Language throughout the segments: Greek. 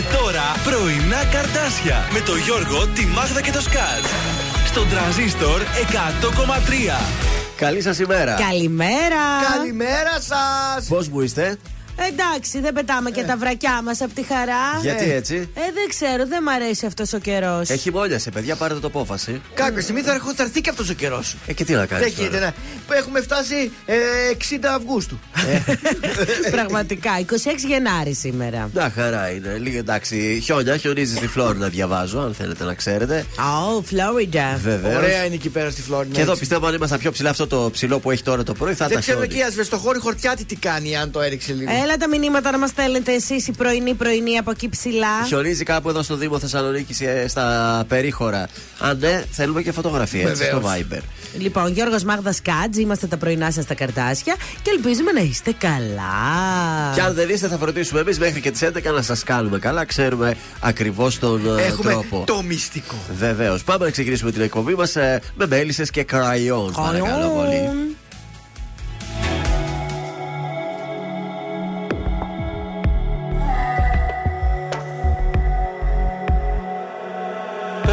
Και τώρα πρωινά καρτάσια με το Γιώργο, τη Μάγδα και το Σκάτ. Στον τραζίστορ 100,3. Καλή σας ημέρα. Καλημέρα. Καλημέρα σας. Πώς μου είστε, Εντάξει, δεν πετάμε και τα βρακιά μας από τη χαρά. Γιατί έτσι; Ε, δεν ξέρω, δεν μ' αρέσει αυτός ο καιρός. Έχει μόλιασε, παιδιά, πάρετε το απόφαση. Κάποια στιγμή θα έρχο- θα έρθει και αυτός ο καιρός. Ε, και τι να κάνεις. Δεν γίνεται να. Που Έχουμε φτάσει ε, 60 Αυγούστου. Πραγματικά, 26 Γενάρη σήμερα. Να χαρά είναι. Λίγα εντάξει. Χιόνια, χιονίζεις στη Φλόρινα, διαβάζω, αν θέλετε να ξέρετε. Oh, Florida. Βεβαίως. Ωραία είναι εκεί πέρα στη Φλόρινα. Και εδώ έτσι. πιστεύω αν ήμασταν πιο ψηλά αυτό το ψηλό που έχει τώρα το πρωί θα Δεν ήταν ξέρω χιόνι. εκεί ασβεστοχώρη χορτιάτη τι κάνει αν το έριξε λίγο. Έλα τα μηνύματα να μας στέλνετε εσείς οι πρωινοί πρωινοί από εκεί ψηλά. Χιονίζει κάπου εδώ στο Δήμο Θεσσαλονίκη ε, στα περίχωρα. Αν ναι, θέλουμε και φωτογραφία έτσι στο Βεβαίως. Viber. Λοιπόν, Γιώργος Μάγδας Κάτζ, είμαστε τα πρωινά σας στα καρτάσια και ελπίζουμε να είστε καλά. Και αν δεν είστε, θα φροντίσουμε εμείς μέχρι και τις 11 να σας κάνουμε καλά. Ξέρουμε ακριβώς τον ε, Έχουμε τρόπο. το μυστικό. Βεβαίως. Πάμε να ξεκινήσουμε την εκπομπή μας με μέλισσες και κραϊόνς. Παρακαλώ πολύ.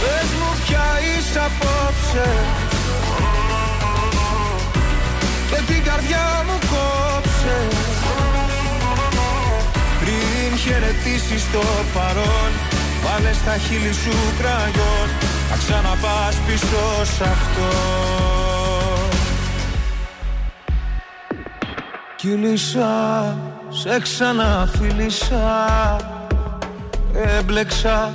Πες μου ποια είσαι απόψε. Και την καρδιά μου κόψε. Πριν χαιρετήσεις το παρόν Βάλε στα χείλη σου κραγιόν. Να ξαναπάς πίσω σ' αυτό. Κύλησα, σε ξαναφίλησα Έμπλεξα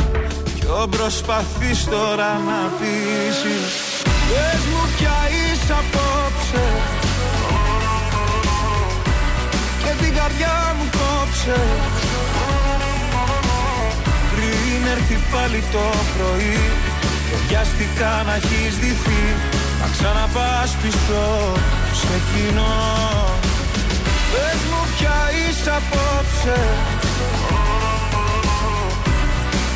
Ποιο προσπαθείς τώρα να πείσεις. Πες μου ποια είσαι απόψε. Και την καρδιά μου κόψε. Πριν έρθει πάλι το πρωί Και βιαστικά να έχεις ντυθεί Να ξαναπάς πίσω σε κοινό. Πες μου ποια είσαι απόψε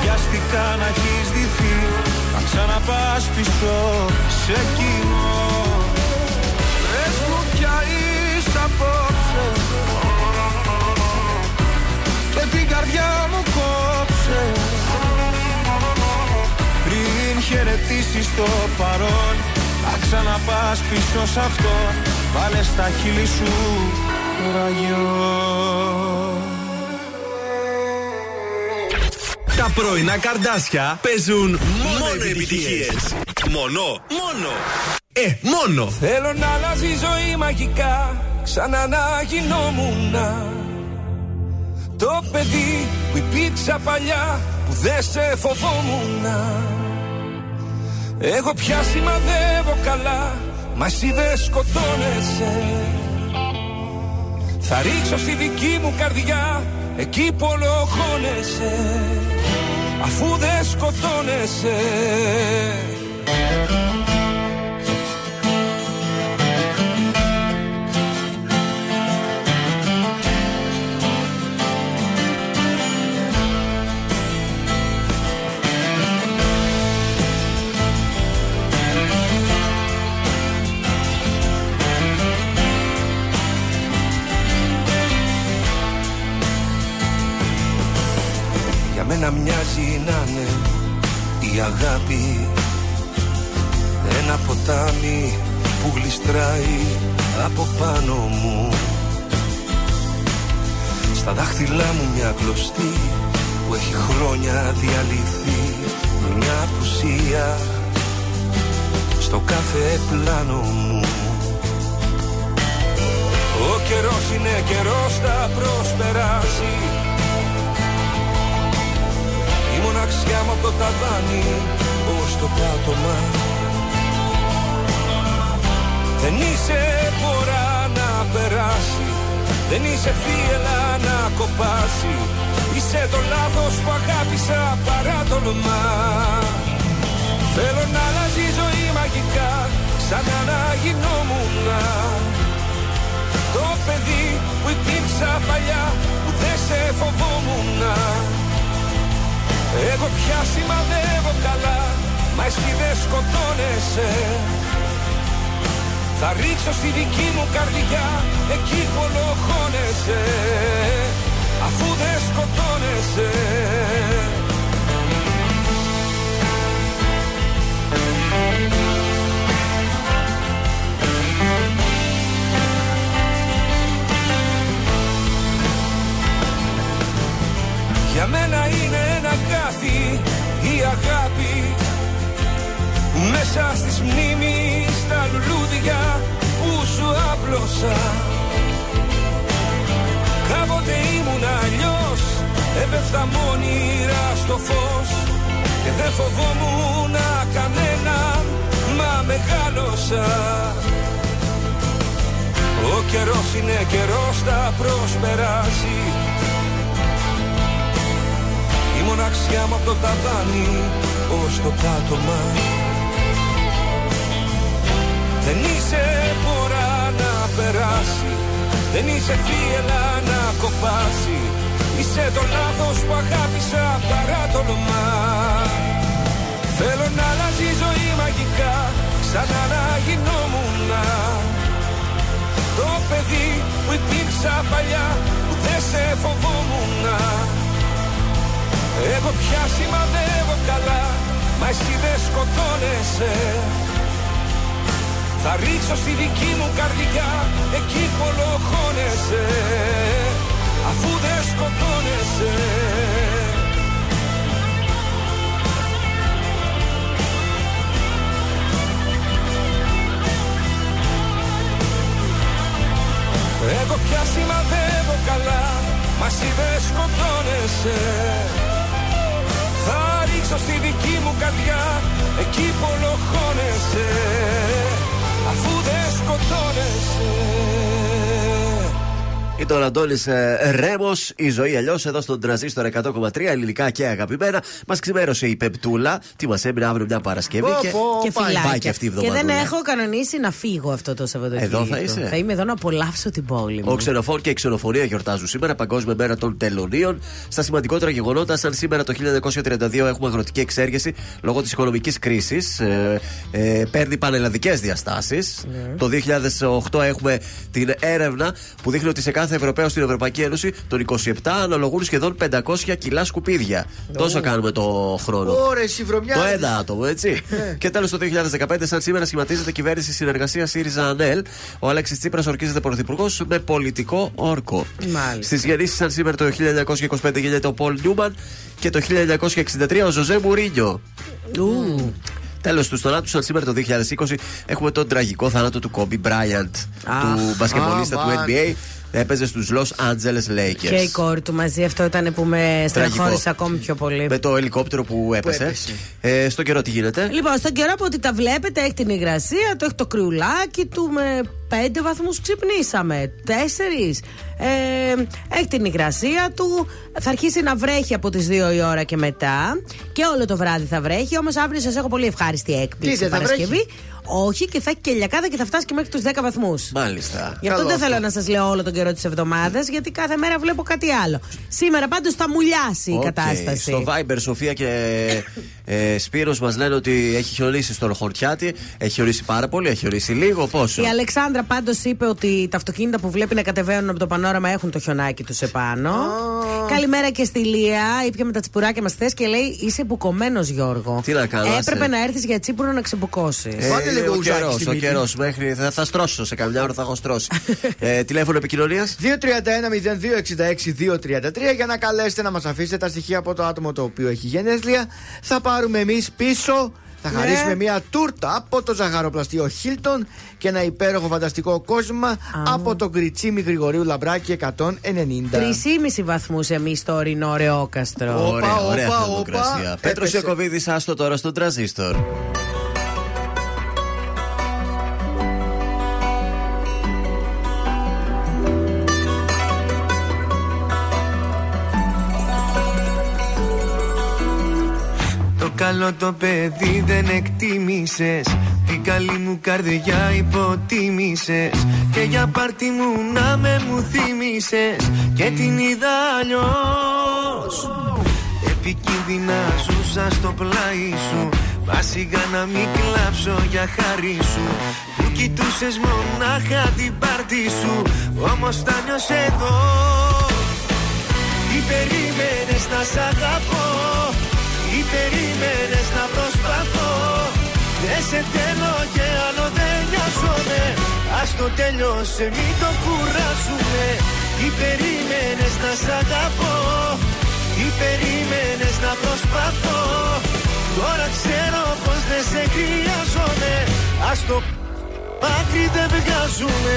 βιαστικά να έχεις ντυθεί να ξαναπάς πίσω σε κοινό. Πες μου ποια είσαι απόψε. Και την καρδιά μου κόψε. Πριν χαιρετήσεις το παρόν Να ξαναπάς πίσω σ' αυτό. Βάλε στα χείλη σου ραγιό Τα πρωινά καρδάσια παίζουν μόνο επιτυχίες. Μόνο, μόνο. Ε, μόνο. Θέλω να αλλάζει η ζωή μαγικά Ξανά να γινόμουν Το παιδί που υπήρξα παλιά που δεν σε φοβόμουν Εγώ πια σημαδεύω καλά Μα εσύ δεν σκοτώνεσαι Θα ρίξω στη δική μου καρδιά Εκεί που ολοχώνεσαι Αφού δεν σκοτώνεσαι να μοιάζει να είναι η αγάπη. Ένα ποτάμι που γλιστράει από πάνω μου. Στα δάχτυλά μου μια κλωστή που έχει χρόνια διαλυθεί. Μια απουσία στο κάθε πλάνο μου. Ο καιρός είναι καιρός θα προσπεράσει μοναξιά μου από το ταβάνι ως το πάτωμα. Δεν είσαι πορά να περάσει Δεν είσαι θύελα να κοπάσει. Είσαι το λάθος που αγάπησα παρά τολμά Θέλω να αλλάζει η ζωή μαγικά Ξανά να γινόμουν Το παιδί που υπήρξα παλιά Που δεν σε φοβόμουν εγώ πια σημαδεύω καλά Μα εσύ δεν σκοτώνεσαι. Θα ρίξω στη δική μου καρδιά Εκεί που ολοχώνεσαι Αφού δεν σκοτώνεσαι. Για μένα είναι ένα κάτι η αγάπη Μέσα στις μνήμεις τα λουλούδια που σου άπλωσα. Κάποτε ήμουν αλλιώς Έπεφτα μόνιρα στο φως Και δεν φοβόμουν κανένα Μα μεγάλωσα. Ο καιρός είναι καιρός θα προσπεράσει μοναξιά μου από το ταβάνι ως το πάτωμα Δεν είσαι πορά να περάσει Δεν είσαι θύελα να κοπάσει. Είσαι το λάθος που αγάπησα παρά το όνομά Θέλω να αλλάζει η ζωή μαγικά Ξανά να γινόμουν Το παιδί που υπήρξα παλιά Που δεν σε φοβόμουν εγώ πια σημαδεύω καλά Μα εσύ δεν σκοτώνεσαι. Θα ρίξω στη δική μου καρδιά Εκεί που ολοχώνεσαι Αφού δεν σκοτώνεσαι. Εγώ πια σημαδεύω καλά Μα εσύ δεν σκοτώνεσαι θα ρίξω στη δική μου καρδιά Εκεί που ολοχώνεσαι Αφού δεν σκοτώνεσαι Ήταν ο Αντώνη ε, Ρέμος, η ζωή αλλιώς εδώ στον τραζίστορ 100,3 ελληνικά και αγαπημένα. Μας ξημέρωσε η Πεπτούλα. Τι μας έμεινε αύριο μια Παρασκευή. και, και πάει και αυτή η Και δεν έχω κανονίσει να φύγω αυτό το Σαββατοκύριακο. Εδώ θα είσαι. Θα είμαι εδώ να απολαύσω την πόλη μου. Ο ξενοφόρ και η ξενοφορία γιορτάζουν σήμερα, Παγκόσμια Μέρα των Τελωνίων. Στα σημαντικότερα γεγονότα, σαν σήμερα το 1932 έχουμε αγροτική εξέργεση λόγω της οικονομικής κρίσης. Ε, ε, παίρνει πανελλαδικές διαστάσεις. Ναι. Το 2008 έχουμε την έρευνα που δείχνει ότι σε κάθε κάθε Ευρωπαίο στην Ευρωπαϊκή Ένωση των 27 αναλογούν σχεδόν 500 κιλά σκουπίδια. Oh. Τόσο κάνουμε το χρόνο. το ένα άτομο, έτσι. Ναι. και τέλος το 2015, σαν σήμερα, σχηματίζεται κυβέρνηση συνεργασίας ΣΥΡΙΖΑ ΑΝΕΛ. Ο Αλέξης Τσίπρας ορκίζεται πρωθυπουργός με πολιτικό όρκο. Στις γεννήσεις, σαν σήμερα το 1925 γίνεται ο Πολ Νιούμαν και το 1963 ο Ζωζέ Μουρίνιο. Τέλος του θανάτου, σαν σήμερα το 2020 έχουμε τον τραγικό θάνατο του Κόμπι Μπράιαντ, του μπασκετμπολίστα του NBA έπαιζε στους Los Angeles Lakers. Και η κόρη του μαζί, αυτό ήταν που με στεναχώρησε ακόμη πιο πολύ. Με το ελικόπτερο που έπεσε. έπεσε. Ε, στον καιρό τι γίνεται; Λοιπόν, στον καιρό που ότι τα βλέπετε, έχει την υγρασία, το έχει το κρυουλάκι του με πέντε βαθμούς ξυπνήσαμε. Τέσσερις. Ε, έχει την υγρασία του. Θα αρχίσει να βρέχει από τις 2 η ώρα και μετά. Και όλο το βράδυ θα βρέχει. Όμως αύριο σας έχω πολύ ευχάριστη Τι, έκπληξη. δεν θα Παρασκευή. Όχι, και θα έχει και λιακάδα και θα φτάσει και μέχρι τους 10 βαθμούς. Μάλιστα. Γι' αυτό Καλό δεν αυτό. θέλω να σας λέω όλο τον καιρό της εβδομάδας, γιατί κάθε μέρα βλέπω κάτι άλλο. Σήμερα πάντως θα μουλιάσει η Οκ. κατάσταση. Στο Viber, Σοφία και ε, Σπύρος μας λένε ότι έχει χιονίσει στο Χορτιάτι. Έχει χιονίσει πάρα πολύ, έχει χιονίσει λίγο. Πόσο; Η Αλεξάνδρα πάντως είπε ότι τα αυτοκίνητα που βλέπει να κατεβαίνουν από το πανόραμα έχουν το χιονάκι τους επάνω. Καλημέρα και στη Λία. Ήπια με τα τσιπουράκια μας χθε και λέει: Είσαι μπουκωμένος, Γιώργο. Τι να κάνω, Έπρεπε άσε. να έρθεις για τσίπουρο να ξεμπουκώσεις. Ε, Βάλτε λίγο ο ουζάκι καιρός, στη ο μύτη. καιρός. Μέχρι θα, θα στρώσω σε καμιά ώρα, θα έχω στρώσει. ε, τηλέφωνο επικοινωνίας. 231-0266-233 για να καλέσετε να μας αφήσετε τα στοιχεία από το άτομο το οποίο έχει γενέθλια. Θα πάρουμε εμείς πίσω. Θα Ναι. χαρίσουμε μια τούρτα από το ζαχαροπλαστείο Χίλτον και ένα υπέροχο φανταστικό κόσμο από το Γκριτσίμι Γρηγορίου Λαμπράκη 190. 3,5 βαθμούς εμείς στο ορεινό Ρεόκαστρο. Όπα, Ωραία, ωραία όπα, θερμοκρασία. όπα. Πέτρος Έπεσε. Ιακοβίδη, άστο τώρα στον τραζίστορ. Καλό το παιδί δεν εκτίμησες. Την καλή μου καρδιά υποτίμησες. Και για πάρτι μου να με μου θύμισες Και την είδα αλλιώς. Επικίνδυνα ζούσα στο πλάι σου. Μα σιγά να μην κλάψω για χάρη σου. Που κοιτούσες μονάχα την πάρτι σου. Όμως τα νιώσες εδώ. Τι περίμενες να σ' αγαπώ; Τι περίμενες να προσπαθώ. Δεν σε θέλω και άλλο δεν νοιάζομαι Ας το τέλειωσε μη το κουράζουμε Τι περίμενες να σ' αγαπώ; Τι περίμενες να προσπαθώ; Τώρα ξέρω πως δεν σε χρειάζομαι. Ας το άκρη δεν βγάζουμε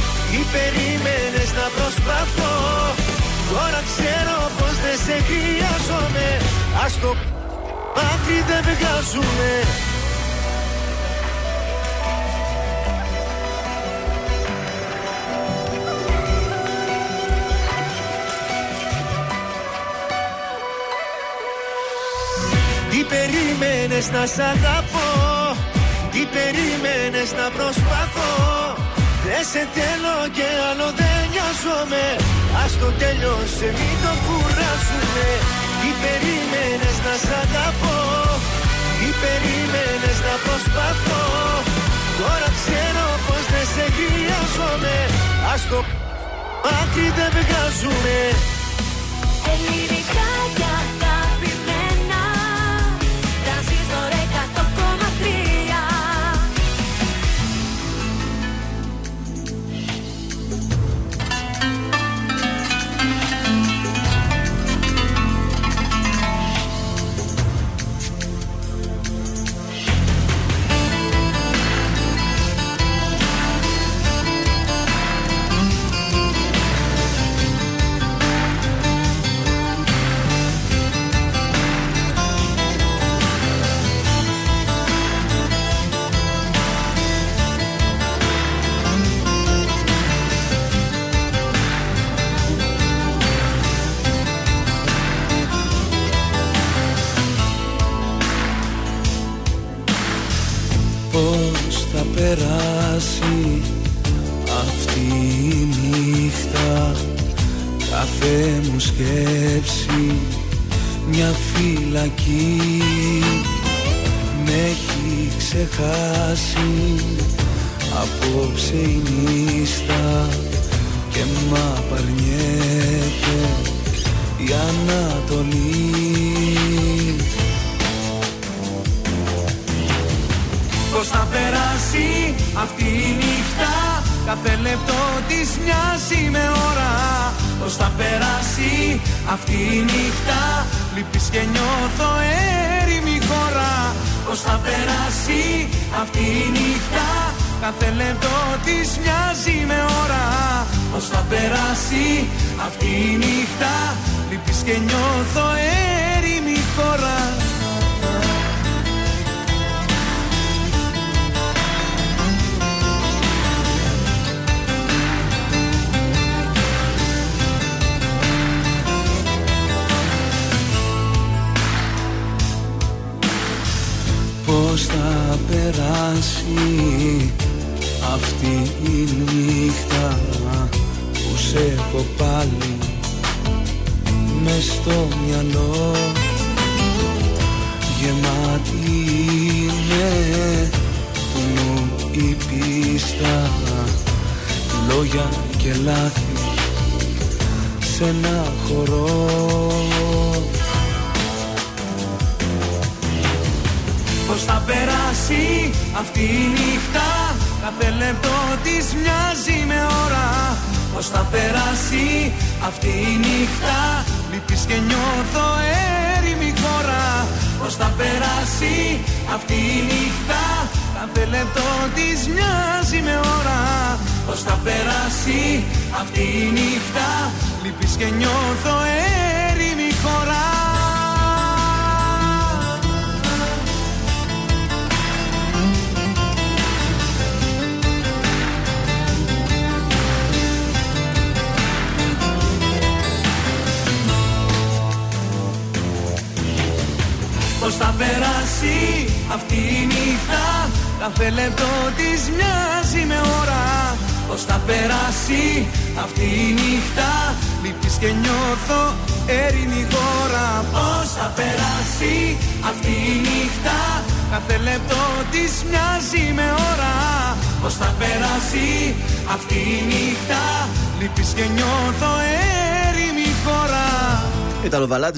τι περίμενες να προσπαθώ. Τώρα ξέρω πως δεν σε χρειάζομαι. Ας το άκρη δεν βγάζουμε Τι περίμενες να σ' αγαπώ; Τι περίμενες να προσπαθώ; Δεν σε θέλω και άλλο δεν νοιάζομαι. Ας το τέλειωσε μην το κουράζουμε Τι περίμενες να σ' αγαπώ. Τι περίμενες να προσπαθώ. Τώρα ξέρω πως δεν σε χρειάζομαι. Ας το άκρη δεν βγάζουμε Ελληνικά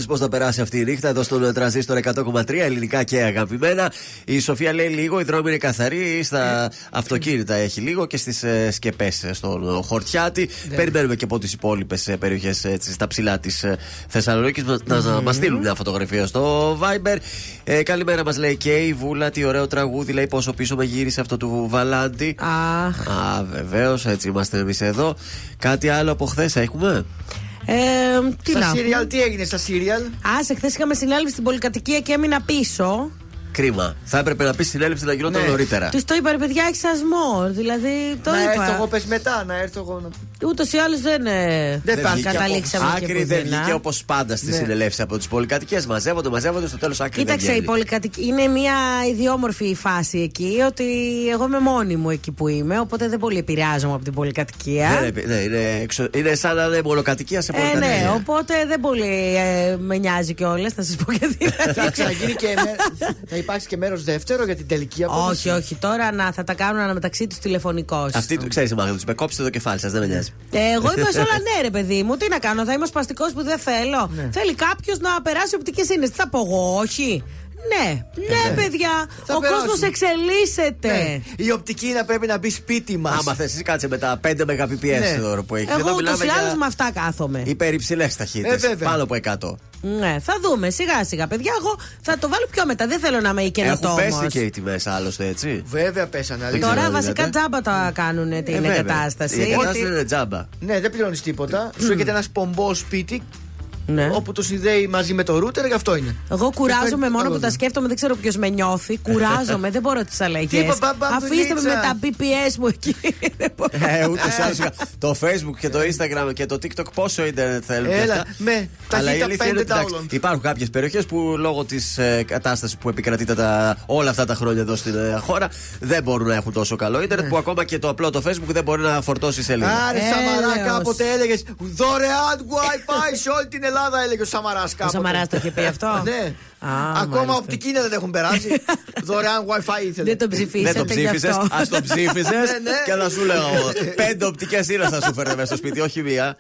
Ήταν ο Βαλάντη πώς θα περάσει αυτή η νύχτα εδώ στον τραζίστορ 100,3 ελληνικά και αγαπημένα. Η Σοφία λέει λίγο, η δρόμη είναι καθαρή. Στα αυτοκίνητα έχει λίγο και στις ε, σκεπές στον Χορτιάτη. Περιμένουμε και από τις υπόλοιπες περιοχές στα ψηλά της Θεσσαλονίκης να, να μας στείλουν μια φωτογραφία στο Viber. Ε, καλημέρα μας λέει και η Βούλα, τι ωραίο τραγούδι. Λέει πόσο πίσω με γύρισε αυτό του Βαλάντη. Αχ. Α, βεβαίως, έτσι είμαστε εμείς εδώ. Κάτι άλλο από χθες έχουμε; Ε, τι Στα να σύριαλ, τι έγινε στα σύριαλ. Άσε, χθες είχαμε συνέλευση στην πολυκατοικία και έμεινα πίσω. Κρίμα. Θα έπρεπε να πεις συνέλευση να γινόταν Ναι. νωρίτερα. Τους το είπα, ρε παιδιά, έχει σασμό. Δηλαδή, το να είπα. έρθω εγώ, πες μετά, να έρθω εγώ. Να... Ούτως ή άλλως δεν, ε, Δεν πάει. καταλήξαμε και Άκρη δεν πουθενά. βγήκε όπως πάντα στι Ναι. συνελεύσει από τι πολυκατοικίες. Μαζεύονται, μαζεύονται, στο τέλος άκρη δεν Κοίταξε, η βγαίνει. πολυκατοικία είναι μια ιδιόμορφη φάση εκεί, ότι εγώ είμαι μόνη μου εκεί που είμαι, οπότε δεν πολύ επηρεάζομαι από την πολυκατοικία. Ναι, ναι, ναι, είναι, εξω... είναι σαν να είναι μονοκατοικία σε Ε, πολυκατοικία. ναι, οπότε δεν πολύ ε, με νοιάζει κιόλας, θα σας πω γιατί. θα ξαναγίνει και. με- θα υπάρξει και μέρος δεύτερο για την τελική απόφαση. όχι, όχι, τώρα να, θα τα κάνουν αναμεταξύ τους τηλεφωνικώς. Αυτή του ξέρεις, Μάγδα, τους με κόψετε το κεφάλι σας, δεν με νοιάζει. Ε, εγώ είπα σε όλα ναι, ρε παιδί μου. Τι να κάνω, θα είμαι ο σπαστικός που δεν θέλω. Ναι. Θέλει κάποιος να περάσει οπτικέ ίνε. Τι θα πω εγώ, όχι. Ναι, ναι, παιδιά. Θα ο περάσουν. κόσμος εξελίσσεται. Ναι. Η οπτική να πρέπει να μπει σπίτι μας. Άμα θες, εσύ κάτσε με τα 5 Mbps Ναι. τώρα που έχει. Εγώ ούτως ή άλλως με αυτά κάθομαι. υπερυψηλές Ε, ταχύτητε. βέβαια. πάνω από 100. Ναι, θα δούμε σιγά σιγά, παιδιά. Εγώ θα το βάλω πιο μετά. Δεν θέλω να είμαι Έχουν καινοτόμος. πέσει και οι τιμές άλλωστε, έτσι. Βέβαια πέσανε. αλήθεια. Τώρα ξέρω, βασικά δηλαδή. τζάμπα τα κάνουν την Ε, βέβαια. εγκατάσταση. Η εγκατάσταση Ότι- είναι τζάμπα. Ναι, δεν πληρώνεις τίποτα. Σου έρχεται ένας πομπός σπίτι Ναι. όπου το συνδέει μαζί με το router, γι' αυτό είναι. Εγώ κουράζομαι φέρνει μόνο το που τα καλώδιο. σκέφτομαι, δεν ξέρω ποιος με νιώθει. Κουράζομαι, δεν μπορώ τις αλλαγές. Τι είπα, μπα- Αφήστε με με μπαμπουλίτσα. τα BPS μου εκεί. Δεν μπορώ. Ε, ούτε σε άλλους- Το Facebook και το Instagram και το TikTok πόσο ίντερνετ θέλουν. και Έλα, αυτά. με Αλλά η ταχύτητα αλήθεια είναι 5 ότι, εντάξει, download. Υπάρχουν κάποιες περιοχές που λόγω της ε, κατάστασης που επικρατείται τα, όλα αυτά τα χρόνια εδώ στην ε, χώρα δεν μπορούν να έχουν τόσο καλό Ναι. ίντερνετ που ακόμα και το απλό το Facebook δεν μπορεί να φορτώσει σελίδα. Άρε Έλεος. Σαμαρά, κάποτε έλεγες δωρεάν WiFi σε όλη την Ελλάδα, έλεγε ο Σαμαράς κάποτε. Ο Σαμαράς το είχε πει αυτό; Ναι. Α, Ακόμα μάλιστα. από την Κίνα δεν έχουν περάσει. δωρεάν WiFi ήθελε. Δεν το Δεν ψηφίσατε το γι' ψήφισες, αυτό. ας το ψήφισες Ναι, ναι. και θα σου λέω πέντε οπτικές ήρες θα σου φέρνε μέσα στο σπίτι, όχι μία.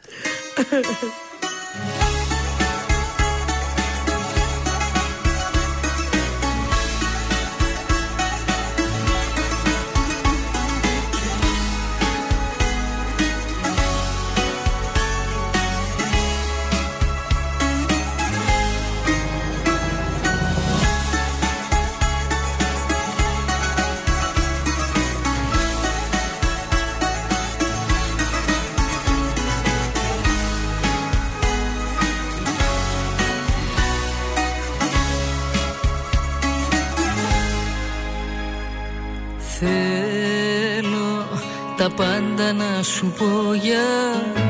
Πω για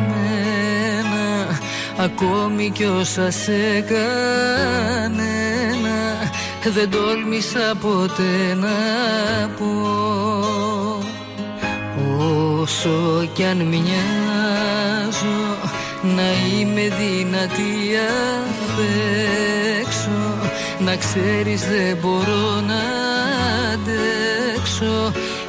μένα Ακόμη κι όσα σε κανένα Δεν τόλμησα ποτέ να πω. Όσο κι αν μοιάζω να είμαι δυνατή απ' έξω Να ξέρεις δεν μπορώ να αντέξω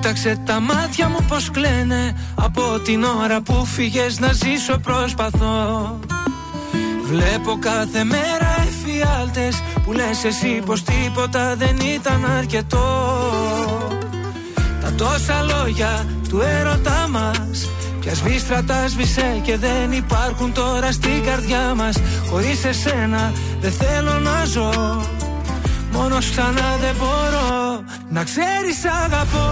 Κοίταξε τα μάτια μου πως κλαίνε. Από την ώρα που φύγες να ζήσω προσπαθώ. Βλέπω κάθε μέρα εφιάλτες Που λες εσύ πως τίποτα δεν ήταν αρκετό. Τα τόσα λόγια του έρωτά μας Πια σβήστρα τα σβήσε και δεν υπάρχουν τώρα στην καρδιά μας. Χωρίς εσένα δεν θέλω να ζω Μόνος ξανά δεν μπορώ να ξέρεις αγαπώ.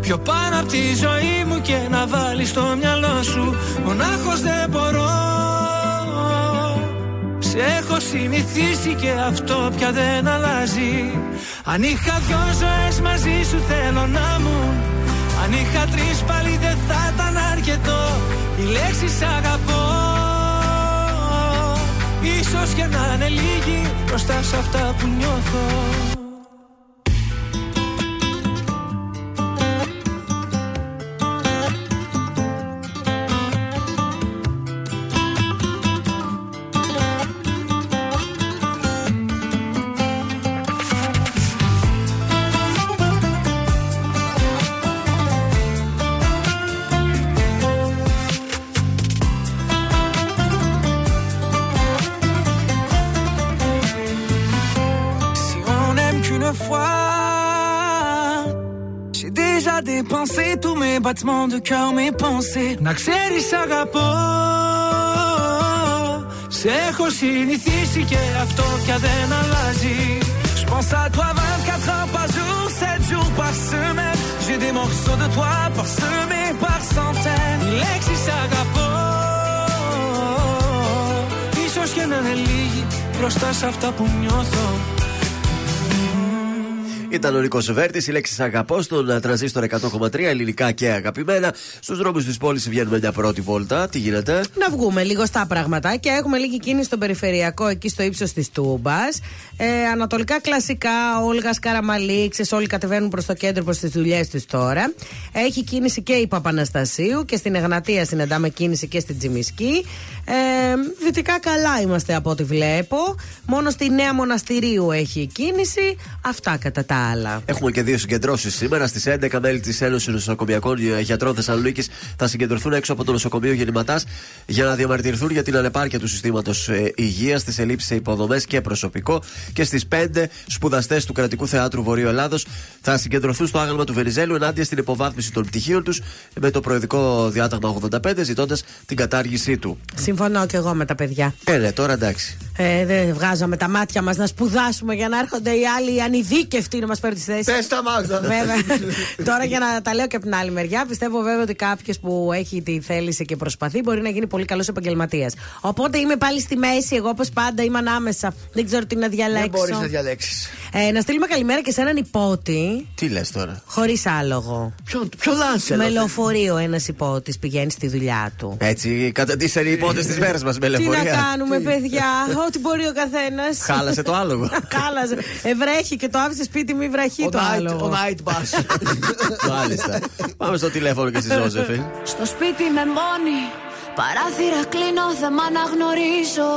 Πιο πάνω από τη ζωή μου και να βάλεις στο μυαλό σου Μονάχος δεν μπορώ. Σε έχω συνηθίσει και αυτό πια δεν αλλάζει. Αν είχα δυο ζωές μαζί σου θέλω να μου Αν είχα τρεις πάλι δεν θα ήταν αρκετό. Η λέξη αγαπώ Ίσως και να είναι λίγοι μπροστά σε αυτά που νιώθω tous mes battements de cœur, mes pensées. Να ξέρεις αγαπώ Σε έχω συνηθίσει και αυτό πια δεν αλλάζει Je pense à toi 24 heures par jour, 7 jours par semaine J'ai des morceaux de toi parsemés par centaines Οι λέξεις αγαπώ Ίσως και να είναι λίγοι μπροστά σε αυτά που νιώθω Ήταν ο Νίκος Βέρτης, η λέξη Αγαπώ στον ε, τρανζίστορ 100,3 ελληνικά και αγαπημένα. Στους δρόμους της πόλης βγαίνουμε μια πρώτη βόλτα. Τι γίνεται; Να βγούμε λίγο στα πράγματα και έχουμε λίγη κίνηση στον περιφερειακό εκεί στο ύψος της Τούμπας. Ε, ανατολικά κλασικά, Όλγας Καραμαλή, ξέρεις, όλοι κατεβαίνουν προς το κέντρο προς τις δουλειές τους τώρα. Έχει κίνηση και η Παπαναστασίου και στην Εγνατία συναντάμε κίνηση και στην Τζιμισκή. Ε, δυτικά καλά είμαστε από ό,τι βλέπω. Μόνο στη Νέα Μοναστηρίου έχει κίνηση. Αυτά κατά τα άλλα. Έχουμε και δύο συγκεντρώσεις σήμερα. Στις 11 μέλη της Ένωσης Νοσοκομιακών Γιατρών Θεσσαλονίκης θα συγκεντρωθούν έξω από το νοσοκομείο Γεννηματάς για να διαμαρτυρηθούν για την ανεπάρκεια του συστήματος υγείας, τις ελλείψεις σε υποδομές και προσωπικό. Και στις 5 σπουδαστές του Κρατικού Θεάτρου Βορείου Ελλάδος θα συγκεντρωθούν στο άγαλμα του Βενιζέλου ενάντια στην υποβάθμιση των πτυχίων τους με το προεδρικό διάταγμα 85 ζητώντας την κατάργησή του. Συμφωνώ και εγώ με τα παιδιά. Ε, ναι, τώρα εντάξει. Ε, δεν βγάζαμε τα μάτια μας να σπουδάσουμε για να έρχονται οι άλλοι ανειδίκευτοι να μας παίρνουν τις θέσεις. Πες τα Μάγδα. Βέβαια. Τώρα για να τα λέω και από την άλλη μεριά, πιστεύω βέβαια ότι κάποιος που έχει τη θέληση και προσπαθεί μπορεί να γίνει πολύ καλός επαγγελματίας. Οπότε είμαι πάλι στη μέση, εγώ όπως πάντα είμαι ανάμεσα. Δεν ξέρω τι να διαλέξω. Δεν μπορείς να διαλέξεις. Ε, να στείλουμε καλημέρα και σε έναν υπότη. Τι λες τώρα; Χωρίς άλογο. Ποιο, ποιο λάνσε. Με λεωφορείο ένας υπότης πηγαίνει στη δουλειά του. Έτσι, καταντήσαν οι υπότε της μέρας μας με Τι να λεωφορεία. κάνουμε, παιδιά; Ό,τι μπορεί ο καθένας. Χάλασε το άλογο. Χάλασε. Ευρέχει και το άφησε σπίτι, μη βραχεί Ο το night, άλλο. ο night bus. Μάλιστα. Πάμε στο τηλέφωνο και στη Ζώζεφη. Στο σπίτι με μόνη Παράθυρα κλείνω, δεν μ' αναγνωρίζω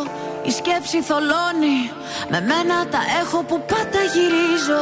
Η σκέψη θολώνει Με μένα τα έχω που πάντα γυρίζω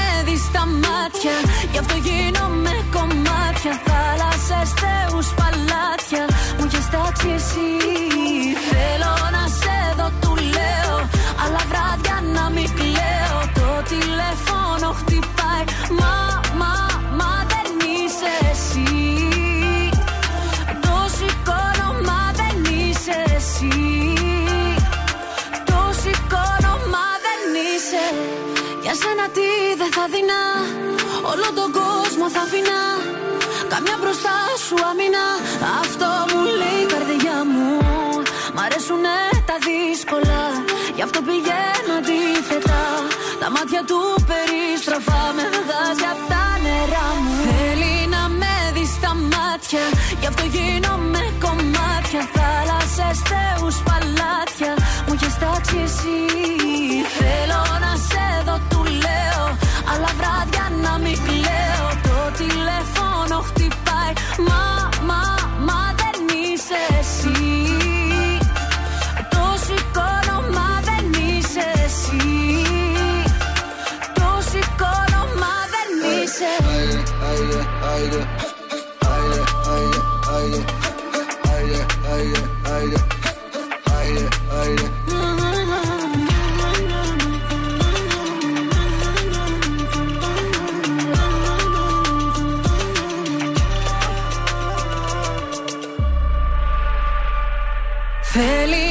στα μάτια. Γι' αυτό γίνομαι κομμάτια. Θάλασσες, θεούς, παλάτια. Μου έχεις τάξει εσύ Θέλω δεν θα δεινά. Όλο τον κόσμο θα αφήνα Καμιά μπροστά σου αμήνα. Αυτό μου λέει η καρδιά μου. Μ' αρέσουνε τα δύσκολα. Γι' αυτό πηγαίνω αντίθετα. Τα μάτια μάτια του περιστροφά με βγάζει απ' τα νερά μου. Θέλει να με δει στα μάτια, γι' αυτό γίνομαι κομμάτια. Θάλασσες, θεούς, παλάτια, μου έχεις τάξει εσύ. Θέλω haydi. Haydi haydi haydi. Haydi haydi haydi. Haydi haydi. Feliz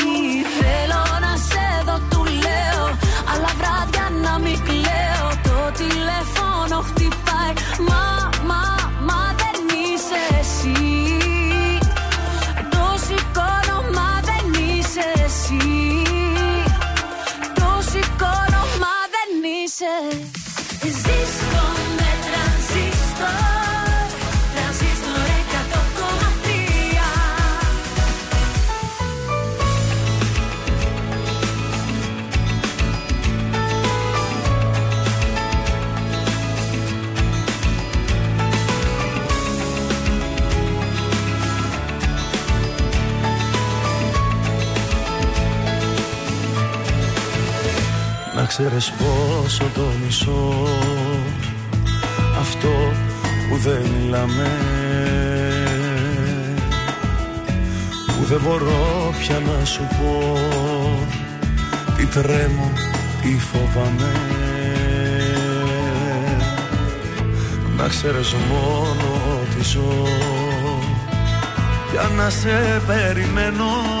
είσαι Ζήστο με Να ξέρεις πόσο το μισό Αυτό που δεν μιλάμε Που δεν μπορώ πια να σου πω. Τι τρέμω, τι φοβάμαι. Να ξέρεις μόνο ότι ζω. Για να σε περιμένω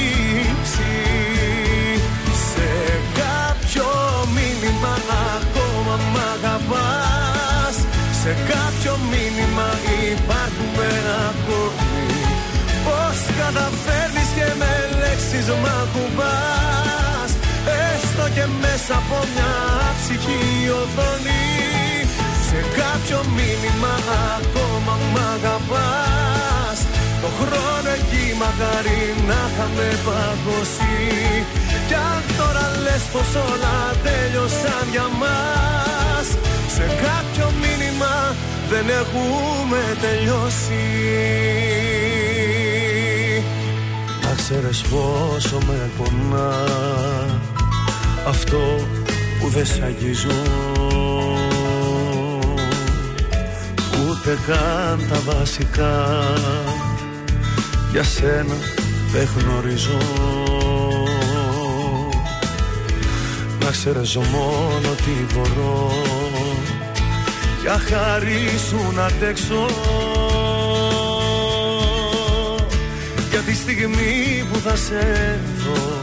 αγαπάς Σε κάποιο μήνυμα υπάρχουμε ακόμη Πώς καταφέρνεις και με λέξεις μ' ακουμπάς. Έστω και μέσα από μια ψυχή οδόνη Σε κάποιο μήνυμα ακόμα μ' αγαπάς. Το χρόνο εκεί μακάρι να είχαμε παγώσει. Κι αν τώρα λες πως όλα τέλειωσαν για μας Σε κάποιο μήνυμα δεν έχουμε τελειώσει. Να ξέρεις πόσο με πονά Αυτό που δεν σ' αγγίζω Ούτε καν τα βασικά Για σένα δεν γνωρίζω Να ξέρεις μόνο τι μπορώ Για χάρη σου να αντέξω. Για τη στιγμή που θα σε δω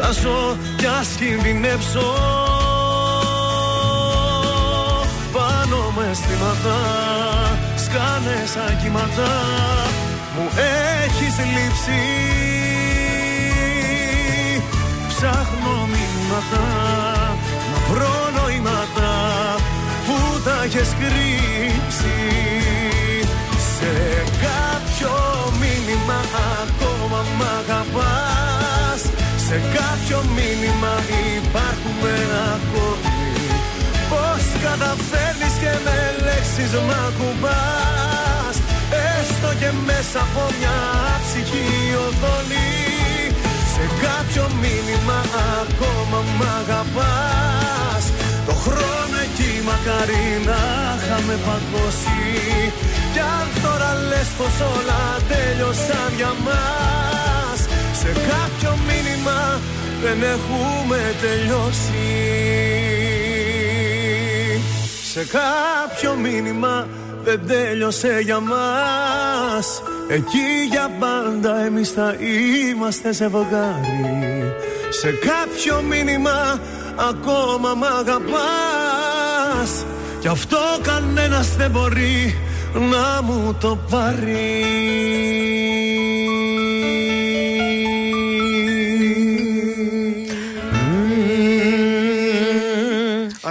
Θα ζω κι ας κινδυνεύσω Πάνω με αισθήματα σκάνε σαν κύματα. Μου έχεις λείψει. Ψάχνω μηνύματα έχεις κρύψει Σε κάποιο μήνυμα ακόμα μ' αγαπάς. Σε κάποιο μήνυμα υπάρχουμε ακόμη. Πώς καταφέρνεις και με λέξεις αλλάξεις μ' ακουμπάς. Έστω και μέσα από μια ψυχή οδόνη Σε κάποιο μήνυμα ακόμα μ' αγαπάς. Το χρόνο εκεί μακάρι να είχαμε παγώσει. Κι αν τώρα λες πως όλα τέλειωσαν για μας Σε κάποιο μήνυμα δεν έχουμε τελειώσει. Σε κάποιο μήνυμα δεν τέλειωσε για μας. Εκεί για πάντα εμείς θα είμαστε σε βογάρι. Σε κάποιο μήνυμα ακόμα μ' αγαπάς. Κι αυτό κανένας δεν μπορεί να μου το πάρει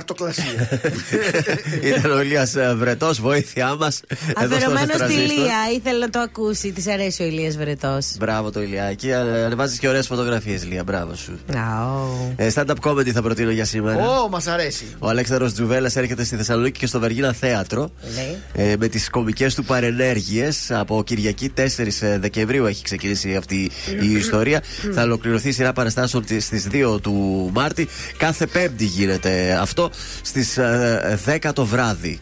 Αρτοκλασία. Ήταν ο Ηλίας Βρετός, βοήθειά μας. Αφαιρωμένο στη Λία, ήθελε να το ακούσει. Της αρέσει ο Ηλίας Βρετός. Μπράβο το Ηλιάκι. Ανεβάζει και ωραίες φωτογραφίες, Λία. Μπράβο σου. Oh. Ε, stand-up comedy θα προτείνω για σήμερα. Ω, μας αρέσει. Ο Αλέξανδρος Τζουβέλλα έρχεται στη Θεσσαλονίκη και στο Βεργίνα Θέατρο. Ναι. Ε, με τις κομικές του παρενέργειες. Από Κυριακή 4 Δεκεμβρίου έχει ξεκινήσει αυτή η ιστορία. θα ολοκληρωθεί η σειρά παραστάσεων στις 2 του Μάρτη. Κάθε Πέμπτη γίνεται αυτό στις 10 το βράδυ.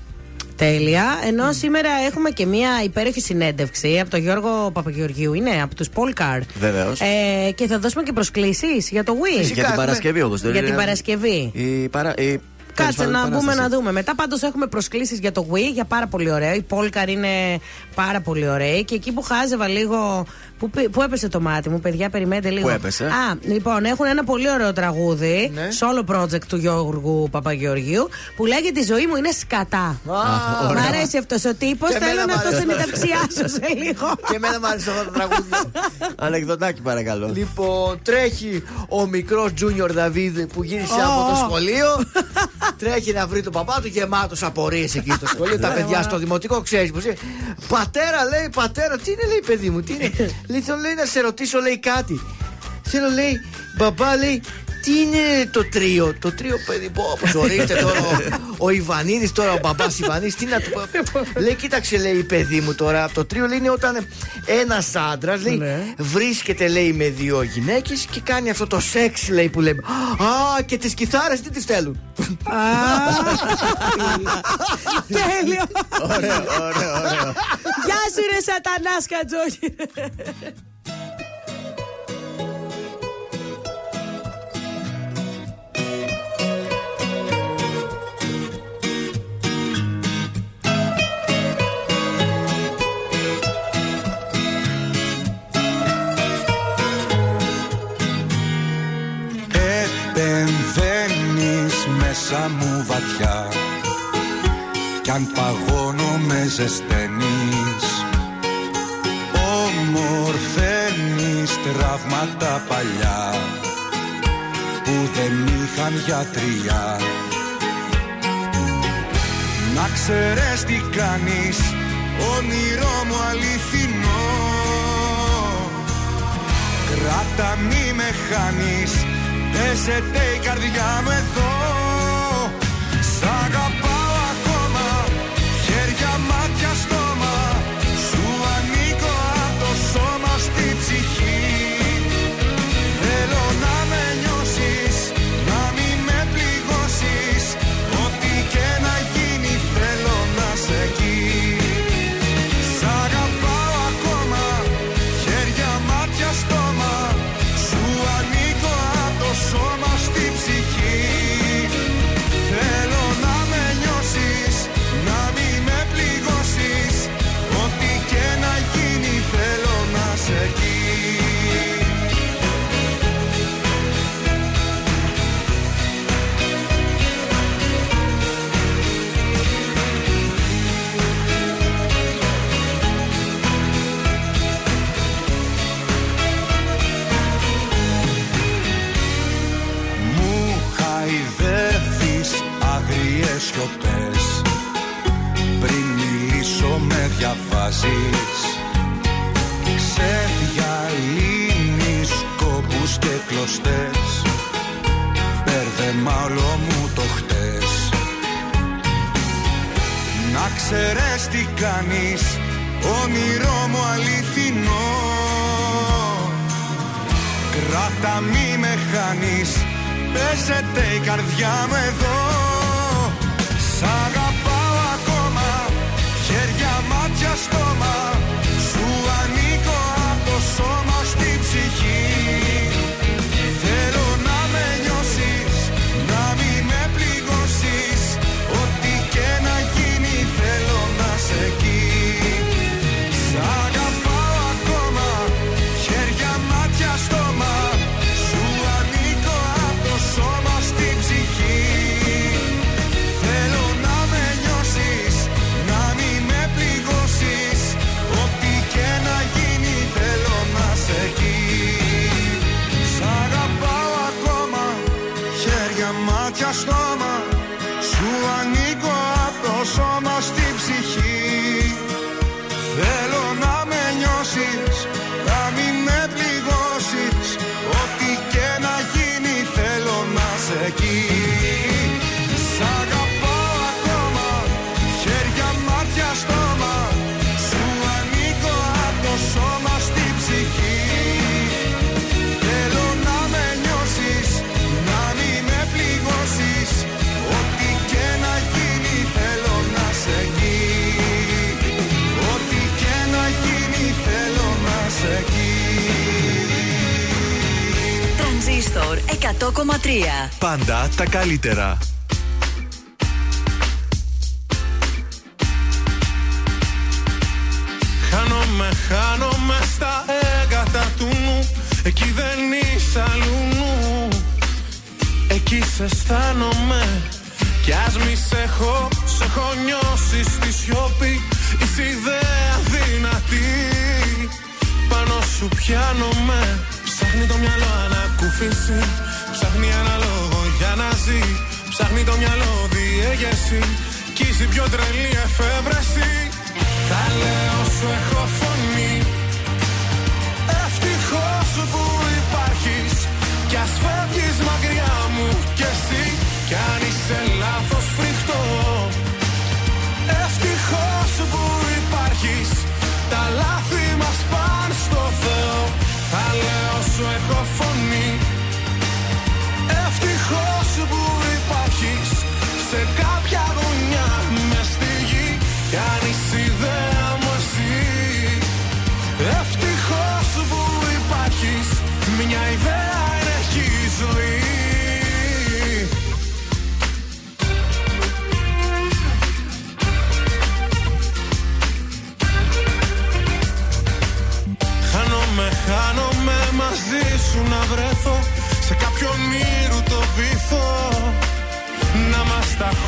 Τέλεια. Ενώ σήμερα έχουμε και μία υπέροχη συνέντευξη από τον Γιώργο Παπαγεωργίου. Είναι από τους Polcar. Βεβαίως. Ε, και θα δώσουμε και προσκλήσεις για το Wii. Για την Παρασκευή όμως. Για την Παρασκευή. Η παρα... η... Κάτσε να μπούμε να δούμε. Μετά πάντως έχουμε προσκλήσεις για το Wii για πάρα πολύ ωραίο. Η Polcar είναι πάρα πολύ ωραία. Και εκεί που χάζευα λίγο. Πού, πού έπεσε το μάτι μου, παιδιά, περιμένετε λίγο. Πού έπεσε; Α, λοιπόν, έχουν ένα πολύ ωραίο τραγούδι. Ναι. Solo project του Γιώργου Παπαγεωργίου. Που λέγεται Η ζωή μου είναι σκατά. Μ' αρέσει αυτός ο τύπος. Και Θέλω εμένα να μ' το αρέσει. συνεντευξιάσω σε λίγο. Και εμένα μου άρεσε αυτό το τραγούδι. Ανεκδοτάκι παρακαλώ. Λοιπόν, τρέχει ο μικρός Τζούνιορ Δαβίδ που γύρισε Ω. από το σχολείο. τρέχει να βρει τον παπά του γεμάτος απορίες εκεί στο σχολείο. Τα παιδιά στο δημοτικό ξέρεις πώς είναι. Πατέρα λέει, πατέρα, τι είναι λέει παιδί μου, τι είναι; λέει, θέλω λέει να σε ρωτήσω λέει κάτι. Θέλω λέει, μπαμπά λέει, τι είναι το τρίο, το τρίο παιδί που όπως ορίστε τώρα ο, ο Ιβανίδης τώρα ο μπαμπάς Ιβανίδης τι να του πω λέει κοίταξε λέει παιδί μου τώρα το τρίο λέει είναι όταν ένας άντρας λέει Ναι. βρίσκεται λέει με δύο γυναίκες και κάνει αυτό το σεξ λέει που λέμε Α και τις κιθάρες τι τις θέλουν; Τέλειο. Ωραίο, ωραίο, ωραίο. Γεια σου, ρε Σατανάς Κατζόγη. Μέσα μου βαθιά. Κι αν παγώνω με ζεσταίνεις Ομορφαίνεις τραύματα παλιά Που δεν είχαν γιατριά. Να ξέρεις τι κάνεις Όνειρό μου αληθινό. Κράτα μη με χάνεις Πέσετε η καρδιά μου εδώ Σ' διαβάζεις. Ξεδιαλύνεις κόπους και κλωστές. Μπέρδεμα όλο μου το χτες. Να ξέρεις τι κάνεις Όνειρό μου αληθινό. Κράτα μη με χάνεις Παίζεται η καρδιά μου εδώ στόμα. Σου ανήκω από το σώμα 100,3. Πάντα τα καλύτερα. Χάνομαι, χάνομαι στα έγκατα του νου. Εκεί δεν είσαι αλλού νου. Εκεί σε αισθάνομαι. Κι ας μη σε έχω, σε έχω νιώσει στη σιωπή. Είσαι ιδέα δυνατή. Πάνω σου πιάνομαι. Ψάχνει το μυαλό ανακούφιση Ψάχνει ένα λόγο για να ζει. Ψάχνει το μυαλό διέγερση Κι είσαι η πιο τρελή εφεύρεση. Θα λέω σου έχω φωνή. Ευτυχώς που υπάρχεις. Κι ας φεύγεις μακριά μου κι εσύ. Κι αν είσαι λάθος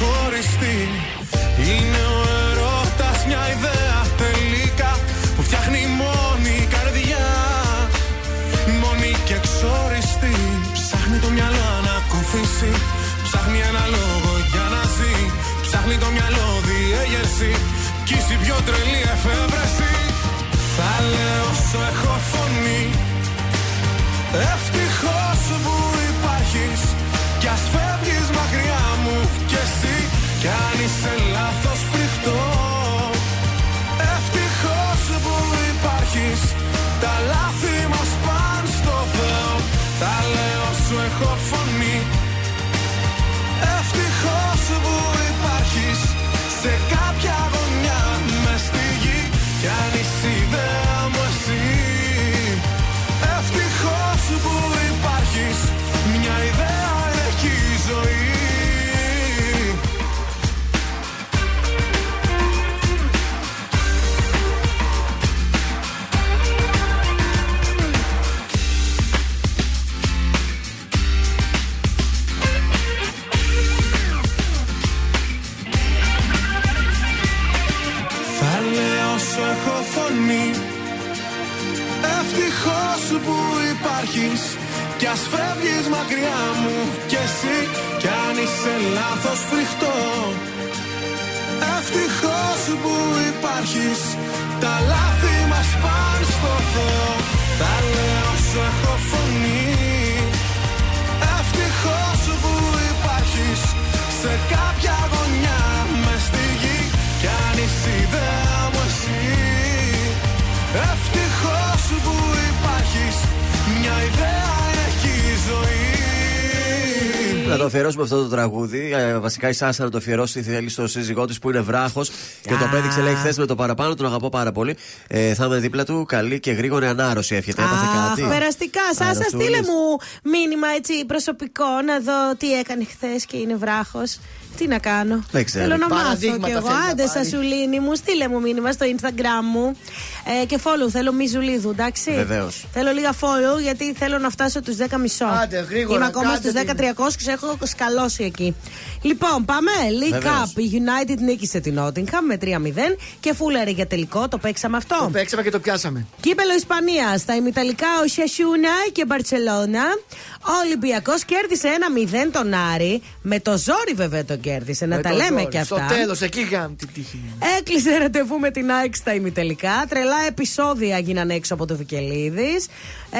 μας τα χωριστεί Είναι ο ερώτας μια ιδέα τελικά Που φτιάχνει μόνη η καρδιά. Μόνη και εξόριστη Ψάχνει το μυαλό να κουφίσει Ψάχνει ένα λόγο για να ζει. Ψάχνει το μυαλό διέγερση. Κι είσαι η πιο τρελή εφεύρεση. Θα λέω σου έχω φωνή. Ευτυχώς μακριά μου κι εσύ Κι αν είσαι λάθος φρικτό. Ευτυχώς που υπάρχεις Τα λάθη μας πάνε στο Θεό Να το αφιερώσουμε αυτό το τραγούδι. Ε, βασικά η Σάσα να το αφιερώσει θέλει στο σύζυγό της που είναι βράχος και το πέδειξε λέει χθες με το παραπάνω. Τον αγαπώ πάρα πολύ. Ε, θα είμαι δίπλα του. Καλή και γρήγορη ανάρρωση εύχεται. Έπαθε Αχ, κάτι. περαστικά. Σάσα, Αρρωστούλης. στείλε μου μήνυμα έτσι προσωπικό να δω τι έκανε χθες και είναι βράχος. Τι να κάνω; Δεν ξέρω. Θέλω να μάθω Παραδείγματα κι εγώ. θέλει να Άντε, πάρει. Σασουλίνη μου, στείλε μου μήνυμα στο Instagram μου. Ε, και follow, θέλω Μιζουλίδου, εντάξει. Βεβαίως. Θέλω λίγα follow γιατί θέλω να φτάσω τους 10 μισό. Άντε, γρήγορα, Είμαι ακόμα κάντε στους την. 10-300 και έχω σκαλώσει εκεί. Λοιπόν, πάμε. League Βεβαίως. Cup. Η United νίκησε την Nottingham με 3-0 και φούλερε για τελικό. Το παίξαμε αυτό. Το παίξαμε και το πιάσαμε. Κύπελο Ισπανία. Στα ημιταλικά ο Σιασούνα και Μπαρσελόνα. Ο Ολυμπιακός κέρδισε 1-0 τον Άρη. Με το ζόρι βέβαια τον κέρδισε. Να Με τα το λέμε ζόρι. και αυτά. Στο τέλος, εκεί είχαμε την τύχη. Έκλεισε ραντεβού με την ΑΕΚ στα ημιτελικά. Τρελά επεισόδια γίναν έξω από το Βικελίδης. Ε,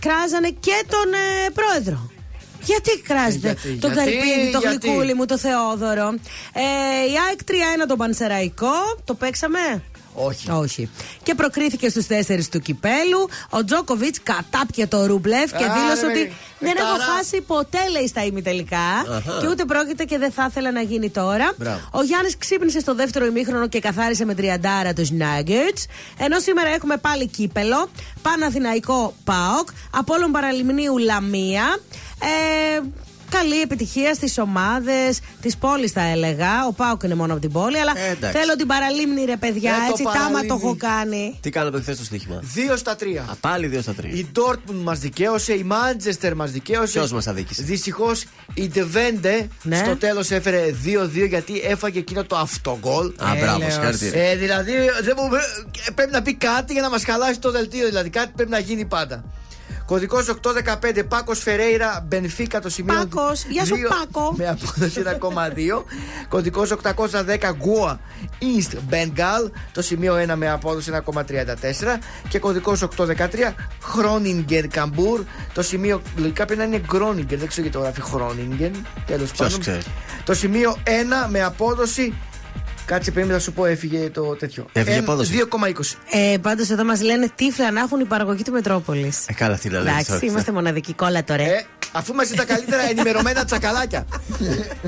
κράζανε και τον ε, πρόεδρο. Γιατί κράζετε γιατί, τον γιατί, Καρυπίδη, τον γιατί; γλυκούλη μου, τον Θεόδωρο; Ε, η ΑΕΚ 3-1 τον Πανσεραϊκό. Το παίξαμε; Όχι. Όχι. Και προκρίθηκε στους τέσσερις του κυπέλου. Ο Τζόκοβιτς κατάπιε το Ρούμπλεφ και Α, δήλωσε ρε, ότι με- δεν με έχω ταρά. χάσει ποτέ, λέει, στα ημιτελικά. Αχα. Και ούτε πρόκειται και δεν θα ήθελα να γίνει τώρα. Μπράβο. Ο Γιάννης ξύπνησε στο δεύτερο ημίχρονο και καθάρισε με τριαντάρα τους Nuggets. Ενώ σήμερα έχουμε πάλι κύπελο. Παναθηναϊκό Πάοκ. Απόλων Παραλιμνίου Λαμία. Ε, Καλή επιτυχία στις ομάδες της πόλης, θα έλεγα. Ο Πάοκ είναι μόνο από την πόλη, αλλά Ε, εντάξει. θέλω την παραλίμνη, ρε παιδιά. Ε, το έτσι, τάμα Παραλίμνη. το έχω κάνει. Τι κάναμε χθες στο στοίχημα; Δύο στα τρία. Α, πάλι δύο στα τρία. Η Dortmund μας δικαίωσε, η Manchester μας δικαίωσε. Ποιος μας αδίκησε; Δυστυχώς η Devente Ναι. στο τέλος έφερε 2-2 γιατί έφαγε εκείνο το αυτογκολ. Α, μπράβο, Έλεος. συγχαρητήρια. Ε, δηλαδή δεν μου, ε, πρέπει να πει κάτι για να μας χαλάσει το δελτίο. Δηλαδή κάτι πρέπει να γίνει πάντα. Κωδικός 815 Πάκος Φερέιρα Μπενφίκα το σημείο. Πάκος, γεια σου, δύο- Πάκο. Με απόδοση 1,2. Κωδικός 810 Γκουα East Bengal το σημείο 1 με απόδοση 1,34. Και κωδικός 813 Χρόνιγκεν Καμπούρ το σημείο. Λογικά πρέπει να είναι Γκρόνιγκεν, δεν ξέρω γιατί το γράφει Χρόνιγκεν. Τέλος πάντων. ξέρει. Το σημείο 1 με απόδοση. Κάτσε περίμενα να σου πω, έφυγε το τέτοιο. Έφυγε Ένα- απόδοση. 2,20. Ε, Πάντως εδώ μας λένε τύφλα να έχουν η παραγωγή του Μετρόπολης. Ε, καλά, τι να λέμε. Εντάξει, είμαστε μοναδική κόλλα τώρα. Ε, αφού είμαστε τα καλύτερα ενημερωμένα τσακαλάκια.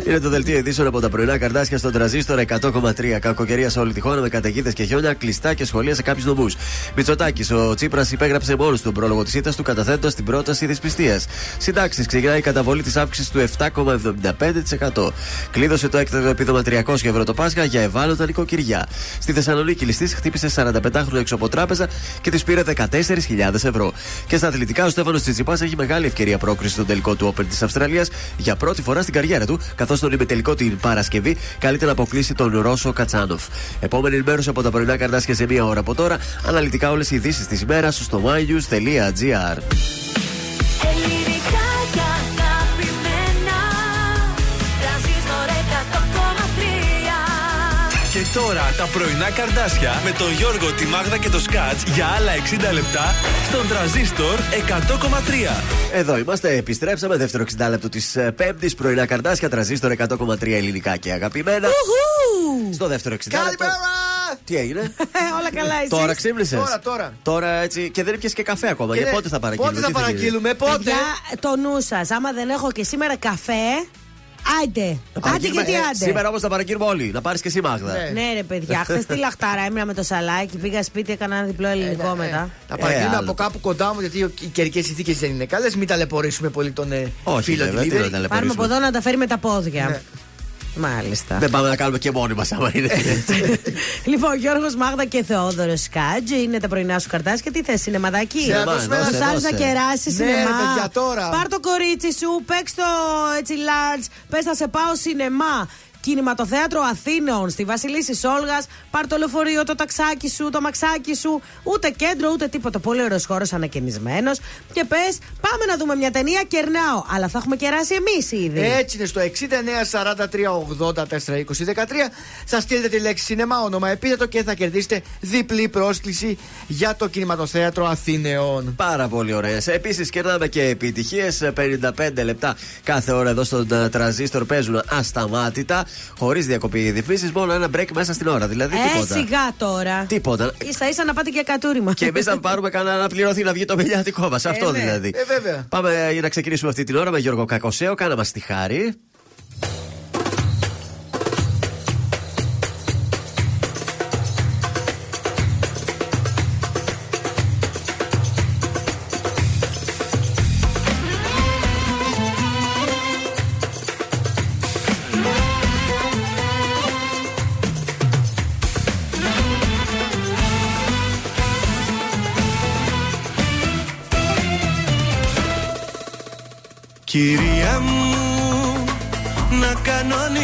Είναι το δελτίο ειδήσεων από τα πρωινά καρτάσια στον τραζίστορ 100,3. Κακοκαιρία σε όλη τη χώρα με καταιγίδες και χιόνια, κλειστά και σχολεία σε κάποιους νομούς. Μητσοτάκης, ο Τσίπρας υπέγραψε μόνος τον πρόλογο της ήττας του καταθέτοντας την πρόταση δυσπιστίας. Συντάξεις, ξεκινάει η καταβολή της αύξησης του 7,75%. Κλείδωσε το έκτακτο επίδομα 300 ευρώ το Πάσχα για ευάλωτα νοικοκυριά. Στη Θεσσαλονίκη ληστής χτύπησε 45χρονο έξω από τράπεζα και της πήρε 14.000 ευρώ. Και στα αθλητικά, ο Στέφανος Τσιτσιπάς έχει μεγάλη ευκαιρία πρόκριση στον τελικό του Open της Αυστραλίας για πρώτη φορά στην καριέρα του, καθώς τον ημιτελικό την Παρασκευή καλείται να αποκλείσει τον Ρώσο Κατσάνοφ. Επόμενη ενημέρωση από τα πρωινά καρτάσια σε μία ώρα από τώρα. Αναλυτικά όλες οι ειδήσεις της ημέρας στο mynews.gr. τώρα τα πρωινά καρδάσια με τον Γιώργο, τη Μάγδα και το Σκάτς για άλλα 60 λεπτά στον τραζίστορ 100,3. Εδώ είμαστε, επιστρέψαμε. Δεύτερο 60 λεπτό της Πέμπτης πρωινά καρτάσια. Τραζίστορ 100,3 ελληνικά και αγαπημένα. Ουχού! Στο δεύτερο 60 λεπτό. Καλημέρα! Τι έγινε; Ε, Όλα καλά, εσύ; Τώρα ξύπνησες; Τώρα, τώρα. Τώρα έτσι. Και δεν έπιασε και καφέ ακόμα. Και Για ναι, πότε θα παραγγείλουμε. Πότε θα τι γίνει; παραγγείλουμε, πότε; Παιδιά, το νου σας. Άμα δεν έχω και σήμερα καφέ, άντε. Θα Άντε παραγγείλουμε- γιατί ε, άντε. Σήμερα όμως θα παραγγείλουμε όλοι. Να πάρεις και εσύ Μάγδα. Ναι. Ναι, ρε παιδιά, χθες τη λαχτάρα έμεινα με το σαλάκι, πήγα σπίτι, έκανα ένα διπλό ελληνικό μετά. Να παραγγείλουμε άλλο. από κάπου κοντά μου, γιατί οι καιρικές συνθήκες δεν είναι καλές. Μην ταλαιπωρήσουμε πολύ τον ε, Όχι, φίλο βέβαια, τι να delivery. Πάρουμε ταλαιπωρήσουμε. από εδώ να τα φέρει με τα πόδια. Ναι. Μάλιστα. Δεν πάμε να κάνουμε και μόνοι μας άμα είναι. λοιπόν, Γιώργος Μάγδα και Θεόδωρος Σκάτζ είναι τα πρωινά σου καρτάσια. Τι θες, σινεμαδάκι; Σε να Σινεμά, δώσουμε δώσε, ένα Σ' άρεσε δώσε. να κεράσει Ναι, σινεμά. ρε παιδιά, τώρα. Πάρ το κορίτσι σου, παίξ το έτσι large. Πες να σε πάω σινεμά. Κινηματοθέατρο Αθήνεων στη Βασιλίση Όλγα. Πάρ το λεωφορείο, το ταξάκι σου, το μαξάκι σου. Ούτε κέντρο, ούτε τίποτα. Πολύ ωραίος χώρος ανακαινισμένος. Και πες, πάμε να δούμε μια ταινία. Κερνάω. Αλλά θα έχουμε κεράσει εμείς ήδη. Έτσι είναι στο 69 43 80 4 20 13. Θα στείλετε τη λέξη σινεμά, όνομα επίθετο και θα κερδίσετε διπλή πρόσκληση για το κινηματοθέατρο Αθήνεων. Πάρα πολύ ωραίες. Επίσης, κερνάμε και επιτυχίες. 55 λεπτά κάθε ώρα εδώ στον ε, τραζίστορ παίζουν ασταμάτητα. Χωρίς διακοπή διαφημίσει, μόνο ένα break μέσα στην ώρα. Δηλαδή Ε, τίποτα. σιγά τώρα. Τίποτα. σα ίσα να πάτε και κατούριμα. Και εμείς να πάρουμε κανένα να πληρωθεί να βγει το μελιάτικό μας. Αυτό ναι. δηλαδή. Ε, βέβαια. Πάμε για να ξεκινήσουμε αυτή την ώρα με Γιώργο Κακοσέο. Κάνα μας τη χάρη.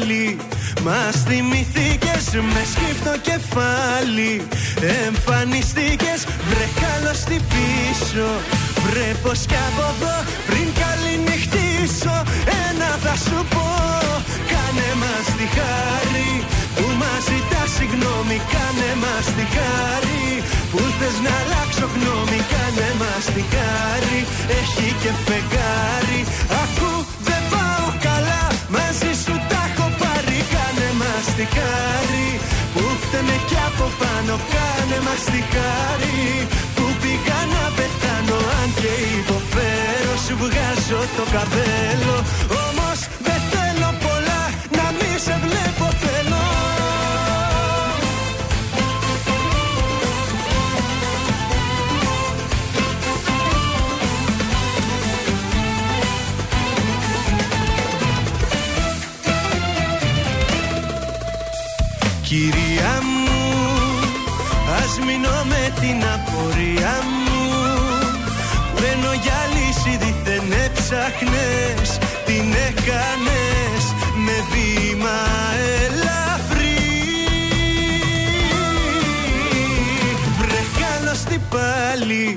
πάλι. Μας θυμηθήκες με σκύφτο κεφάλι. Εμφανιστήκες βρε καλώς τι πίσω. Βρε πως κι από εδώ πριν καληνυχτήσω. Ένα θα σου πω Κάνε μας τη χάρη. Που μας ζητάς συγγνώμη Κάνε μας τη χάρη. Που θες να αλλάξω γνώμη Κάνε μας τη χάρη. Έχει και φεγγάρι Ακού μας τη χάρη που φταίμε κι από πάνω Κάνε μας τη χάρη που πήγα να πεθάνω Αν και υποφέρω σου βγάζω το καπέλο. Όμως δεν θέλω πολλά να μη σε βλέπω Κυρία μου, ας μείνω με την απορία μου. Μένω για λύση δίθεν έψαχνες Την έκανες με βήμα ελαφρύ. Βρε καλώς τι πάλι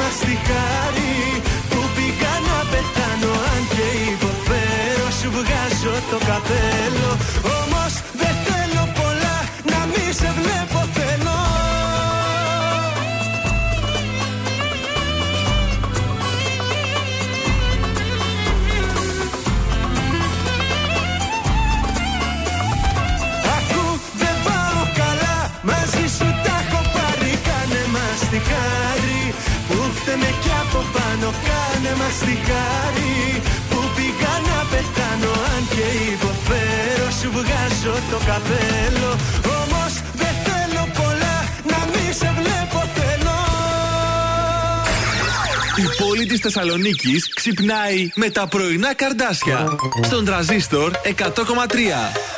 μας τη χάρη που πήγα να πεθάνω Αν και υποφέρω σου βγάζω το καπέλο Κάνε μας τη χάρη Που πήγα να πεθάνω Αν και υποφέρω Σου βγάζω το καπέλο Όμως δεν θέλω πολλά Να μη σε βλέπω θέλω Η πόλη της Θεσσαλονίκης ξυπνάει με τα πρωινά καρδάσια. Στον τραζίστορ 100,3.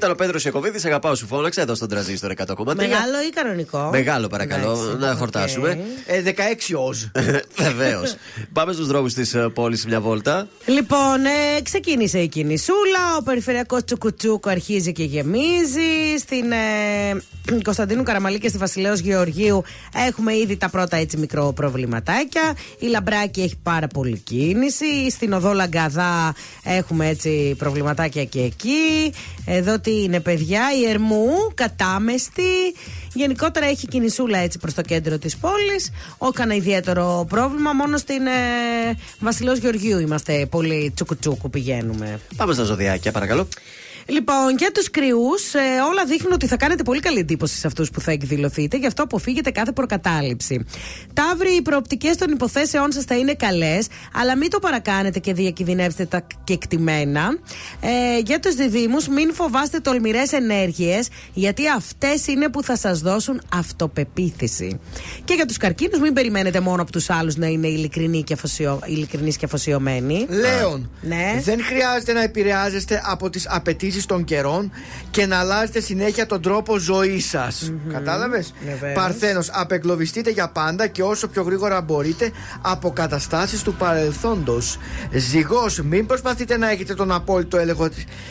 Ήταν ο Πέτρος Ιακωβίδης, αγαπάω σου φώναξε εδώ στον τρανζίστορ 100,3. Μεγάλο ή κανονικό; Μεγάλο, παρακαλώ, Εντάξει, να οκ. χορτάσουμε. Ε, 16 oz. Βεβαίως. Πάμε στους δρόμους της πόλης μια βόλτα. Λοιπόν, ε, ξεκίνησε η κινησούλα. Ο περιφερειακός τσουκουτσούκο αρχίζει και γεμίζει. Στην ε, Κωνσταντίνου Καραμαλή και στη Βασιλέως Γεωργίου έχουμε ήδη τα πρώτα έτσι μικρό προβληματάκια. Η Λαμπράκη έχει πάρα πολύ κίνηση. Στην Οδό Λαγκαδά έχουμε έτσι προβληματάκια και εκεί. Εδώ τι είναι, παιδιά, η Ερμού, κατάμεστη. Γενικότερα έχει κινησούλα έτσι προς το κέντρο της πόλης. Όκανα ιδιαίτερο πρόβλημα. Μόνο στην ε, Βασιλέως Γεωργίου είμαστε πολύ τσουκουτσούκου πηγαίνουμε. Πάμε στα ζωδιάκια, παρακαλώ. Λοιπόν, για τους κρυούς, όλα δείχνουν ότι θα κάνετε πολύ καλή εντύπωση σε αυτούς που θα εκδηλωθείτε, γι' αυτό αποφύγετε κάθε προκατάληψη. Ταύροι, οι προοπτικές των υποθέσεών σας θα είναι καλές, αλλά μην το παρακάνετε και διακινδυνεύσετε τα κεκτημένα. Ε, για τους διδήμου, μην φοβάστε τολμηρές ενέργειες, γιατί αυτές είναι που θα σας δώσουν αυτοπεποίθηση. Και για τους καρκίνους, μην περιμένετε μόνο από τους άλλους να είναι ειλικρινοί και, αφοσιω... ειλικρινείς και αφοσιωμένοι. Λέων, Ναι. δεν χρειάζεται να επηρεάζεστε από τις απαιτήσεις των καιρών και να αλλάζετε συνέχεια τον τρόπο ζωής σας. Κατάλαβες; Βεβαίως. Παρθένος, απεγκλωβιστείτε για πάντα και όσο πιο γρήγορα μπορείτε από καταστάσει του παρελθόντος. Ζυγός, μην προσπαθείτε να έχετε τον απόλυτο έλεγχο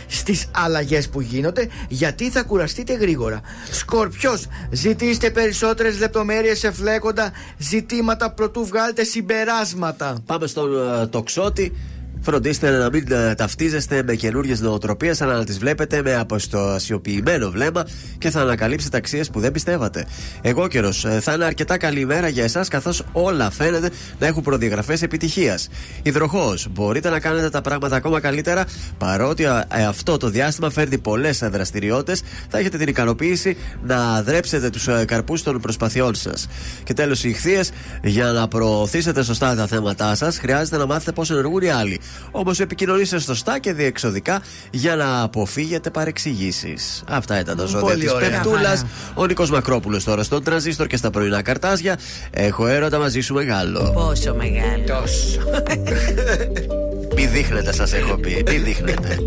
στις αλλαγές που γίνονται, γιατί θα κουραστείτε γρήγορα. Σκορπιός, ζητήστε περισσότερες λεπτομέρειες σε φλέκοντα ζητήματα προτού βγάλετε συμπεράσματα. Πάμε στον ε, τοξότη. Φροντίστε να μην ε, ταυτίζεστε με καινούριε νοοτροπίες, αλλά να τις βλέπετε με αποστασιοποιημένο βλέμμα και θα ανακαλύψετε αξίες που δεν πιστεύατε. Εγώ καιρο θα είναι αρκετά καλή ημέρα για εσάς, καθώς όλα φαίνεται να έχουν προδιαγραφές επιτυχίας. Υδροχός, μπορείτε να κάνετε τα πράγματα ακόμα καλύτερα, παρότι ε, αυτό το διάστημα φέρνει πολλές δραστηριότητες, θα έχετε την ικανοποίηση να δρέψετε τους καρπούς των προσπαθειών σας. Και τέλος, οι ηχθείες, για να προωθήσετε σωστά τα θέματά σας, χρειάζεται να μάθετε πώς ενεργούν οι άλλοι. Όμως επικοινωνήστε σωστά και διεξοδικά για να αποφύγετε παρεξηγήσεις. Αυτά ήταν τα ζώδια Πολύ της ωραία. Πεπτούλα. Χαρά. Ο Νικό Μακρόπουλος τώρα στον τρανζίστορ και στα πρωινά καρτάζια. Έχω έρωτα μαζί σου μεγάλο. Πόσο μεγάλο. Μη δείχνετε, σας έχω πει. Μη δείχνετε.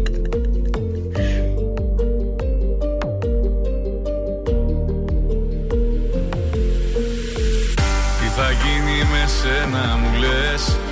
Τι θα γίνει με σένα μου λες; Η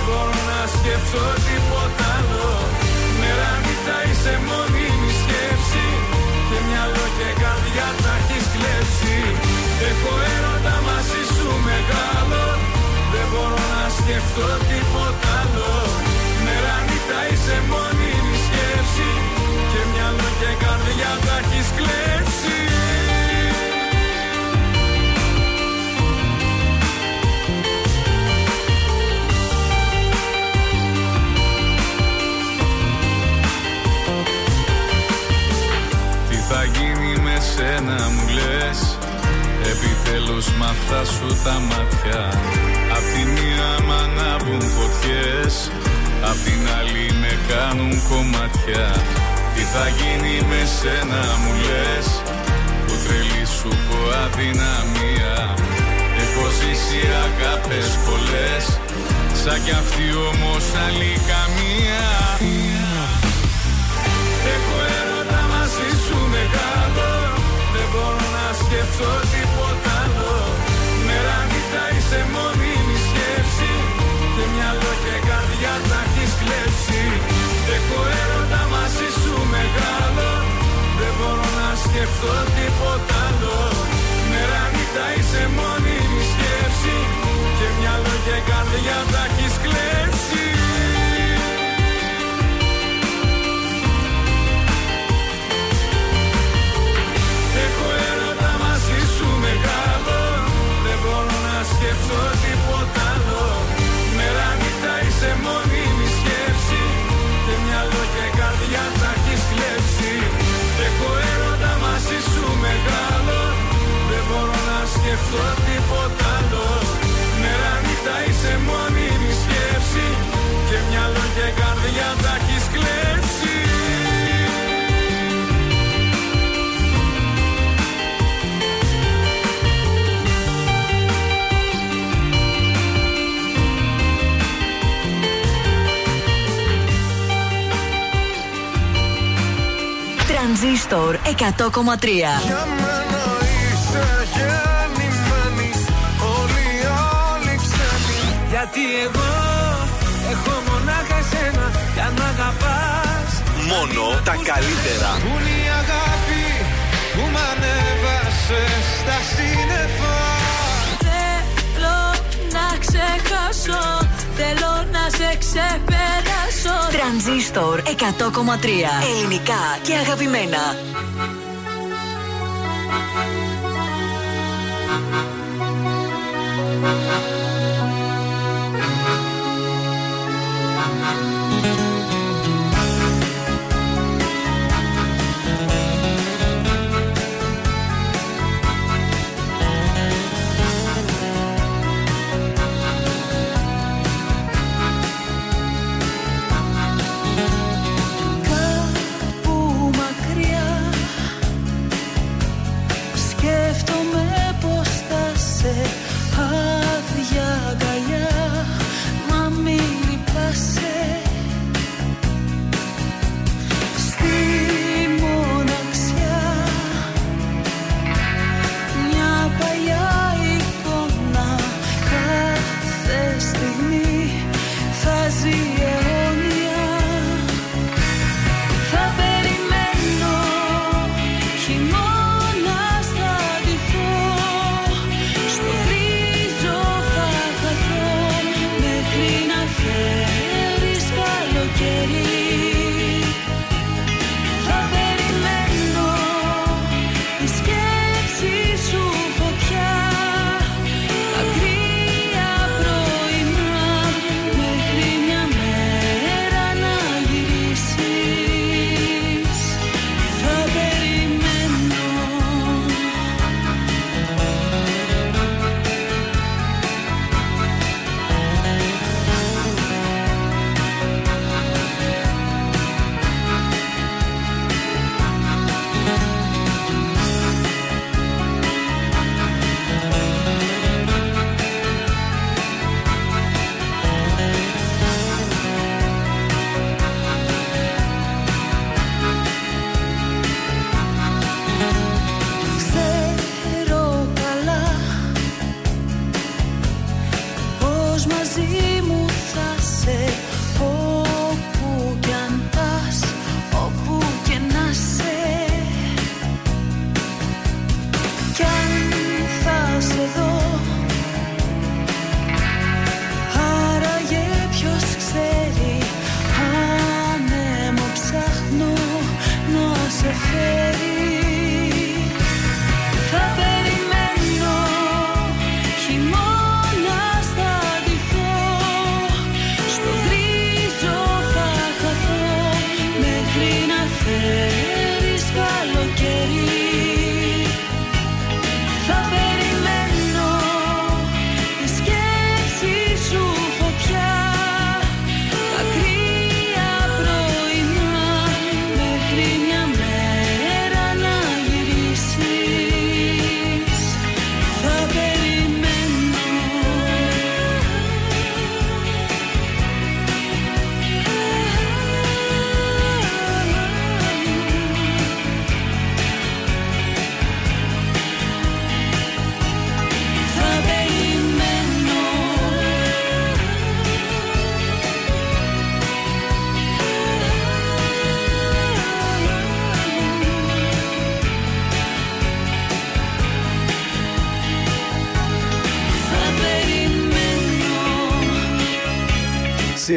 Δεν μπορώ να σκεφτώ τίποτα άλλο. Μέρα νύχτα είσαι μόνιμη σκέψη. Και μυαλό και καρδιά τα έχεις κλέψει. Έχω έρωτα μαζί σου μεγάλο. Δεν μπορώ να σκεφτώ τίποτα άλλο. Μέρα νύχτα είσαι μόνιμη σκέψη. Και μυαλό και καρδιά τα έχεις κλέψει σένα μου λες. Επιτέλους μ' αυτά σου τα μάτια. Απ' τη μία μ' ανάβουν φωτιές. Απ' την άλλη με κάνουν κομμάτια. Τι θα γίνει με σένα μου λες. Που τρελή σου έχω αδυναμία. Έχω ζήσει αγάπες πολλές. Σαν κι αυτή όμως άλλη καμία μπορώ να σκεφτώ τίποτα άλλο. Μέρα νύχτα είσαι μόνιμη σκέψη. Και μυαλό και καρδιά τα έχεις κλέψει. Έχω έρωτα μαζί σου μεγάλο. Δεν μπορώ να σκεφτώ τίποτα άλλο. Μέρα νύχτα είσαι μόνιμη σκέψη. Και μυαλό και καρδιά τα έχεις κλέψει νιώθω τίποτα άλλο Μέρα νύχτα είσαι μόνιμη σκέψη Και μυαλό και καρδιά τα έχεις κλέψει Τρανζίστορ 100,3. Γιατί εγώ έχω μονάχα εσένα Για να αγαπάς Μόνο τα καλύτερα. Πού είναι η αγάπη που μ' ανέβασες στα σύννεφα Θέλω να ξεχάσω Θέλω να σε ξεπεράσω Τρανζίστορ 100,3. Ελληνικά και αγαπημένα.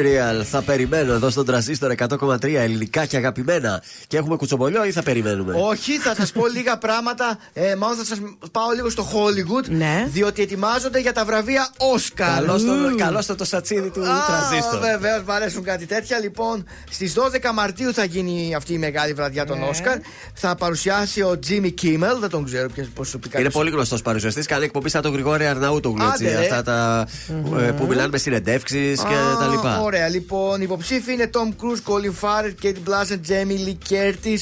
Serial. Θα περιμένω εδώ στον τραζίστορ 100,3 ελληνικά και αγαπημένα. Και έχουμε κουτσομπολιό ή θα περιμένουμε; Όχι, θα σας πω λίγα πράγματα. Ε, μάλλον θα σας πάω λίγο στο Hollywood. Ναι. Διότι ετοιμάζονται για τα βραβεία Όσκαρ. Καλώς το, καλώς το, το σατσίδι του τραζίστορ. Βεβαίως, μου αρέσουν κάτι τέτοια. Λοιπόν, στις 12 Μαρτίου θα γίνει αυτή η μεγάλη βραδιά των Ναι. Όσκαρ. Θα παρουσιάσει ο Jimmy Kimmel. Δεν τον ξέρω ποιος προσωπικά. Είναι πολύ γνωστός παρουσιαστής. Κάνει εκπομπή σαν τον Γρηγόρη Αρναούτογλου. έτσι, Άντε, ρε. Αυτά τα ε, που μιλάνε με συνεντεύξεις και Α, τα λοιπά. Ωραία, λοιπόν, υποψήφοι είναι Tom Cruise, Colin Farrell, Kate Blanchett, Jamie Lee Curtis,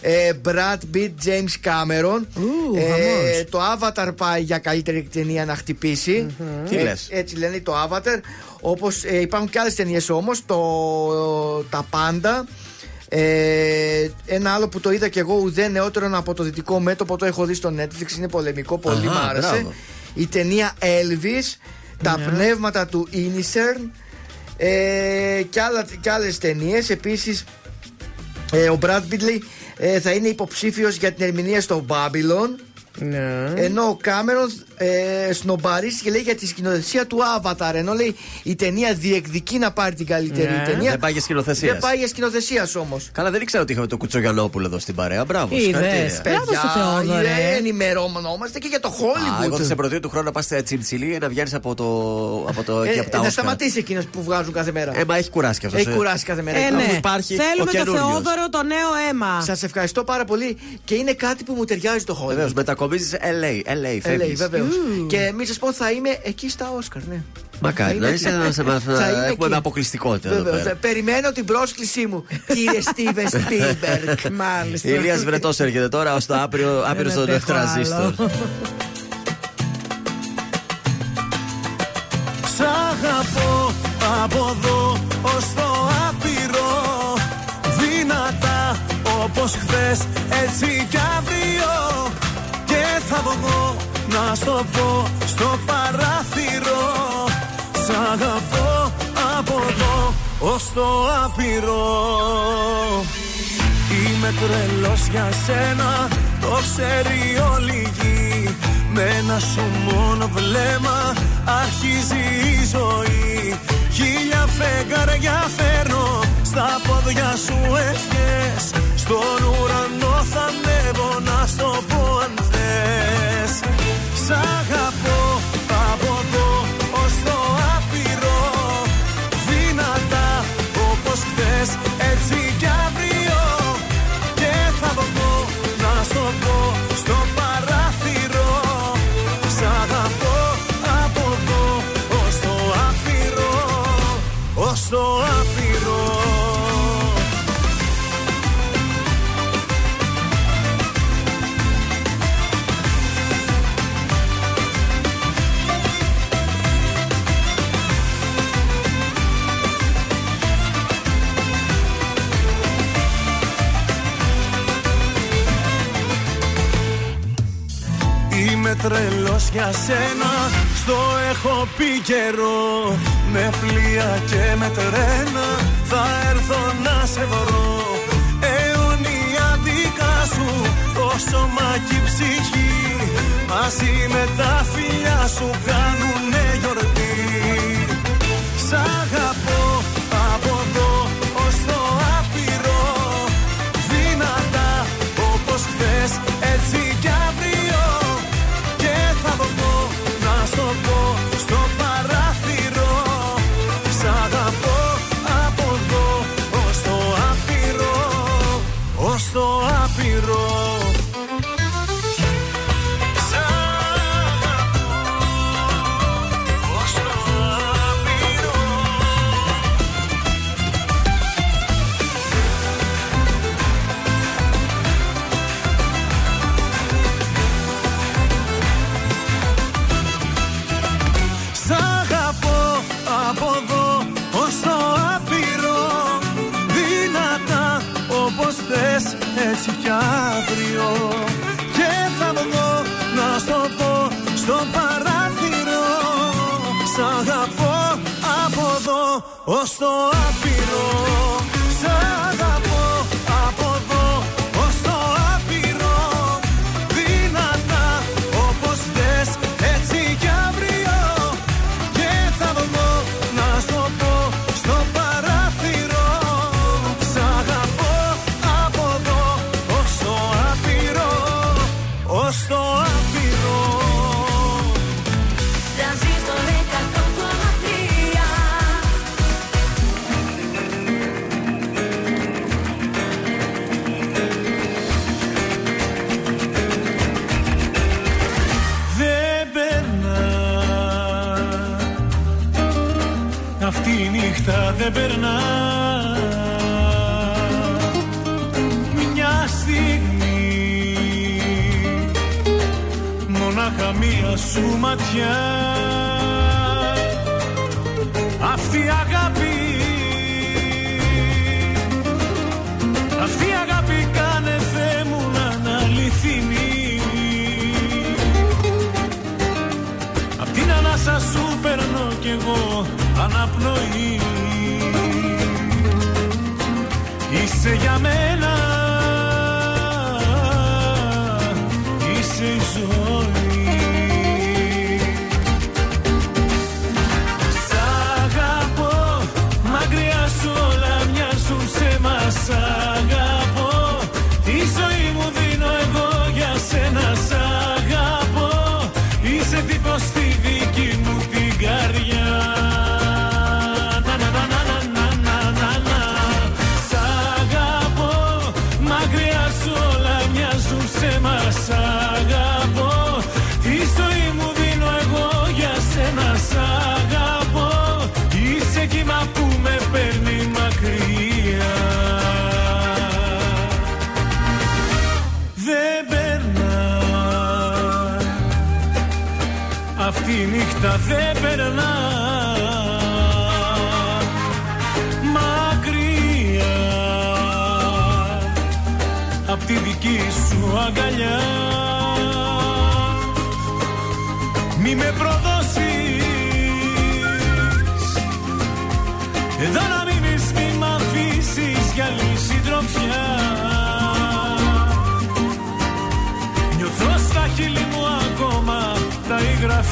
ε, Brad Pitt, James Cameron. Ε, χαμός. το Avatar πάει για καλύτερη ταινία να χτυπησει Τι Ε, λες; Έτσι λένε το Avatar. Όπως υπάρχουν και άλλες ταινίες όμως. Τα Πάντα. Ε, ένα άλλο που το είδα και εγώ ουδέν νεότερο από το δυτικό μέτωπο το έχω δει στο Netflix είναι πολεμικό πολύ Αχα, μ' άρεσε μπράβο. η ταινία Elvis τα πνεύματα του Ίνισερν ε, και, άλλα, και άλλες ταινίες επίσης ε, ο Brad Pitt λέει, ε, θα είναι υποψήφιος για την ερμηνεία στο Babylon Ναι. ενώ ο Κάμερον ε, σνομπαρίστηκε και λέει για τη σκηνοθεσία του Avatar. Ενώ λέει η ταινία διεκδικεί να πάρει την καλύτερη Ναι. ταινία. Δεν πάει για σκηνοθεσίας. Δεν πάει για σκηνοθεσίας όμως. Καλά, δεν ήξερα ότι είχαμε το Κουτσογιανόπουλο εδώ στην παρέα. Μπράβο. Είδες. συγχαρητήρια. Μπράβο στο Θεόδωρε. ε, ενημερώνομαστε και για το Α, εγώ θα σε Hollywood. προτείνω του χρόνου να πας σε τσιμψιλή να βγαίνεις από το. Από το Ε, εκεί από τα να Όσκαρ. σταματήσει εκείνος που βγάζουν κάθε μέρα. Ε, μα έχει κουράσει κι αυτός. Έχει κουράσει κάθε μέρα. Ε, Αφού ναι. υπάρχει ο Θέλουμε το καινούριος. Θεόδωρο το νέο αίμα. Σας ευχαριστώ πάρα πολύ και είναι κάτι που μου ταιριάζει το Βεβαίως, Hollywood. μετακομίζει LA. LA, Ε, φεύγεις. λέει, βεβαίως. Και μην σας πω, θα είμαι εκεί στα Όσκαρ, ναι. Μακάρι Θα να είμαι είσαι εκεί. να σε μάθ- Θα να είμαι έχουμε εκεί. αποκλειστικότητα εδώ Βεβαίως. πέρα. Ε, Περιμένω την πρόσκλησή μου, κύριε Στίβεν Σπίλμπεργκ. Μάλιστα. Ηλίας Βρετός έρχεται τώρα ως το άπειρο, άπειρος στον αντέχω τραζίστορ. άλλο. Σ' αγαπώ από εδώ ως το άπειρο Δυνατά όπως χθες έτσι κι αύριο Και θα βγω να στο πω στο παράθυρο. Σ' αγαπώ από εδώ ως το άπειρο. Είμαι τρελός για σένα, το ξέρει όλη η γη. Με ένα σου μόνο βλέμμα αρχίζει η ζωή. Χίλια φεγγάρια φέρνω, στα πόδια σου ευχές. Στον ουρανό θα ανέβω να στο πω αν θες Σ' για σένα. Στο έχω πει καιρό Με πλοία και με τρένα. Θα έρθω να σε βρω. Αιωνία δικά σου Το σώμα και η ψυχή. Μαζί με τα φιλιά σου Κάνουνε γιορτή. Σ' ως αγκαλιά. Μη με προδώσεις. Εδώ να μείνεις μη μ' αφήσεις για άλλη συντροφιά Νιώθω στα χείλη μου ακόμα τα υγρα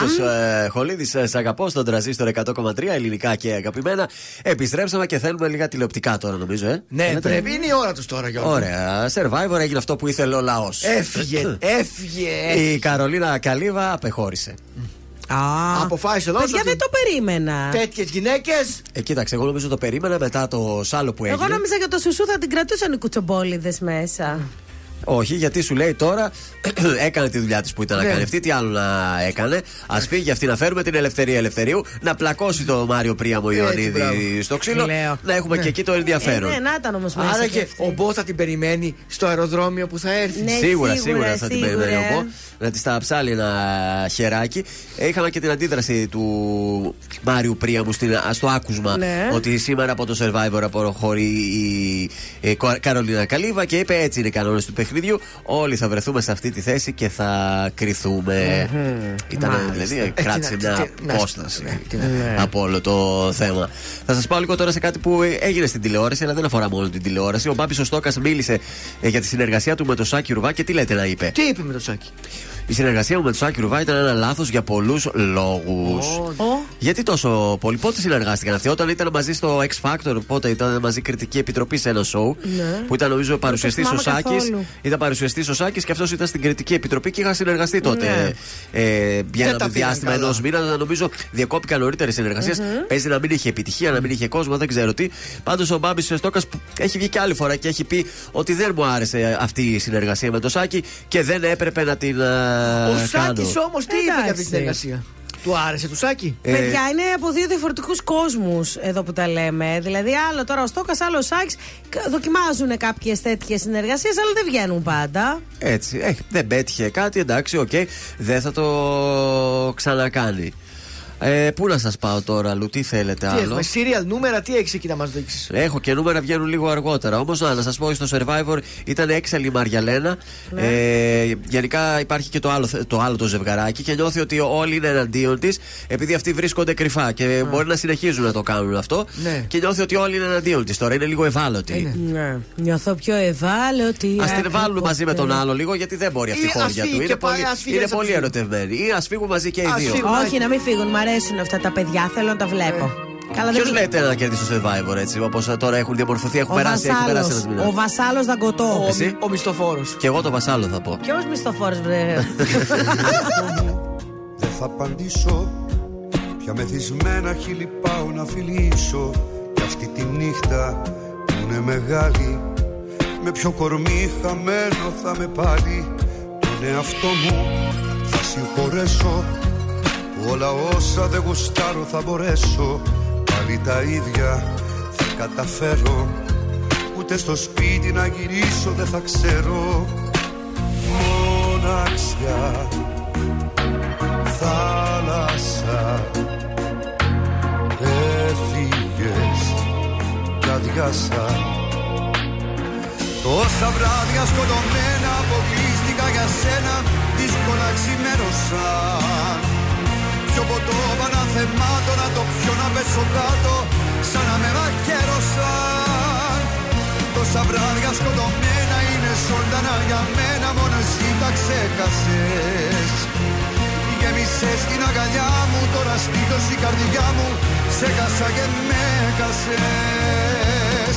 Χρήστος ε, Χολίδης. Ε, σ' αγαπώ στον τραζίστορ 100,3 ελληνικά και αγαπημένα. Επιστρέψαμε και θέλουμε λίγα τηλεοπτικά τώρα, νομίζω, ε. Ναι, Θέλετε; πρέπει, είναι η ώρα τους τώρα, Γιώργο. Ωραία. Survivor έγινε αυτό που ήθελε ο λαός. Έφυγε, έφυγε. Η Καρολίνα Καλίβα απεχώρησε. Α, Αποφάσισε εδώ. παιδιά δεν το περίμενα. Τέτοιες γυναίκες. Ε, κοίταξε, εγώ νομίζω το περίμενα μετά το σάλο που έγινε. Εγώ νόμιζα για το σουσού θα την κρατούσαν οι κουτσομπόλιδες μέσα. Όχι, γιατί σου λέει τώρα έκανε τη δουλειά της που ήταν να Ναι. κάνει αυτή. Τι άλλο να έκανε. Α φύγει αυτή να φέρουμε την ελευθερία ελευθερίου. Να πλακώσει το Μάριο Πρίαμο Ιωαννίδη μπράβο. στο ξύλο. Λέω. Να έχουμε και εκεί το Ε, ενδιαφέρον. ναι, να ήταν όμως μέσα. Άρα κι και αυτή. ο Μπό θα την περιμένει στο αεροδρόμιο που θα έρθει. Ναι, σίγουρα, σίγουρα, σίγουρα θα την σίγουρα. περιμένει εγώ. Να τη τα ψάλει ένα χεράκι. Ε, είχαμε και την αντίδραση του Μάριου Πρίαμου στην, α, στο άκουσμα Ναι. ότι σήμερα από το survivor αποχωρεί η, η Κα- Καρολίνα Καλίβα και είπε έτσι είναι οι κανόνες του παιχνιδιού. Όλοι θα βρεθούμε σε αυτή τη θέση και θα κρυθούμε. Ήταν Μάλιστα. δηλαδή, Ε, κράτησε τι να- μια τι να- απόσταση ναι, τι να- από όλο το θέμα. Θα σας πάω λίγο τώρα σε κάτι που έγινε στην τηλεόραση, αλλά δεν αφορά μόνο την τηλεόραση. Ο Μπάμπης ο Στόκα μίλησε ε, για τη συνεργασία του με το Σάκη Ρουβά και τι λέτε να είπε; Τι είπε με το σάκι. Η συνεργασία μου με το Σάκη Ρουβά ήταν ένα λάθος για πολλούς λόγους. Ω, Γιατί τόσο πολύ, πότε συνεργάστηκαν αυτοί, όταν ήταν μαζί στο X Factor, πότε ήταν μαζί κριτική επιτροπή σε ένα show. Ναι. Που ήταν νομίζω παρουσιαστής ο θυμάμαι Σάκης. καθόλου. Ήταν παρουσιαστής ο Σάκης και αυτός ήταν στην κριτική επιτροπή και είχαν συνεργαστεί τότε. Ναι. Ε, για Δεν ένα τα πήγαν διάστημα καλά. ενός μήνα. Νομίζω διακόπηκαν νωρίτερες συνεργασίες. Παίζει να μην είχε επιτυχία, να μην είχε κόσμο, δεν ξέρω τι. Πάντως ο Μπάμπης Στόκας έχει βγει και άλλη φορά και έχει πει ότι δεν μου άρεσε αυτή η συνεργασία με το Σάκη και δεν έπρεπε να την. Ε, Ο κάνω. Σάκη όμως τι είπε για αυτή τη Εντάξει. συνεργασία. Του άρεσε του Σάκη; Ε, Παιδιά, είναι από δύο διαφορετικούς κόσμους εδώ που τα λέμε. Δηλαδή, άλλο τώρα ο Στόκας, άλλο ο Σάκης. Δοκιμάζουν κάποιες τέτοιες συνεργασίες, αλλά δεν βγαίνουν πάντα. Έτσι. Ε, δεν πέτυχε κάτι, εντάξει, οκ. Δεν θα το ξανακάνει. Ε, πού να σας πάω τώρα, Λου, τι θέλετε Τι άλλο; έχουμε, serial νούμερα, τι έχεις εκεί να μας δείξεις; Έχω και νούμερα βγαίνουν λίγο αργότερα. Όμως, να σας πω, στο Survivor ήταν έξαλλη η Μαριαλένα. Ναι. Ε, γενικά υπάρχει και το άλλο, το άλλο το ζευγαράκι και νιώθει ότι όλοι είναι εναντίον της επειδή αυτοί βρίσκονται κρυφά και μπορεί να συνεχίζουν να το κάνουν αυτό. Ναι. Και νιώθει ότι όλοι είναι εναντίον της τώρα. Είναι λίγο ευάλωτη. Είναι. Ναι. Νιώθω πιο ευάλωτη. Α την από βάλουν μαζί με ποτέ. τον άλλο λίγο γιατί δεν μπορεί αυτή η Ή ας χώρια φύγει του. και Είναι πάει, πολύ, ας φύγει, είναι ας πολύ φύγει. ερωτευμένοι. Ή ας φύγουν μαζί και οι Ας δύο. φύγουν. Όχι, να μην φύγουν. Μ' αρέσουν αυτά τα παιδιά. Θέλω να τα βλέπω. Καλά, Ποιος δεν λέτε να κερδίσει το survivor έτσι, όπως τώρα έχουν διαμορφωθεί, έχουν Ο περάσει, έχει περάσει ένας Βασάλο. μήνας. Ο Βασάλος Δαγκωτό. Εσύ; Ο μισθοφόρος. Και εγώ το βασάλο θα πω. Ποιος μισθοφόρος, βρε; Δεν θα απαντήσω Πια μεθυσμένα χείλη πάω να φιλήσω Κι αυτή τη νύχτα που είναι μεγάλη Με ποιο κορμί χαμένο θα με πάλι Τον εαυτό μου θα συγχωρέσω Που όλα όσα δεν γουστάρω θα μπορέσω. Πάλι τα ίδια θα καταφέρω. Ούτε στο σπίτι να γυρίσω δεν θα ξέρω. Μοναξιά θάλασσα Έφυγες κι αδειάσα Τόσα βράδια σκοτωμένα αποκλείστηκα για σένα Δύσκολα ξημέρωσαν Πιο ποτό παναθεμάτω να το πιω να πέσω κάτω Σαν να με μαχαίρωσαν Τόσα βράδια σκοτωμένα είναι ζωντανά για μένα Μόνο εσύ τα ξέχασες. Γέμισες στην αγκαλιά μου Τώρα στήθος η καρδιά μου Σε χάσα και με χάσες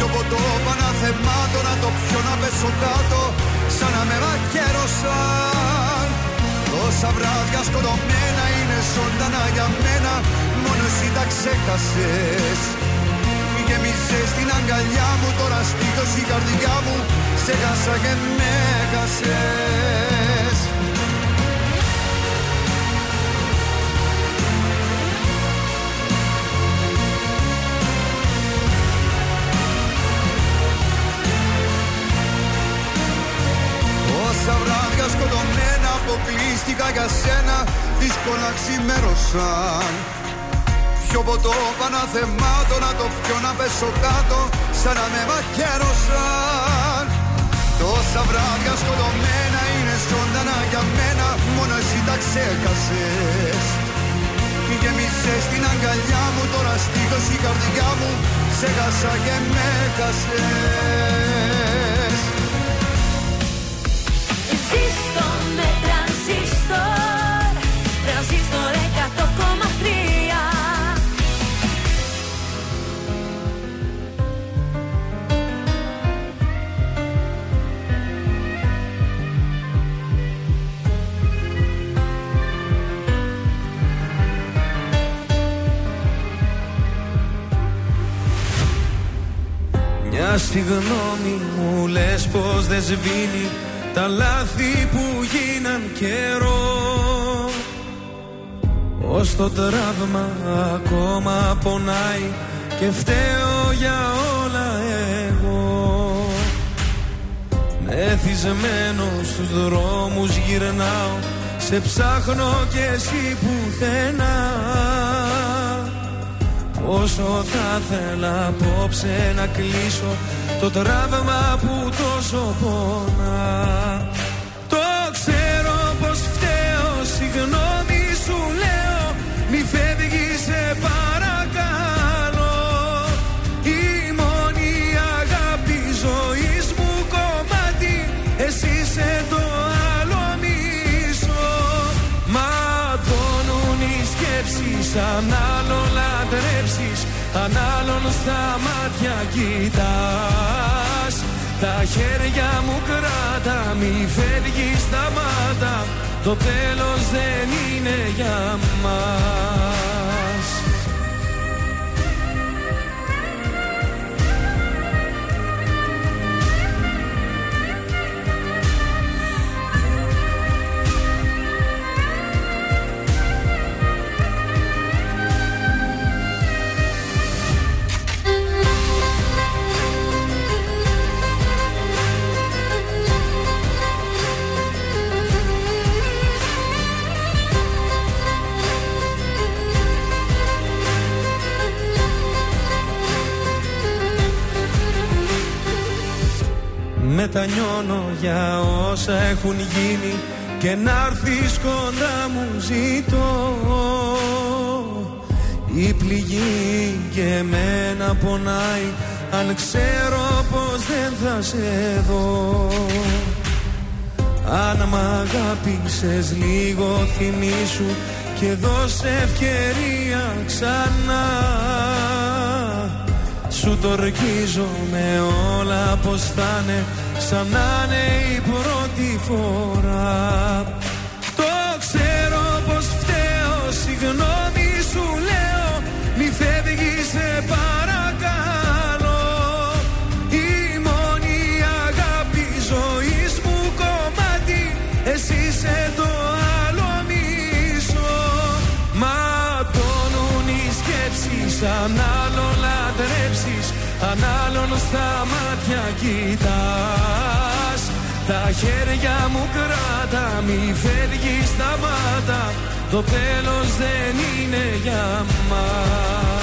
Πιο ποτό παναθεμάτω να το πιω να πέσω κάτω Σαν να με μαχαίρωσαν Τόσα βράδια σκοτωμένα είναι ζωντανά για μένα Μόνο εσύ τα ξέχασες. Γέμισες στην αγκαλιά μου Τώρα στήθος η καρδιά μου Σε χάσα και με χάσες αποκλείστηκα για σένα Δύσκολα ξημέρωσαν Πιο ποτό παναθεμάτω να το πιω να πέσω κάτω Σαν να με μαχαίρωσαν. Τόσα βράδια σκοτωμένα είναι ζωντανά για μένα Μόνο εσύ τα ξέχασες. Γέμισες στην αγκαλιά μου Τώρα στήθος η καρδιά μου Σε χάσα και με χάσες τρανζίστορ Τρανζίστορ 100,3 Μια συγγνώμη μου λες πως δεν σβήνει. Τα λάθη που γίναν καιρό Ως το τραύμα ακόμα πονάει Και φταίω για όλα εγώ. Μεθυσμένο στους δρόμους γυρνάω Σε ψάχνω και εσύ πουθενά. Όσο θα θέλα απόψε να κλείσω Το τραύμα που τόσο πονά Το ξέρω πως φταίω Συγγνώμη σου λέω Μη φεύγεις σε παρακαλώ. Η μόνη αγάπη ζωής μου κομμάτι Εσύ είσαι το άλλο μισό. Ματώνουν οι σκέψεις Αν άλλον λατρέψεις Αν άλλον στα μάτια κοιτάς Τα χέρια μου κράτα Μη φεύγεις σταμάτα. Το τέλος δεν είναι για μας Μετανιώνω για όσα έχουν γίνει Και να έρθεις κοντά μου ζητώ. Η πληγή και εμένα πονάει Αν ξέρω πως δεν θα σε δω. Αν μ' αγάπησες λίγο θυμίσου Και δώσε ευκαιρία ξανά. Σου το με όλα πως θα είναι Σαν να είναι η πρώτη φορά. Το ξέρω πως φταίω Συγγνώμη σου λέω. Μη φεύγεις σε παρακαλώ. Η μόνη αγάπη ζωής μου κομμάτι. Εσύ είσαι το άλλο μισό. Ματώνουν οι σκέψεις Αν άλλο λατρέψεις Αν άλλον στα μάτια κοιτάς. Τα χέρια μου κράτα Μη φεύγεις σταμάτα Το τέλος δεν είναι για μας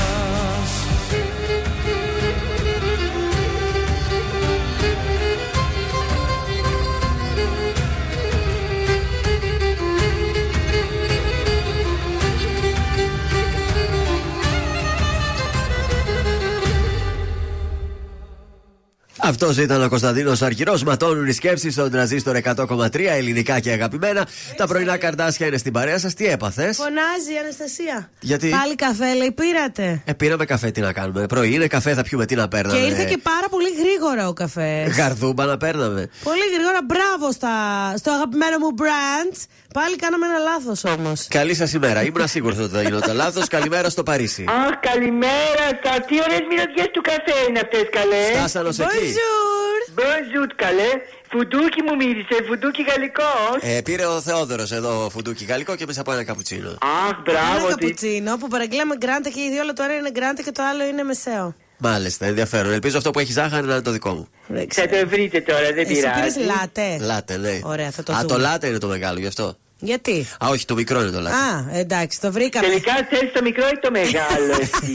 Αυτός ήταν ο Κωνσταντίνος Αρχηρός. Ματώνουν οι σκέψει στον τραζίστορ 100,3 ελληνικά και αγαπημένα. Τα πρωινά καρτάσια είναι στην παρέα σας. Τι έπαθες; Φωνάζει η Αναστασία. Γιατί; Πάλι καφέ, λέει, πήρατε. Ε, πήραμε καφέ, τι να κάνουμε. Πρωί είναι καφέ, θα πιούμε, τι να παίρναμε; Και ήρθε και πάρα πολύ γρήγορα ο καφές. Γαρδούμπα να παίρναμε. Πολύ γρήγορα, μπράβο στα, στο αγαπημένο μου brand. Πάλι κάναμε ένα λάθος όμως. Καλή σας ημέρα. Ήμουν σίγουρος ότι θα γινόταν λάθος. Καλημέρα στο Παρίσι. Αχ, καλημέρα σας. Τι ωραίες μυρωδιές του καφέ είναι αυτές, καλέ. Στάσανος εκεί. Bonjour. Bonjour, καλέ. Φουντούκι μου μύρισε, φουντούκι γαλλικό. Ε, πήρε ο Θεόδωρος εδώ φουντούκι γαλλικό και εμείς από ένα καπουτσίνο. Αχ, Ένα μπράβο. τι- καπουτσίνο που παραγγέλαμε γκράντε και οι δύο, αλλά το ένα είναι γκράντε και το άλλο είναι μεσαίο. Μάλιστα, ενδιαφέρον. Ελπίζω αυτό που έχει ζάχαρη να είναι το δικό μου. Δεν Θα ξέρω. το βρείτε τώρα, δεν Εσύ πειράζει. πήρες λάτε. Λάτε, ναι. Ωραία, θα το Α, δούμε. το λάτε είναι το μεγάλο, γι' αυτό. Γιατί; Α, όχι, το μικρό είναι το λάτε. Α, εντάξει, το βρήκαμε. Τελικά θες το μικρό ή το μεγάλο, εσύ.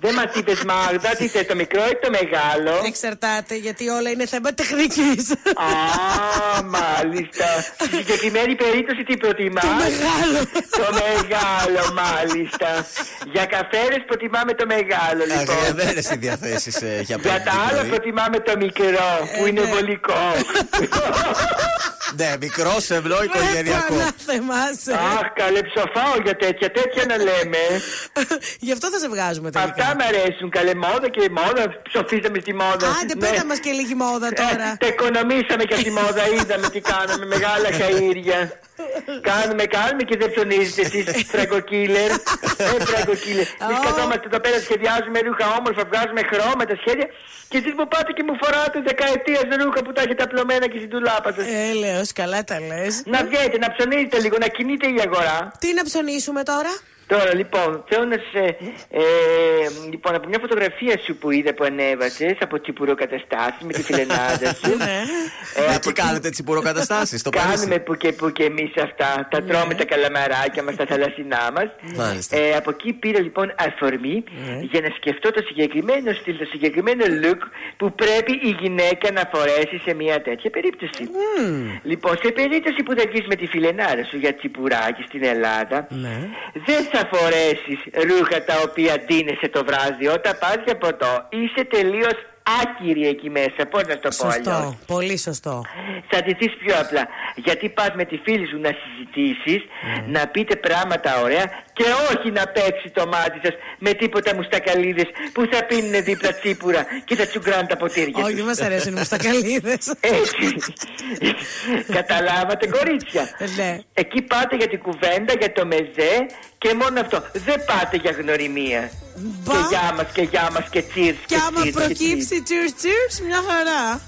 δεν μας είπες, Μάγδα, τι θες το μικρό ή το μεγάλο; Εξαρτάται, γιατί όλα είναι θέμα τεχνικής. Α, μάλιστα. Στη συγκεκριμένη περίπτωση τι προτιμάς; Το μεγάλο. Το μεγάλο, μάλιστα. Για καφέρες προτιμάμε το μεγάλο, λοιπόν. Αγριεμένε οι διαθέσεις για Για πέντε τα άλλα πρωί. προτιμάμε το μικρό που είναι ναι. βολικό. Ναι, μικρός, σεμνό, οικογενειακό. Ανάθεμάσαι. Αχ, καλέ ψοφάω για τέτοια, τέτοια να λέμε. Γι' αυτό θα σε βγάζουμε τελικά. Αυτά με αρέσουν, καλέ μόδα και μόδα. Ψοφίσαμε στη μόδα. Άντε, Ναι. πέτα μας και λίγη μόδα τώρα. Ε, τα οικονομήσαμε και τη μόδα, είδαμε τι κάναμε, μεγάλα χαΐρια. κάνουμε, κάνουμε και δεν ψωνίζετε εσείς φραγκοκίλερ. ε, φραγκοκίλερ. Εμείς καθόμαστε εδώ πέρα, σχεδιάζουμε ρούχα όμορφα, βγάζουμε χρώματα, σχέδια. Και εσείς μου πάτε και μου φοράτε δεκαετίας ρούχα που τα έχετε απλωμένα και στην τουλάπα σας. Έλεος, καλά τα λες. Να βγαίνετε, να ψωνίζετε λίγο, να κινείτε η αγορά. Τι να ψωνίσουμε τώρα; Τώρα λοιπόν, θέλω να σε. Ε, λοιπόν, από μια φωτογραφία σου που είδα που ανέβασες από τσιπουροκαταστάσεις με τη φιλενάδα σου. Ναι. ε, Εκεί κάνετε τσιμπουροκαταστάσει. Το Κάνουμε Παρίσι. που και που και εμείς αυτά. Τα τρώμε τα καλαμαράκια μας, τα θαλασσινά μας. Μάλιστα. Ε, από εκεί πήρα λοιπόν αφορμή για να σκεφτώ το συγκεκριμένο στυλ, το συγκεκριμένο look που πρέπει η γυναίκα να φορέσει σε μια τέτοια περίπτωση. Λοιπόν, σε περίπτωση που θα βγεις με τη φιλενάρα σου για τσιπουράκι στην Ελλάδα, Ναι. δεν θα φορέσεις ρούχα τα οποία ντύνεσαι το βράδυ. Όταν πας για ποτό, είσαι τελείως άκυρη εκεί μέσα. Πώς να το πω αλλιώς; Σωστό. Πολύ σωστό. Θα ντυθείς πιο απλά. Γιατί πας με τη φίλη σου να συζητήσεις, Ναι. να πείτε πράγματα ωραία και όχι να παίξει το μάτι σας με τίποτα μουστακαλίδες που θα πίνουν δίπλα τσίπουρα και θα τσουγκράνε τα ποτήρια Όχι, τους. δεν μας αρέσουν οι μουστακαλίδες. Έτσι. Καταλάβατε κορίτσια. Ναι. Εκεί πάτε για την κουβέντα, για το μεζέ και μόνο αυτό. Δεν πάτε για γνωριμία. Μπα. Και γεια μας και γεια μας και τσίρς Και άμα cheers και cheers. προκύψει cheers cheers, μια χαρά.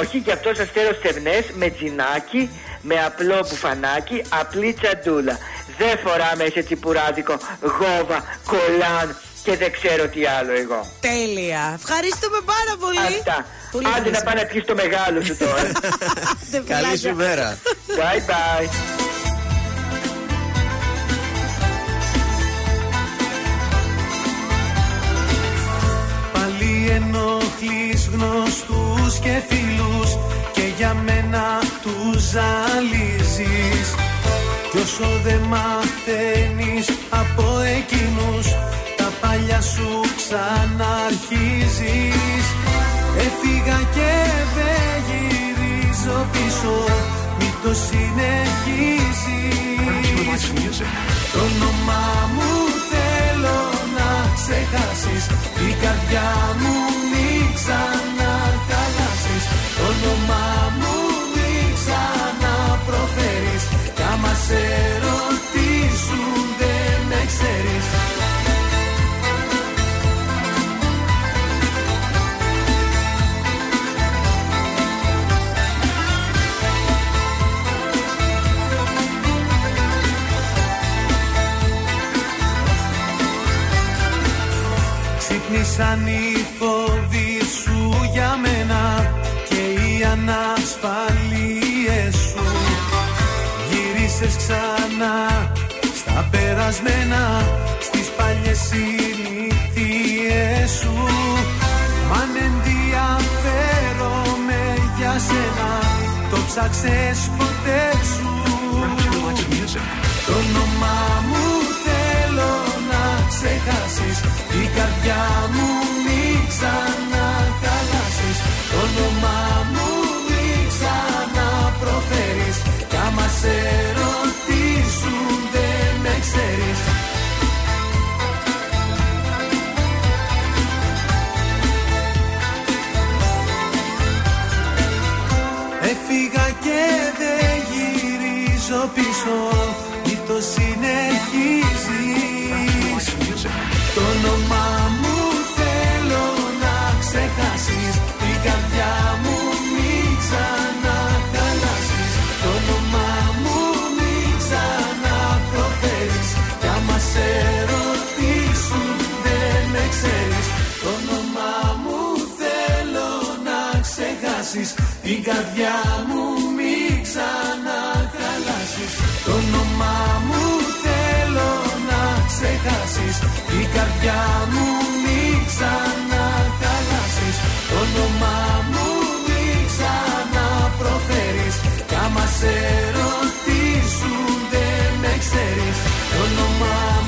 Όχι, γι' αυτό σας θέλω στεγνές με τζινάκι, με απλό μπουφανάκι, απλή τσαντούλα. Δεν φοράμε σε τσιπουράδικο γόβα, κολάν και δεν ξέρω τι άλλο εγώ. Τέλεια. Ευχαριστούμε πάρα πολύ. Αυτά. Πολύ Άντε να χρήσιμο. πάει να πιεις το μεγάλο σου τώρα. Άντε, Καλή φιλάκια. σου μέρα. bye bye. Πάλι ενοχλείς γνωστούς και φίλους Και για μένα τους ζαλίζεις Κι όσο δεν μαθαίνεις από εκείνους Τα παλιά σου ξαναρχίζεις. Έφυγα και δεν γυρίζω πίσω Μην το συνεχίζεις. Το όνομά μου θέλω να ξεχάσεις Η καρδιά μου μην ξαναχαλάσεις Το όνομά Κι άμα σε ρωτήσουν δεν με ξέρεις. Ξύπνησαν οι φόβοι σου για μένα και οι ανασφαλίες Γύρισες ξανά στα περασμένα στις παλιές συνήθειές σου. Μ' αν ενδιαφέρομαι για σένα το ψάξες ποτέ σου. Το όνομά μου θέλω να ξεχάσεις Η καρδιά μου μην ξαναχαλάσεις ξέρεις. Έφυγα και δεν γυρίζω πίσω Μη το συνεχίζεις. Το όνομά ξεχάσεις Την καρδιά μου μην ξαναχαλάσεις. Το όνομά μου θέλω να ξεχάσεις. Την καρδιά μου μην ξαναχαλάσεις. Το όνομά μου μην ξαναπροφέρεις. Κι άμα σε ρωτήσουν δεν με ξέρεις. Το όνομά μου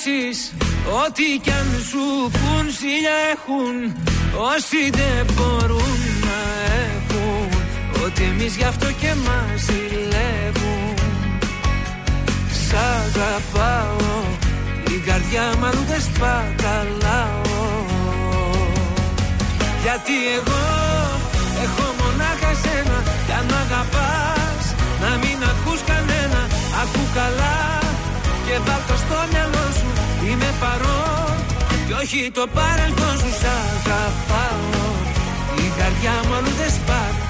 Ακούσεις ό,τι κι αν σου πουν Σιλιά έχουν. Όσοι δεν μπορούν να έχουν. Ότι εμείς γι' αυτό και μας ζηλεύουν. Σ' αγαπάω την καρδιά μου αλλού δεν σπαταλάω. Γιατί εγώ έχω μονάχα σένα. Κι αν μ' αγαπάς να μην ακούς κανένα. Ακού καλά και βάλ' το στο μυαλό σου Είμαι παρόν. Και όχι το παρελθόν σου Σ' αγαπάω. Η καρδιά μου αλλού δεν σπαταλάω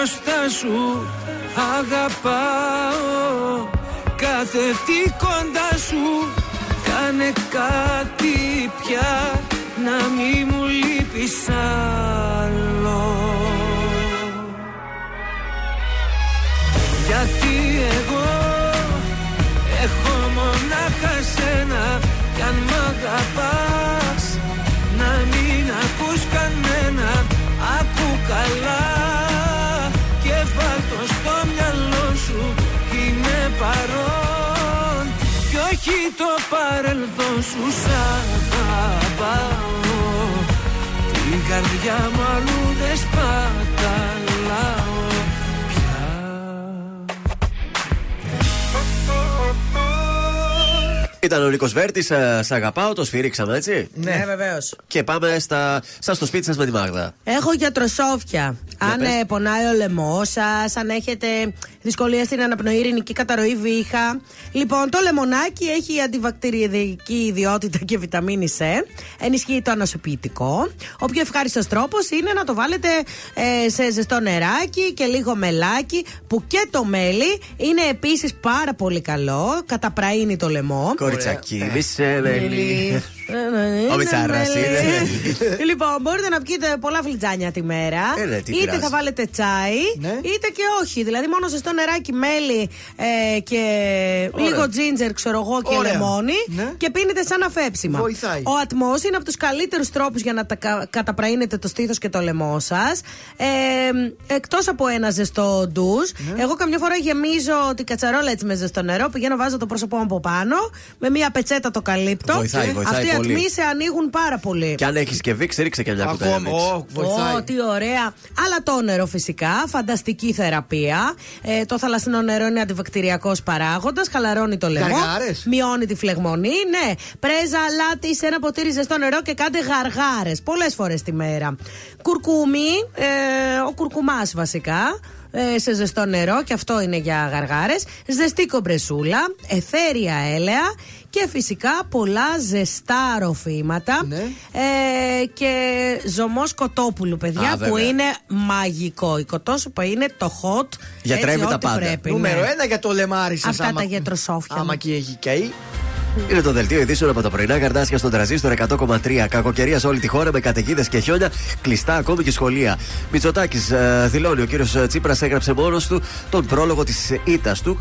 μπροστά σου Αγαπάω. Κάθε τι κοντά σου Κάνε κάτι πια να μη μου λείπεις άλλο το παρελθόν σου Σ' αγαπάω. Την καρδιά μου αλλού δεν σπαταλάω Ήταν ο Νίκο Βέρτης, Σ' αγαπάω, το σφύριξαμε έτσι; Ναι, βεβαίως. Και πάμε στα, σας στο σπίτι σας με τη Μάγδα. Έχω γιατροσόφια. Αν πες. ε, πονάει ο λαιμό σας, αν έχετε δυσκολία στην αναπνοή, ειρηνική καταρροή βήχα. Λοιπόν, το λεμονάκι έχει αντιβακτηριαδική ιδιότητα και βιταμίνη C. Ενισχύει το ανοσοποιητικό. Ο πιο ευχάριστος τρόπος είναι να το βάλετε ε, σε ζεστό νεράκι και λίγο μελάκι, που και το μέλι είναι επίσης πάρα πολύ καλό. Καταπραίνει το λαιμό. Kurczaki, weseleli. Ο Μιτσάρας Μέλι. είναι. Λοιπόν, μπορείτε να πιείτε πολλά φλιτζάνια τη μέρα. Ε, ναι, τι είτε πειράζει. θα βάλετε τσάι, είτε και όχι. Δηλαδή, μόνο ζεστό Φυτό νεράκι, μέλι ε, και λίγο τζίντζερ, ξέρω εγώ, και Ωραία. λεμόνι. Ναι. Και πίνετε σαν αφέψιμα. Βοηθάει. Ο ατμός είναι από τους καλύτερους τρόπους για να τα κα- καταπραίνετε το στήθος και το λαιμό σας. Ε, Εκτός από ένα ζεστό ντουζ, Ναι. εγώ καμιά φορά γεμίζω την κατσαρόλα έτσι με ζεστό νερό. Πηγαίνω, βάζω το πρόσωπό μου από πάνω, με μία πετσέτα το καλύπτω. Βοηθάει, Και βοηθάει Αυτοί οι πολύ. ατμοί σε ανοίγουν πάρα πολύ. Και αν έχεις και βίξ, ρίξε και μια κουταλιά Ακόμα. βίξ. Ω, βοηθάει. Ω, τι ωραία. Αλατόνερο φυσικά. Φανταστική θεραπεία. Ε, το θαλασσινό νερό είναι αντιβακτηριακός παράγοντας. Χαλαρώνει το λαιμό. Γαργάρες; Μειώνει τη φλεγμονή. Ναι. Πρέζα, αλάτι σε ένα ποτήρι ζεστό νερό και κάντε γαργάρες. Πολλές φορές τη μέρα. Κουρκούμι. Ε, ο κουρκουμάς βασικά. Ε, σε ζεστό νερό και αυτό είναι για γαργάρες ζεστή κομπρεσούλα, εθέρια έλαια και φυσικά πολλά ζεστά ροφήματα Ναι. ε, και ζωμό κοτόπουλου, παιδιά, Α, που βέβαια. είναι μαγικό. Η κοτόσουπα είναι το hot. Γιατρεύει έτσι, τα ό,τι πάντα. Πρέπει, Νούμερο ναι. ένα για το λεμάρι σας. Αυτά τα γιατροσόφια. Άμα και έχει καεί. Είναι το δελτίο ειδήσεων από τα πρωινά καρτάσια στον τραζίστορ 100,3. Κακοκαιρία σε όλη τη χώρα με καταιγίδες και χιόνια, κλειστά ακόμη και σχολεία. Μητσοτάκης δηλώνει, ο κύριος Τσίπρας έγραψε μόνος του τον πρόλογο της ήττας του,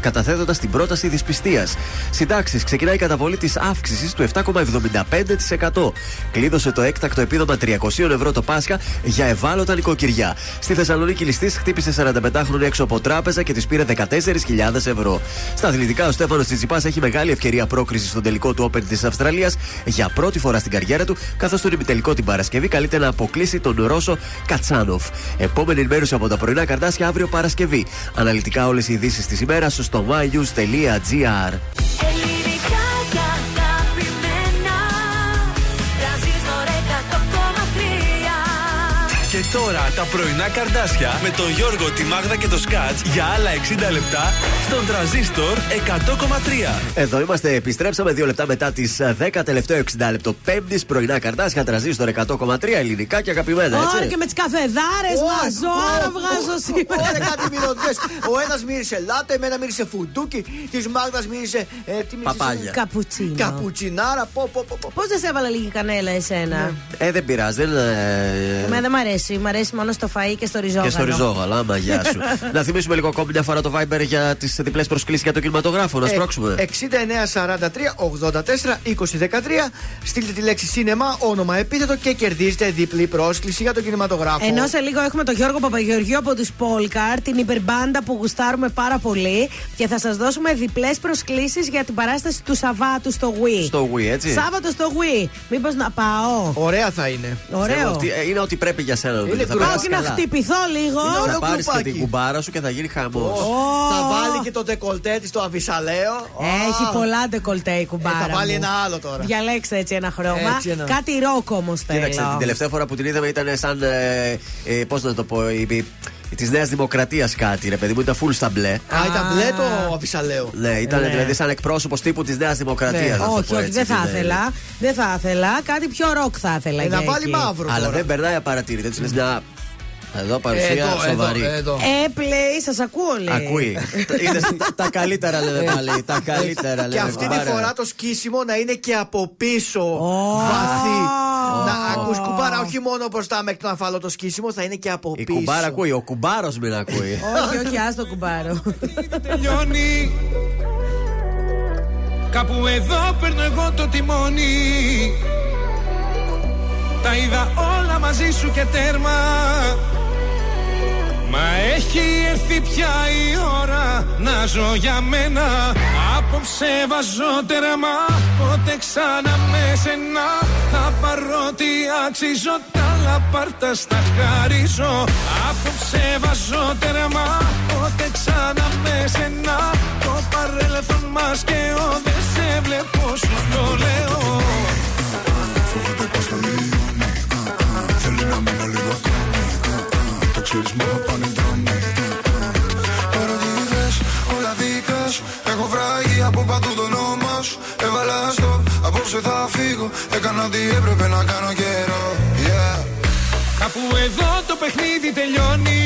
καταθέτοντας την πρόταση δυσπιστίας. Συντάξεις, ξεκινάει η καταβολή της αύξησης του 7,75%. Κλείδωσε το έκτακτο επίδομα 300 ευρώ το Πάσχα για ευάλωτα νοικοκυριά. Στη Θεσσαλονίκη ληστής χτύπησε 45χρονη έξω από τράπεζα και της πήρε 14.000 ευρώ. Στα αθλητικά, ο Στέφανος Τσιτσιπάς έχει μεγάλη ευκαιρία πρόκριση στον τελικό του Open της Αυστραλίας για πρώτη φορά στην καριέρα του, καθώς στον ημιτελικό την Παρασκευή καλείται να αποκλείσει τον Ρώσο Κατσάνοφ. Επόμενη ενημέρωση από τα πρωινά καρτάσια αύριο Παρασκευή. Αναλυτικά όλες οι ειδήσεις της ημέρας στο mynews.gr. τώρα τα πρωινά καρδάσια με τον Γιώργο, τη Μάγδα και το Σκάτς για άλλα 60 λεπτά στον τραζίστορ 100,3. Εδώ είμαστε, επιστρέψαμε δύο λεπτά μετά τις 10 τελευταίο 60 λεπτό. Πέμπτης πρωινά καρτάσια, τραζίστορ 100,3 ελληνικά και αγαπημένα, Ωραία έτσι. και με τις καφεδάρες Ω, μας. Ζωάρα ω, βγάζω ω, σήμερα. Ωραία, κάτι μυρωδιές. Ο ένας μύρισε λάτε, εμένα μύρισε φουντούκι, της Μάγδας μύρισε. Ε, τι μύρισες Παπάλια. εσύ; Καπουτσίνο. Καπουτσινάρα, πω, πω, πω. πω. Πώς δεν σε έβαλα λίγη κανέλα εσένα; Ε, δεν πειράζει, δεν. ε, Εμένα δεν μ' αρέσει. Μ' αρέσει μόνο στο φαΐ και στο ριζόγαλο. Και στο ριζόγαλο, άμα γεια σου. να θυμίσουμε λίγο ακόμη μια φορά το Viber για τις διπλές προσκλήσεις για το κινηματογράφο. Να Ε, σπρώξουμε. 6943-84-2013. Στείλτε τη λέξη σίνεμα, όνομα, επίθετο και κερδίζετε διπλή πρόσκληση για τον κινηματογράφο. Ενώ σε λίγο έχουμε τον Γιώργο Παπαγεωργίου από τους Polkar, την υπερμπάντα που γουστάρουμε πάρα πολύ και θα σας δώσουμε διπλές προσκλήσεις για την παράσταση του Σαββάτου στο Wii. Στο Wii, έτσι. Σάββατο στο Wii. Μήπως να πάω; Ωραία θα είναι. Πιστεύω Ωραίο. ότι, ε, είναι ό,τι πρέπει για σένα. Νομίζω. Είναι Θα γκρουπάκι Πάω περάσεις και να καλά. χτυπηθώ λίγο. Είναι Θα όλο πάρεις και γκρουπάκι. την κουμπάρα σου και θα γίνει χαμός. Θα βάλει και το ντεκολτέ της στο αβυσαλαίο. Έχει Α, πολλά ντεκολτέ η ε, κουμπάρα. θα βάλει μου. ένα άλλο τώρα. Διαλέξτε έτσι ένα χρώμα. Έτσι ένα. Κάτι ροκ όμως θέλω. Κοίταξε, την τελευταία φορά που την είδαμε ήταν σαν. Ε, ε, Πώς να το πω, της Νέας Δημοκρατίας κάτι, ρε παιδί μου, ήταν full στα μπλε. Α, ήταν μπλε το αβυσαλαίο. Ναι, ήταν Ναι. δηλαδή σαν εκπρόσωπος τύπου της Νέας Δημοκρατίας. Ναι. όχι, όχι, δεν θα ήθελα. Δεν θα ήθελα. Κάτι πιο ροκ θα ήθελα. Ε, να για βάλει εκεί. μαύρο Αλλά τώρα. δεν περνάει απαρατήρητα. Έτσι λε μια. Εδώ παρουσία Εδώ, σοβαρή. εδώ, εδώ. Ε, play, σας ακούω, λέει. Ακούει. Είδες, τα, τα καλύτερα λέμε πάλι. Τα καλύτερα λέμε. Και αυτή τη κουμπάρε. φορά το σκίσιμο να είναι και από πίσω βαθύ. Να ακούς κουμπάρα, όχι μόνο μπροστά μέχρι τον αφάλο το σκίσιμο, θα είναι και από Η πίσω. κουμπάρα ακούει, ο κουμπάρος μην ακούει. όχι, όχι, άστο κουμπάρο. τελειώνει Κάπου εδώ παίρνω εγώ το τιμόνι Τα είδα όλα μαζί σου και τέρμα Μα έχει έρθει πια η ώρα να ζω για μένα Απόψε βάζω τέρμα Πότε ξανά με σένα Θα πάρω τι αξίζω Τα λαπάρτα στα χαρίζω Απόψε βάζω τέρμα Πότε ξανά με σένα Το παρέλθον μας και ο Δεν σε βλέπω σου το λέω Φοβάται πως θα λιώνει Το ξέρεις μα πάνε δρόμοι Ερωτήθες όλα δικά σου. Έχω βράγει από παντού το όνομα σου. Έβαλα στο απόψε θα φύγω. Έκανα ό,τι έπρεπε να κάνω καιρό. Yeah. Κάπου εδώ το παιχνίδι τελειώνει.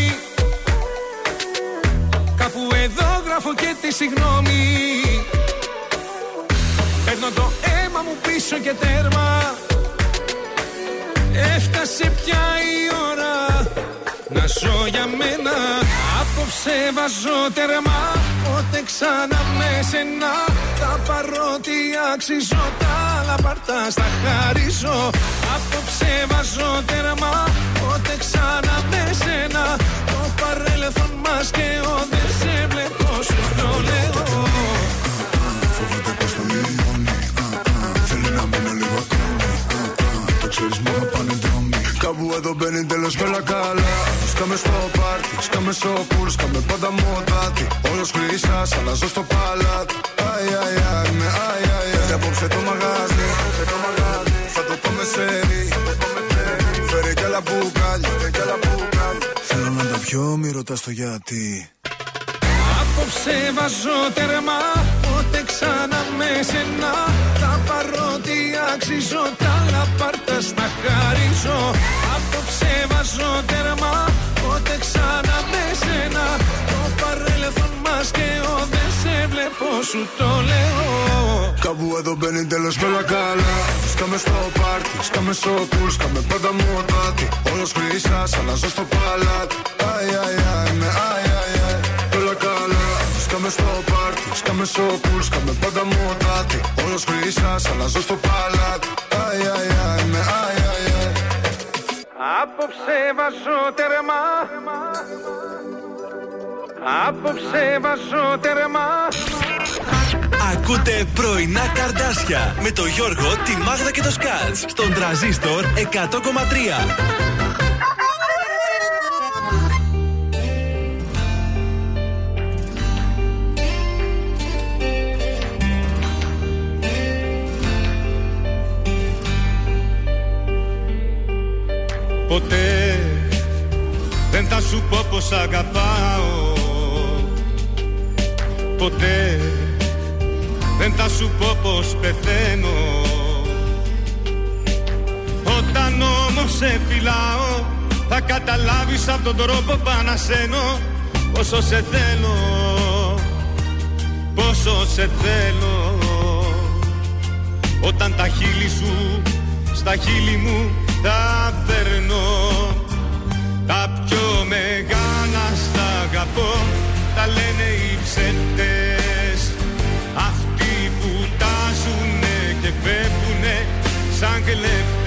Κάπου εδώ γράφω και τη συγγνώμη Παίρνω το αίμα μου πίσω και τέρμα. Έφτασε πια η ώρα να ζω για μένα. Απόψε βάζω τερμά Πότε ξανά με σένα Τα παρότι αξίζω Τα άλλα παρτά στα χαρίζω. Απόψε βάζω τερμά Πότε ξανά με σένα Το παρέλθον μας και ο Δεν σε βλέπω σου το λέω. Φοβάται πως θα λιώνει Θέλει να μείνω λίγο ακόμη Το ξέρεις μόνο πάνε δρόμοι Κάπου εδώ μπαίνει τέλος και όλα καλά. Σκάμε στο πάρτι, σκάμε στο πουλ Σκάμε πάντα μοτάτι. Όλος χρυσάς, αλλάζω στο παλάτι. Αι, αι, αι, με αι, αι, αι. Απόψε το μαγάζι Θα το πάμε σε Φέρε κι άλλα μπουκάλια Θέλω να τα πιω, μη ρωτάς το γιατί. Απόψε βάζω τερμά Πότε ξανά με σένα. Τα παρότι αξίζω Τα λαπάρτα στα χαρίζω. Απόψε βάζω τερμά Πότε ξανά με σένα. Το παρέλθον μας και ο Δεν σε βλέπω σου το λέω. Κάπου εδώ μπαίνει τέλος και όλα καλά. Σκάμε στο πάρτι, σκάμε στο κουλ Σκάμε πάντα μοτάτι. Όλος χρυσάς, αλλάζω στο παλάτι. Αι, αι, αι, με αι, Σκάμε στο πάρτι, σκάμε στο κουλ Σκάμε πάντα μοτάτι. Όλος χρυσάς, αλλάζω στο παλάτι. Αι, αι, αι, με αι, αι, αι. Απόψε βάζω τερμά Απόψε βάζω τερμά Ακούτε πρωινά καρδάσια με το Γιώργο, τη Μάγδα και το Σκάτς στον τραζίστορ 100,3. Ποτέ. Δεν θα σου πω πως αγαπάω. Ποτέ. Δεν θα σου πω πως πεθαίνω. Όταν όμως σε φυλάω Θα καταλάβεις από τον τρόπο που ανασένω Πόσο σε θέλω. Πόσο σε θέλω. Όταν τα χείλη σου στα χείλη μου τα περνώ Τα πιο μεγάλα στα αγαπώ Τα λένε οι ψεύτες. Αυτοί που τάζουνε και φεύγουνε σαν κλέφτες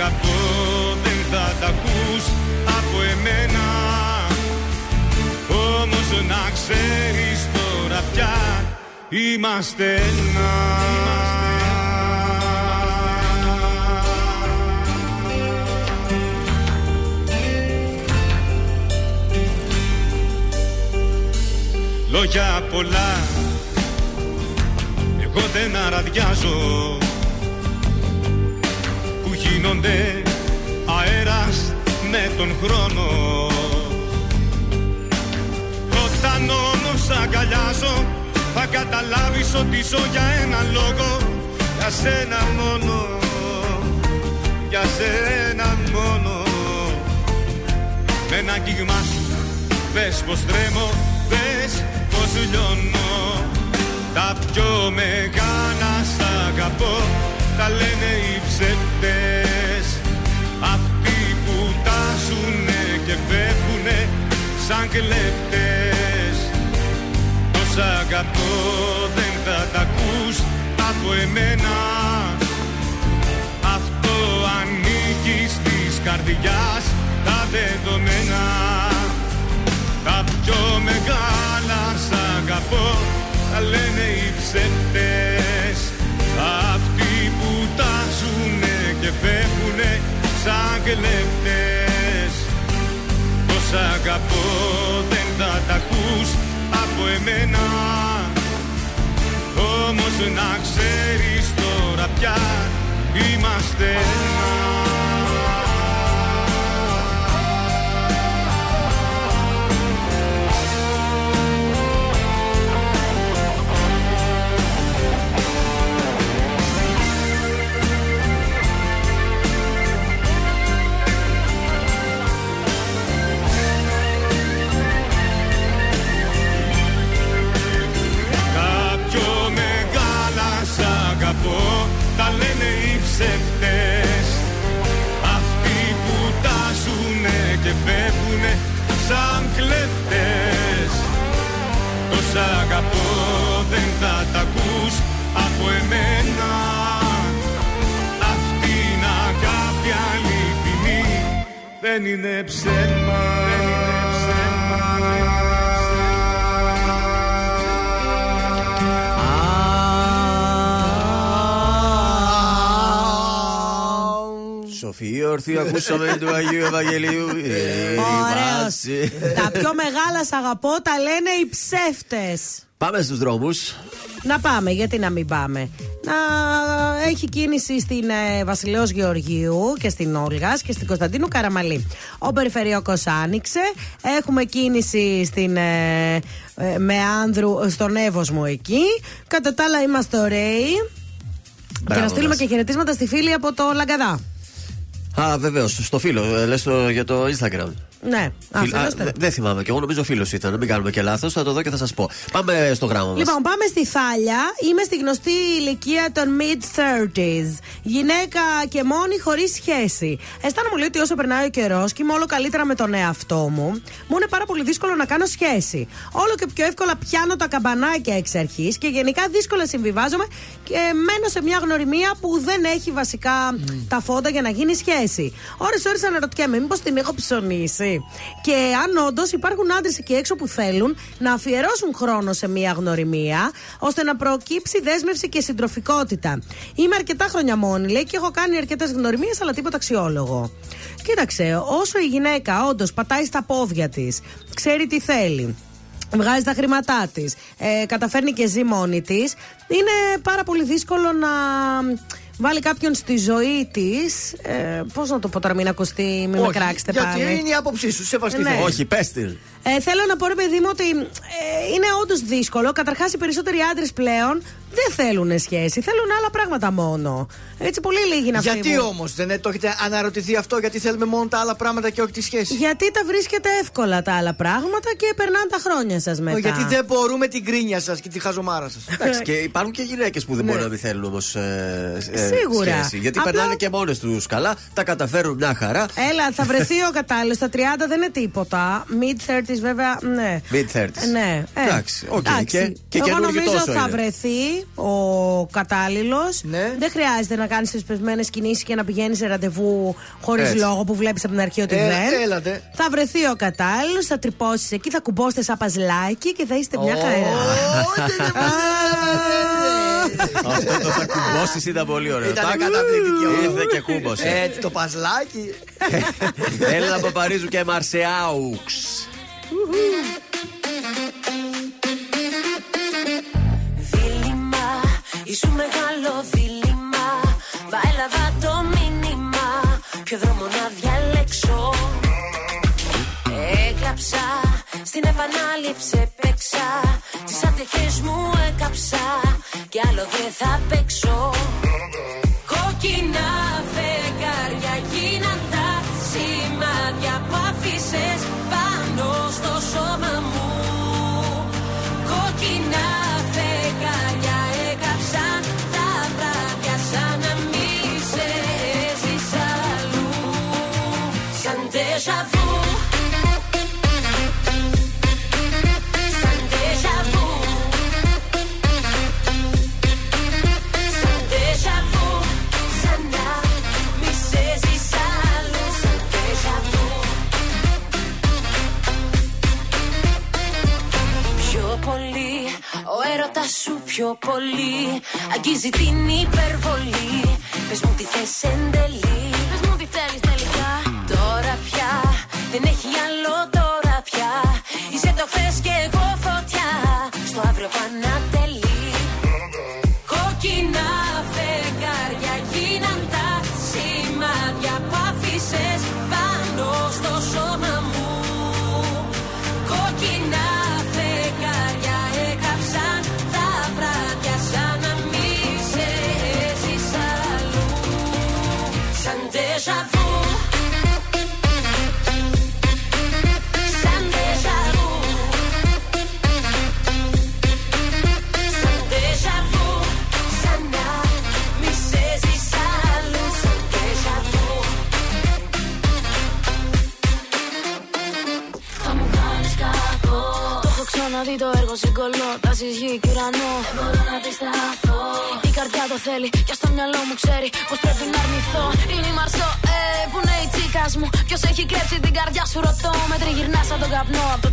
αγαπώ δεν θα τα ακούς από εμένα. Όμως να ξέρεις τώρα πια είμαστε ένα. Λόγια πολλά Εγώ δεν αραδιάζω Που γίνονται αέρας με τον χρόνο. Όταν όμως αγκαλιάζω Θα καταλάβεις ότι ζω για ένα λόγο Για σένα μόνο Για σένα μόνο. Με ένα αγγίγμα σου Πες πως τρέμω Πες πως λιώνω. Τα πιο μεγάλα σ' αγαπώ Τα λένε οι ψεύτες τάζουνε και φεύγουνε σαν κλέφτες Το σ' αγαπώ δεν θα τα ακούς από εμένα. Αυτό ανήκει στις καρδιάς τα δεδομένα. Τα πιο μεγάλα σ' αγαπώ Τα λένε οι ψεύτες. Αυτοί που τάζουνε και φεύγουνε σαν κλέφτες Το σ' αγαπώ δεν θα τα ακούς από εμένα. Όμως να ξέρεις τώρα πια είμαστε ένα σαν κλέφτες Τόσα αγαπώ δεν θα τα ακούς από εμένα. Αυτή να κάποια αληθινή. Δεν είναι ψέμα. Σοφία ορθή, ακούσαμε του Αγίου Ευαγγελίου. Ε, Ωραίος. Τα πιο μεγάλα σ' αγαπώ τα λένε οι ψεύτες. Πάμε στους δρόμους. Να πάμε, γιατί να μην πάμε. Να έχει κίνηση στην ε, Βασιλέως Γεωργίου και στην Όλγας και στην Κωνσταντίνου Καραμαλή. Ο περιφερειακός άνοιξε. Έχουμε κίνηση στην ε, ε, Μεάνδρου, στον Εύωσμο εκεί. Κατά τα άλλα είμαστε ωραίοι. και Μπράβο να στείλουμε μας. και χαιρετίσματα στη φίλη από το Λαγκαδά. Α, βεβαίως, στο φίλο. ε, Λες το για το Instagram. Ναι, α, Φίλ- φίλος α, του. δε- δεν θυμάμαι και εγώ νομίζω φίλος ήταν. Μην κάνουμε και λάθος. Θα το δω και θα σας πω. Πάμε στο γράμμα μας. Λοιπόν, πάμε στη Θάλια. Είμαι στη γνωστή ηλικία των mid-30s. Γυναίκα και μόνη, χωρίς σχέση. Αισθάνομαι λέει ότι όσο περνάει ο καιρός και είμαι όλο καλύτερα με τον εαυτό μου, μου είναι πάρα πολύ δύσκολο να κάνω σχέση. Όλο και πιο εύκολα πιάνω τα καμπανάκια εξ αρχής και γενικά δύσκολα συμβιβάζομαι και μένω σε μια γνωριμία που δεν έχει βασικά τα φόντα για να γίνει σχέση. Ώρες-ώρες αναρωτιέμαι, μήπως την έχω ψωνίσει; Και αν όντως υπάρχουν άντρες εκεί έξω που θέλουν να αφιερώσουν χρόνο σε μια γνωριμία, ώστε να προκύψει δέσμευση και συντροφικότητα. Είμαι αρκετά χρόνια μόνη, λέει, και έχω κάνει αρκετές γνωριμίες, αλλά τίποτα αξιόλογο. Κοίταξε, όσο η γυναίκα όντως πατάει στα πόδια της, ξέρει τι θέλει, βγάζει τα χρήματά της, ε, καταφέρνει και ζει μόνη της, είναι πάρα πολύ δύσκολο να βάλει κάποιον στη ζωή της. Ε, Πώς να το πω τώρα, μην ακουστεί, μην με Όχι, κράξετε γιατί πάλι. είναι η άποψή σου, σεβαστή. Ναι. θέλω. Όχι, πες την. Ε, θέλω να πω, ρε παιδί μου, ότι ε, είναι όντως δύσκολο. Καταρχάς, οι περισσότεροι άντρες πλέον δεν θέλουν σχέση. Θέλουν άλλα πράγματα μόνο. Έτσι, πολύ λίγοι να Γιατί φύγουν. όμως δεν ε, το έχετε αναρωτηθεί αυτό, γιατί θέλουμε μόνο τα άλλα πράγματα και όχι τη σχέση; Γιατί τα βρίσκετε εύκολα τα άλλα πράγματα και περνάνε τα χρόνια σας μετά. Γιατί δεν μπορούμε την κρίνια σας και τη χαζομάρα σας. Εντάξει, και υπάρχουν και γυναίκες που δεν Ναι. μπορούν να μην θέλουν όμως Σίγουρα. σχέση. Γιατί Απλά- περνάνε και μόνες τους καλά, τα καταφέρουν μια χαρά. Έλα, θα βρεθεί ο κατάλληλος. Τα 30 δεν είναι τίποτα. Mid 30s, βέβαια, ναι. Mid 30s. Ναι, ε, Εντάξει, οκ, εντάξει. και- και Εγώ καινούργιο νομίζω τόσο θα είναι. βρεθεί ο κατάλληλος. Ναι. Δεν χρειάζεται να κάνεις πιεσμένες κινήσεις και να πηγαίνεις σε ραντεβού χωρίς Έτσι. λόγο που βλέπεις από την αρχή ότι Ε, δεν. έλατε. Θα βρεθεί ο κατάλληλος, θα τρυπώσεις εκεί, θα κουμπώσετε σαν παζλάκι και θα είστε μια χαρά. Αυτό το θα κουμπώσεις ήταν πολύ ωραίο. Ήταν Τάκ, καταπληκτική ο- Ήρθε και κούμπωσε. Έτσι το παζλάκι. Έλενα Παπαρίζου και Μαρσεάουξ. Δίλημα, ήσου μεγάλο δίλημα. Βαέλαβα το μήνυμα. Ποιο δρόμο να διαλέξω. Έκλαψα, στην επανάληψη παίξα Τις ατυχές μου έκαψα Κι άλλο δεν θα παίξω. Κόκκινα φεγγάρια γίναν τα σημάδια που άφησες πάνω στο σώμα μου. Κόκκινα φεγγάρια έκαψαν τα βράδια σαν να μη σε έζεις αλλού. Σαν déjà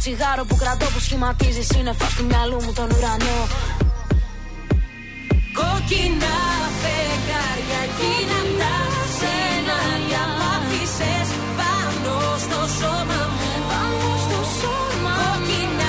τσιγάρο που κρατώ που σχηματίζεις σύννεφα του μυαλού μου τον ουρανό. Κόκκινα φεγγάρια, κοινά τα σενάρια. Μ' πάνω στο σώμα μου. Πάνω στο σώμα μου.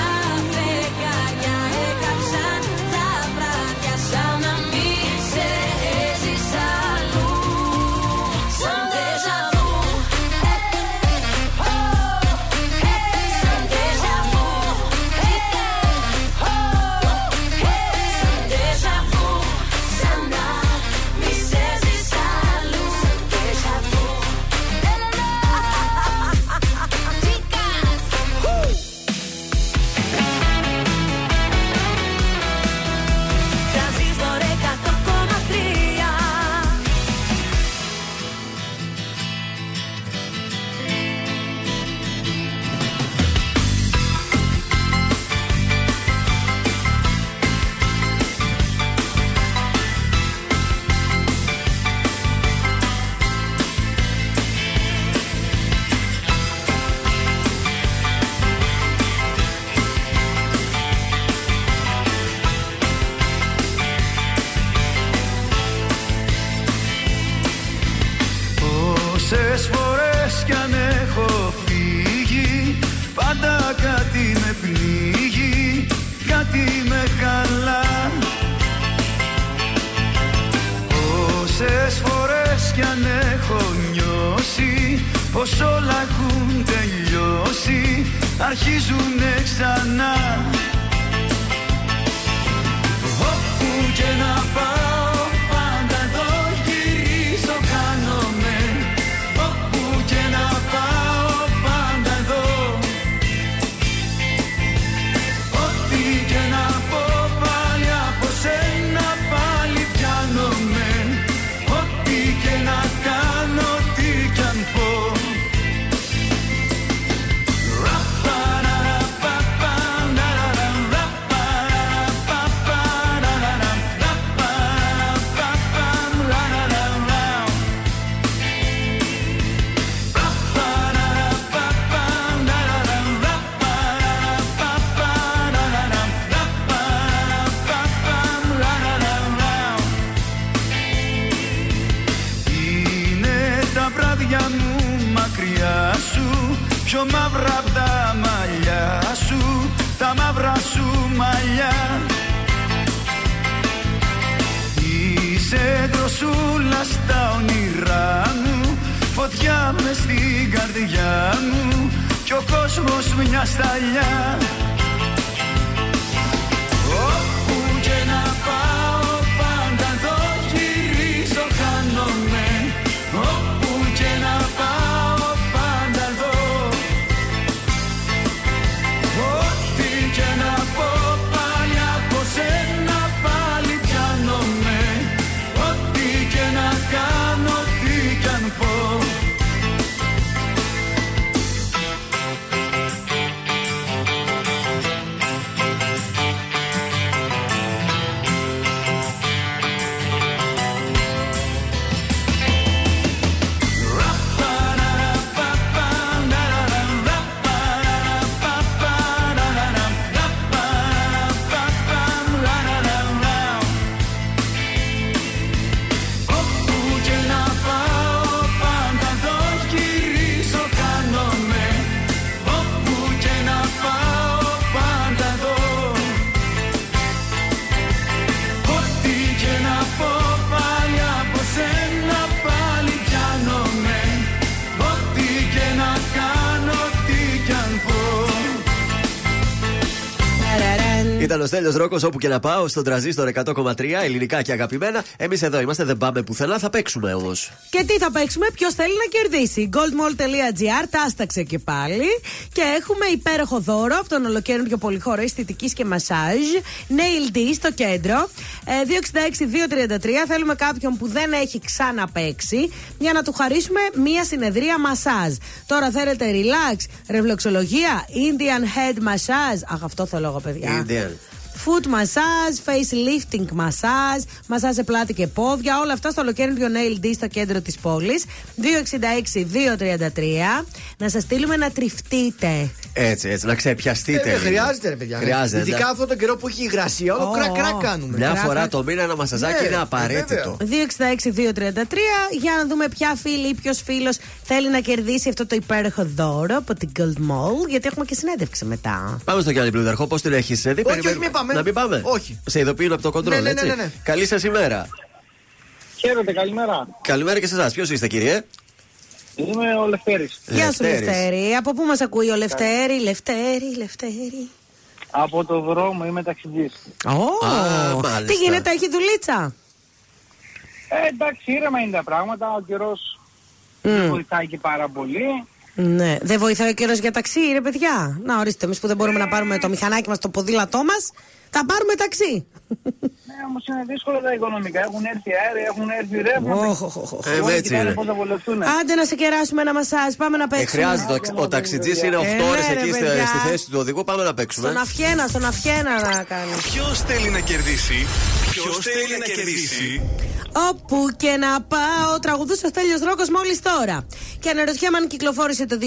σταλιά Στέλιος Ρόκος όπου και να πάω στον τραζίστορ 100,3 ελληνικά και αγαπημένα. Εμείς εδώ είμαστε, δεν πάμε πουθενά, θα παίξουμε όμως. Και τι θα παίξουμε, ποιος θέλει να κερδίσει. goldmall.gr, τάσταξε και πάλι. Και έχουμε υπέροχο δώρο από τον ολοκαίρινο πολυχώρο αισθητικής και μασάζ. Nail D στο κέντρο. Ε, 266-233. Θέλουμε κάποιον που δεν έχει ξαναπέξει για να του χαρίσουμε μία συνεδρία μασάζ. Τώρα θέλετε relax, ρευλοξολογία, Indian head massage. Αχ, αυτό θέλω εγώ, παιδιά. Indian. Foot massage, face lifting massage, μασάζ σε πλάτη και πόδια. Όλα αυτά στο ολοκαίρινο Nail D στο κέντρο της πόλης. 266-233. Να σας στείλουμε να τριφτείτε. Έτσι, έτσι, να ξεπιαστείτε. Ε, δεν λίγο. χρειάζεται, ρε παιδιά. Χρειάζεται. Ειδικά να- αυτόν τον καιρό που έχει υγρασία, όλο Ω, κρακ κρακ κάνουμε. Μια Κράκ, φορά κράκ. το μήνα ένα μασαζάκι Ναι, είναι απαραίτητο. 266-233 για να δούμε ποια φίλη ή ποιος φίλος θέλει να κερδίσει αυτό το υπέροχο δώρο από την Gold Mall. Γιατί έχουμε και συνέντευξη μετά. Πάμε στο Γιάννη Πλούταρχο, πώς την έχεις δει. όχι, περιμένουμε- μην πάμε. Να μην πάμε. Όχι. Σε ειδοποιούν από το κοντρόλ, Ναι, ναι, έτσι. ναι, ναι, ναι. Καλή σας ημέρα. Χαίρετε, καλημέρα. Καλημέρα και σε εσάς. Ποιος είστε, κύριε; Είμαι ο Λευτέρης. Γεια σου, Λευτέρης. Λευτέρη. Από πού μας ακούει ο Λευτέρη, Λευτέρη, Λευτέρη; Από το δρόμο είμαι ταξιτζής. Ω, Α, μάλιστα. Τι γίνεται, έχει δουλίτσα; Ε, εντάξει, ήρεμα είναι τα πράγματα. Ο καιρός Μμ. βοηθάει και πάρα πολύ. Ναι, δεν βοηθάει ο καιρός για ταξί, ρε παιδιά; Να ορίστε, εμείς που δεν μπορούμε να πάρουμε το μηχανάκι μας, το ποδήλατό μας, θα πάρουμε ταξί. Ναι, όμως είναι δύσκολα τα οικονομικά. Έχουν έρθει αέρια, έχουν έρθει ρεύμα. Οχ, οχ, οχ, οχ. Ε, Όλοι έτσι κοιτάνε είναι. πώς θα βολευτούν. Άντε να σε κεράσουμε ένα μασάζ, πάμε να Ε, παίξουμε. χρειάζεται. Ο, ο ταξιτζή είναι 8 Ε, ώρες ναι, ρε, εκεί στη, παιδιά. στη θέση του οδηγού. Πάμε να παίξουμε. Στον Αφιένα, στον Αφιένα να κάνεις. Ποιος θέλει να κερδίσει; Ποιος θέλει να κερδίσει; Όπου και να πάω, τραγουδούσε ο Στέλιος Ρόκος μόλις τώρα. Και αναρωτιέμαι αν κυκλοφόρησε το 2005,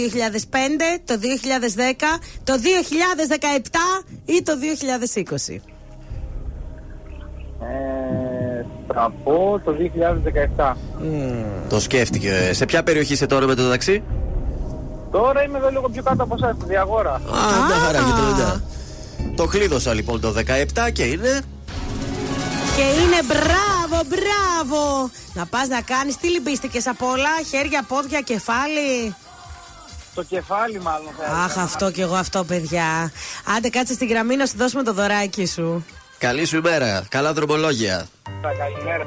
το 2010, το 2017 ή το 2020. Ε, θα πω το 2017. Το σκέφτηκε. Σε ποια περιοχή είσαι τώρα με το ταξί; Τώρα είμαι εδώ λίγο πιο κάτω από εσάς, στη Διαγόρα. Α, μια χαρά γειτονιά. Το κλείδωσα λοιπόν το 17 και είναι. Και είναι μπράβο, μπράβο! Να πας να κάνεις τι λυμπίστηκες απ' όλα, χέρια, πόδια, κεφάλι. Το κεφάλι μάλλον θα Αχ, αυτό κι εγώ αυτό, παιδιά. Άντε, κάτσε στην γραμμή να σου δώσουμε το δωράκι σου. Καλή σου ημέρα. Καλά δρομολόγια. έλεγα. Καλημέρα.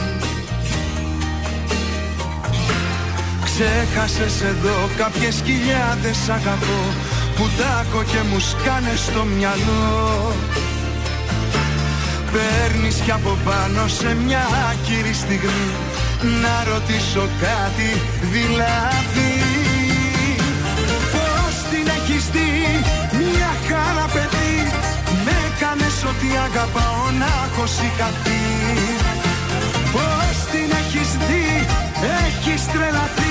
Ξέχασες εδώ κάποιες χιλιάδες αγαπώ Που τάκω και μου σκάνε στο μυαλό. Παίρνεις κι από πάνω σε μια άκυρη στιγμή Να ρωτήσω κάτι δηλαδή. Πώς την έχεις δει μια χαρά παιδί Με έκανες ότι αγαπάω να έχω συγχαθεί. Πώς την έχεις δει έχεις τρελαθεί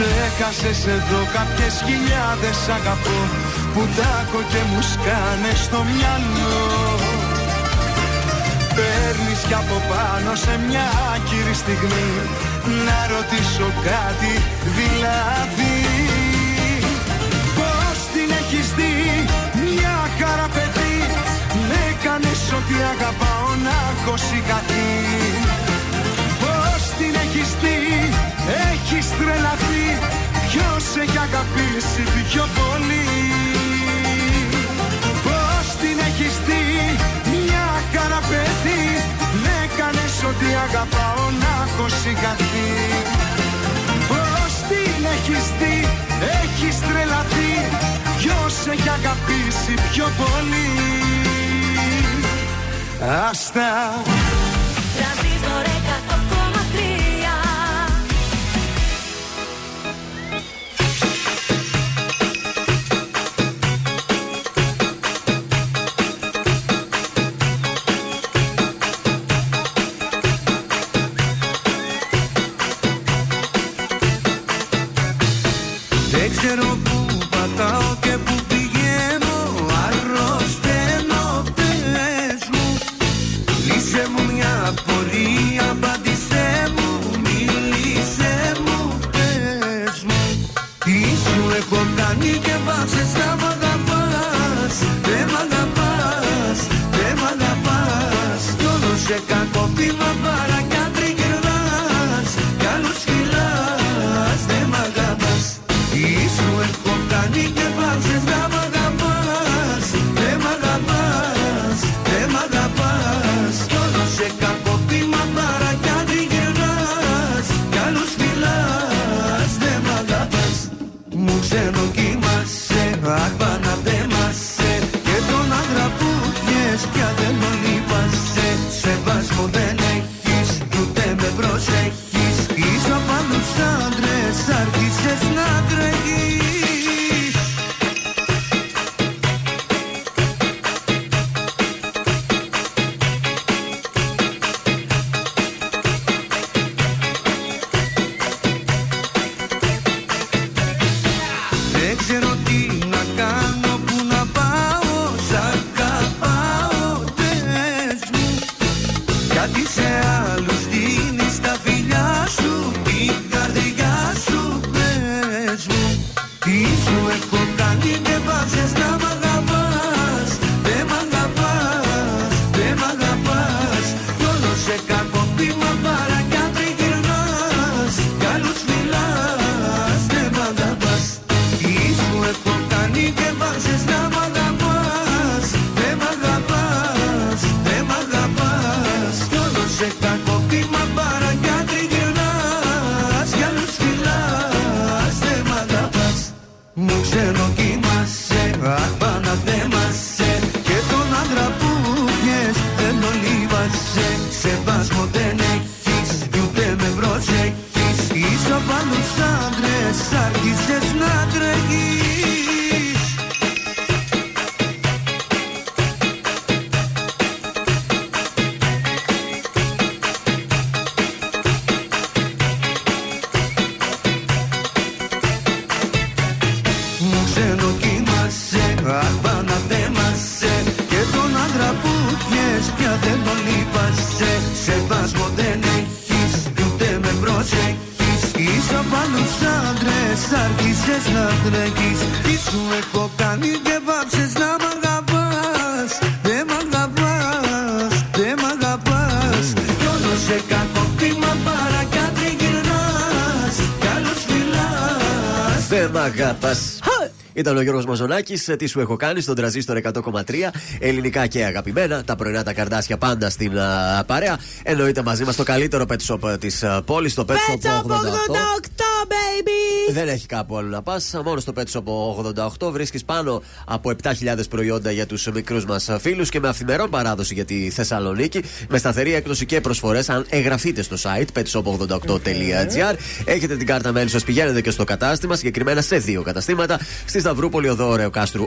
Ξέχασες εδώ κάποιες χιλιάδες αγαπώ Που τάκω και μου σκάνε στο μυαλό. Παίρνεις κι από πάνω σε μια άκυρη στιγμή Να ρωτήσω κάτι δηλαδή. Πώς την έχεις δει μια χαρά παιδί Με κάνες ό,τι αγαπάω να έχω κάτι Πώς την έχεις δει έχεις τρελαθεί σε έχει αγαπήσει πιο πολύ. Πώς την έχεις δει μια χαρά παιδί. Ότι αγαπάω να έχω συγχαθεί. Πώς την έχεις δει έχεις τρελαθεί. Ποιος έχει αγαπήσει πιο πολύ. Άστα. Τραζίστορε ήταν ο Γιώργος Μαζονάκης. Ε, τι σου έχω κάνει στον τραζίστρο 100,3. Ελληνικά και αγαπημένα. Τα πρωινά τα καρδάσια πάντα στην uh, παρέα. Εννοείται μαζί μας το καλύτερο pet shop ε, της ε, πόλης, το pet shop 88. Δεν έχει κάπου άλλο να πας. Μόνος στο Pet Shop 88 βρίσκεις πάνω από 7.000 προϊόντα για τους μικρούς μας φίλους και με αυθημερών παράδοση για τη Θεσσαλονίκη. Με σταθερή έκδοση και προσφορές. Αν εγγραφείτε στο site petshop88.gr, έχετε την κάρτα μέλη σας, πηγαίνετε και στο κατάστημα. Συγκεκριμένα σε δύο καταστήματα. Στη Σταυρούπολη Οδόρεο Κάστρου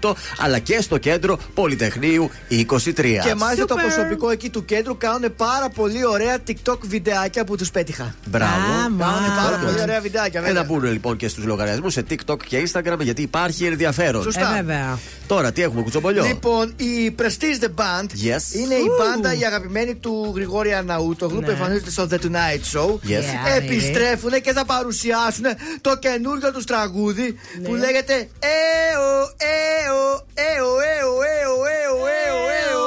88, αλλά και στο κέντρο Πολυτεχνείου 23. Και μάλιστα το προσωπικό εκεί του κέντρου κάνουν πάρα πολύ ωραία TikTok βιντεάκια που τους πέτυχα. Μπράβο. Κάνουν πάρα πολύ ωραία βιντεάκια, Ε, βέβαια. να λοιπόν και στους λογαριασμούς σε TikTok και Instagram γιατί υπάρχει ενδιαφέρον. Σωστά. Ε, βέβαια. Τώρα τι έχουμε, κουτσομπολιό; Λοιπόν, η Prestige The Band yes. είναι η μπάντα η αγαπημένη του Γρηγόρη Αναούτογλου ναι. που εμφανίζεται στο The Tonight Show. Yes. Ε, Επιστρέφουν και θα παρουσιάσουν το καινούργιο τους τραγούδι που ναι. λέγεται Εο, εο, εο, εο, εο, εο, εο, εο.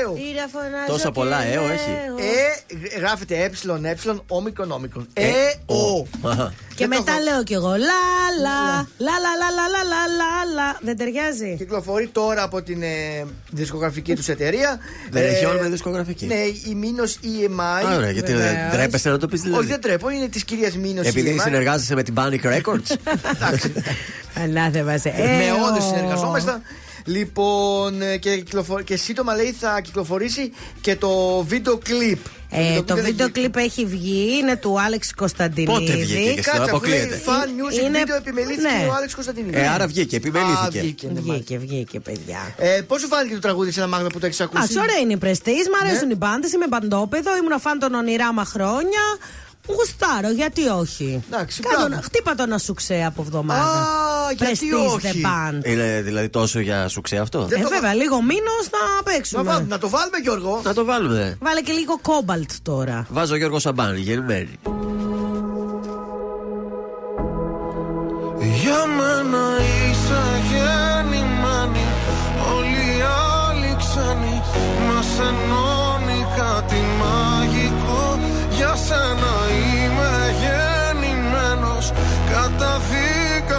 Έω, Έω. Ήρα φωνάζω Τόσα και πολλά ΕΟ έχει. λέω. Ε, γράφεται ε, ε, όμικρον, όμικρον. Ε, ο. Αχα. Και Δεν το μετά έχω. λέω κι εγώ λα λα λα λα λα λα λα λα λα λα Δεν ταιριάζει. Κυκλοφορεί τώρα από την ε, δισκογραφική τους εταιρεία. Δεν Ε, έχει όνομα η δισκογραφική. Ναι, η Μήνο EMI. Α, ωραία, γιατί Βεβαίως. δεν τρέπεσαι να το πεις Όχι, δηλαδή. δεν τρέπω, είναι της κυρίας Μήνο Επειδή EMI. συνεργάζεσαι με την Panic Records. Ανάθεμα σε. Με Ε, όντω ο. συνεργαζόμαστε. Λοιπόν, ε, και, κυκλοφο... και σύντομα λέει θα κυκλοφορήσει και το βίντεο κλιπ. Ε, το δεν βίντεο έχει- κλιπ έχει βγει, είναι του Άλεξ Κωνσταντινίδη. Πότε βγήκε και Κάτσε, αφού λέει αποκλείεται. fan music Είναι- video επιμελήθηκε ναι. ο Άλεξ Κωνσταντινίδη. Ε, άρα βγήκε, επιμελήθηκε. Α, βγήκε, ναι, μάλιστα. Βγήκε, βγήκε, παιδιά. Ε, Πώς σου φάνηκε το τραγούδι σε ένα μάγνα που το έχεις ακούσει; Εντάξει, ωραία είναι η πρεστής, μ' αρέσουν Ναι. οι μπάντες, είμαι μπαντόπεδο, ήμουν φαν των ονειράμα χρόνια. Γουστάρω, γιατί όχι; Εντάξει, Κάτω μπράβο. να- χτύπα το να σου ξέ από εβδομάδα. Α, γιατί Prestige όχι; The Band. Είναι δηλαδή τόσο για σου ξέ αυτό; Δεν Ε, το- βέβαια, λίγο μήνος να Να, παίξουμε. βάλουμε, να το βάλουμε, Γιώργο. Να το βάλουμε. Βάλε και λίγο κόμπαλτ τώρα. Βάζω Γιώργο Σαμπάνη, γεννημένη. Για μένα είσαι γεννημένη Όλοι οι άλλοι ξένοι Μας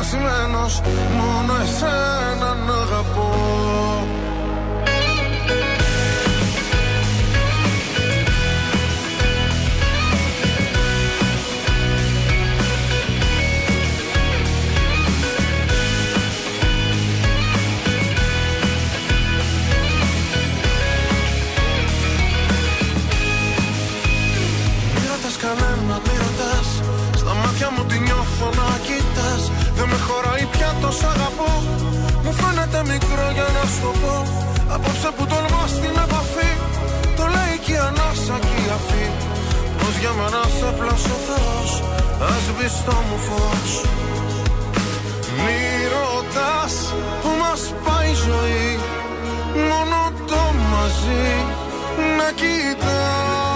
χαλασμένος Μόνο εσέναν αγαπώ. Σ' αγαπώ. Μου φαίνεται μικρό για να σου το πω. Απόψε που τολμά στην επαφή Το λέει και η ανάσα και η αφή. Πως για μένα σε πλάσω Θεός Ας σβηστό μου φως. Μη ρωτάς που μας πάει η ζωή Μόνο το μαζί να κοιτάς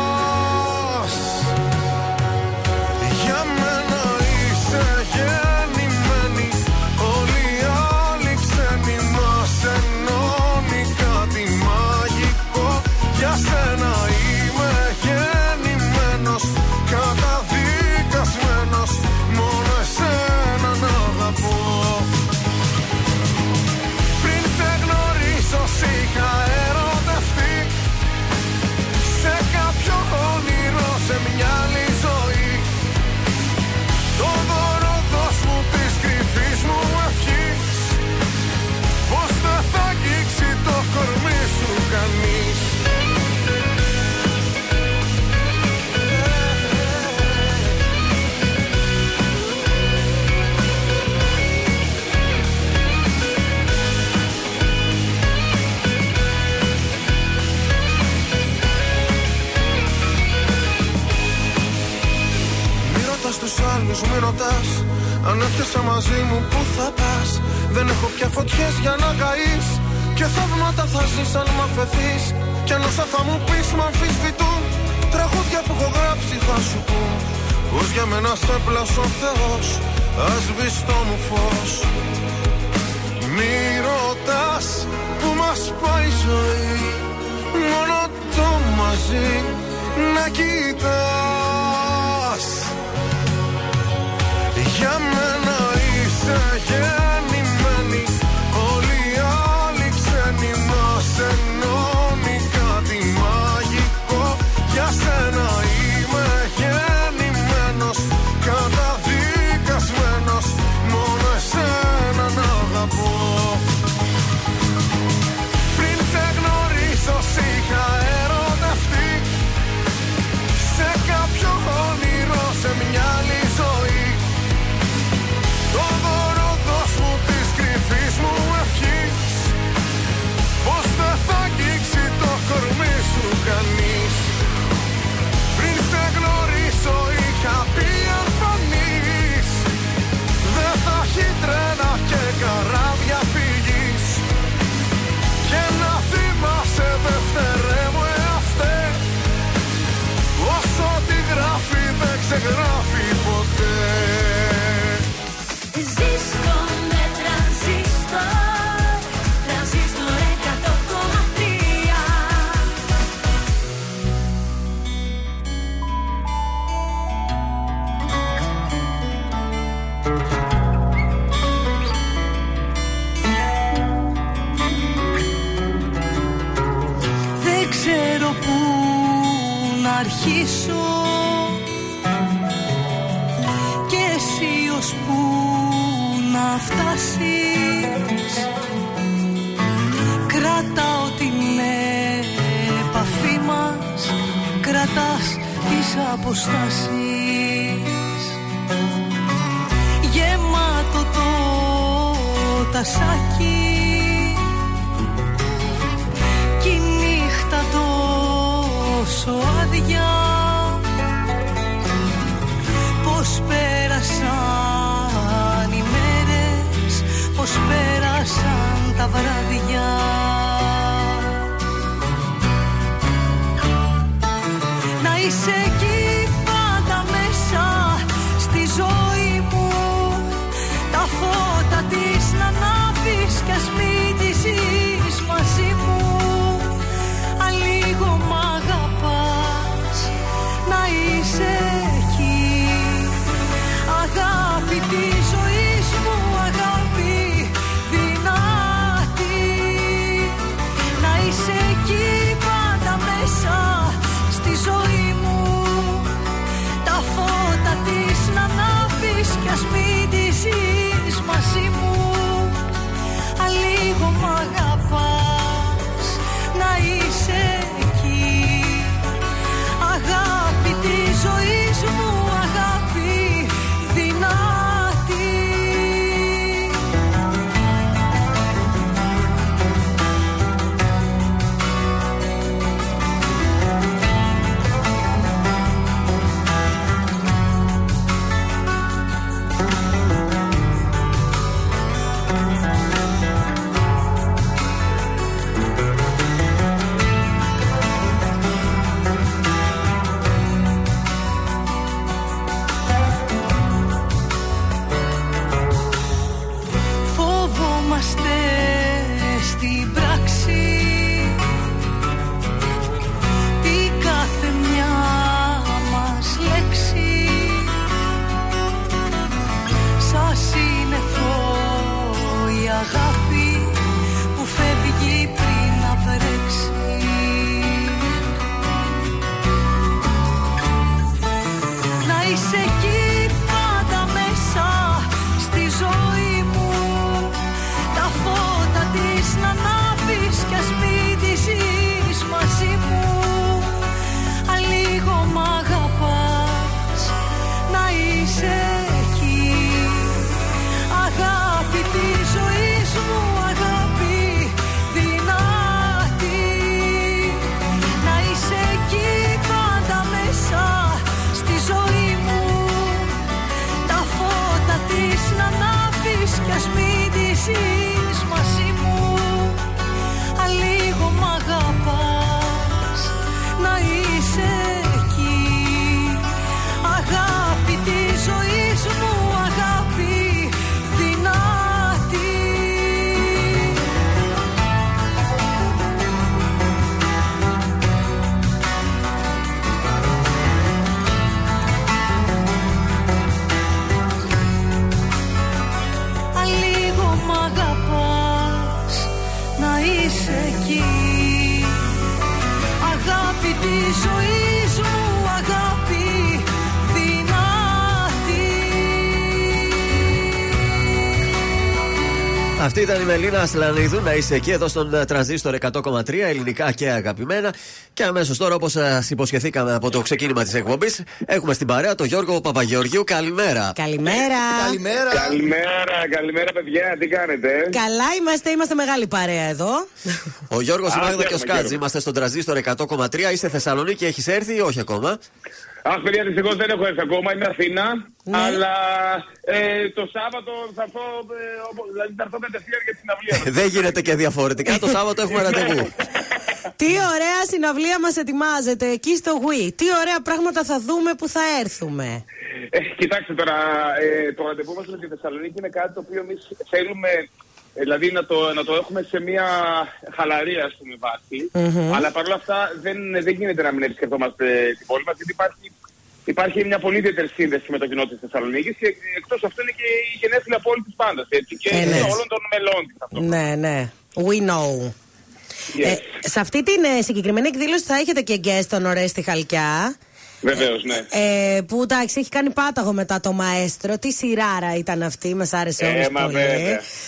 άλλους, μη ρωτάς. Αν έρχεσαι μαζί μου που θα πας; Δεν έχω πια φωτιές για να καείς. Και θαύματα θα ζεις αν μ' αφαιθείς. Κι αν όσα θα μου πεις μ' αμφισβητούν. Τραγούδια που έχω γράψει θα σου πούν. Πως για μένα σε πλάσω Θεός Ας σβηστό μου φως. Μη ρωτάς που μας πάει η ζωή. Μόνο το μαζί να κοιτάς Я мы на их садях αποστάσεις. Γεμάτο το τασάκι. Κι η νύχτα τόσο άδεια. Πώς πέρασαν οι μέρες Πώς πέρασαν τα βράδια Αυτή ήταν η Μελίνα Ασλανίδου να είσαι εκεί εδώ στον ε, τρανζίστορ 100,3 ελληνικά και αγαπημένα. Και αμέσως τώρα, όπως σας υποσχεθήκαμε από το ξεκίνημα της εκπομπής, έχουμε στην παρέα τον Γιώργο Παπαγεωργίου. Καλημέρα. Καλημέρα. Καλημέρα. Καλημέρα, καλημέρα παιδιά, τι κάνετε; Καλά είμαστε, είμαστε μεγάλη παρέα εδώ. Ο Γιώργος Α, Μάγδα και ο χαίρομαι, Σκάτζ. χαίρομαι. Είμαστε στον τρανζίστορ 100,3. Είστε Θεσσαλονίκη, έχεις έρθει ή όχι ακόμα; Αχ, παιδιά, δυστυχώς δεν έχω έρθει ακόμα, είμαι Αθήνα. Ναι. Αλλά ε, το Σάββατο θα έρθω, ε, όπως- δηλαδή θα έρθω κατευθείαν για την συναυλία. μας. Δεν γίνεται και διαφορετικά. Το Σάββατο έχουμε ραντεβού. Τι ωραία συναυλία μας ετοιμάζεται εκεί στο Wii. Τι ωραία πράγματα θα δούμε που θα έρθουμε. Ε, κοιτάξτε τώρα, ε, το ραντεβού μας με τη Θεσσαλονίκη είναι κάτι το οποίο εμείς θέλουμε ε, δηλαδή να το, να το έχουμε σε μια χαλαρή ας πούμε βάση. Μμμ. Αλλά παρόλα αυτά δεν, δεν γίνεται να μην επισκεφτόμαστε την πόλη μας γιατί υπάρχει, υπάρχει μια πολύ ιδιαίτερη σύνδεση με το κοινό της Θεσσαλονίκης και εκτός αυτού είναι και η γενέθλια πόλη της πάντας έτσι, και Ε, ναι. όλων των μελών της. Ναι, ναι. We know. Ε, σε αυτή την ε, συγκεκριμένη εκδήλωση θα έχετε και guest τον Ορέστη Χαλκιά. Βεβαίως, ναι. Ε, που εντάξει, έχει κάνει πάταγο μετά το μαέστρο. Τι σειράρα ήταν αυτή, μας άρεσε Ε, όλους μα πολύ. βέβαια,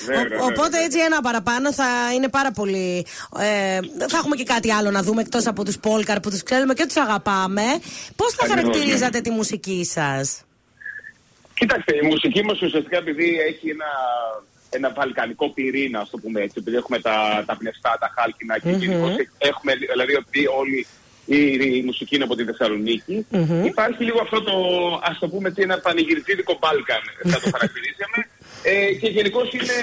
βέβαια, Ο- βέβαια. οπότε έτσι ένα παραπάνω θα είναι πάρα πολύ. Ε, θα έχουμε και κάτι άλλο να δούμε εκτός από τους Πόλκαρ που τους ξέρουμε και τους αγαπάμε. Πώς θα Ακριβώς, χαρακτηρίζατε ναι. τη μουσική σας, Κοίταξε, η μουσική μας ουσιαστικά επειδή έχει ένα, ένα βαλκανικό πυρήνα, ας το πούμε έτσι, επειδή έχουμε τα, τα πνευστά, τα χάλκινα και Μμμ. γενικώς έχουμε, δηλαδή ότι όλη η, η μουσική είναι από τη θεσσαλονικη Μμμ. Υπάρχει λίγο αυτό το, ας το πούμε έτσι, ένα πανηγυρτήδικο Μπάλκαν, θα το χαρακτηρίζαμε. Ε, και γενικώς είναι,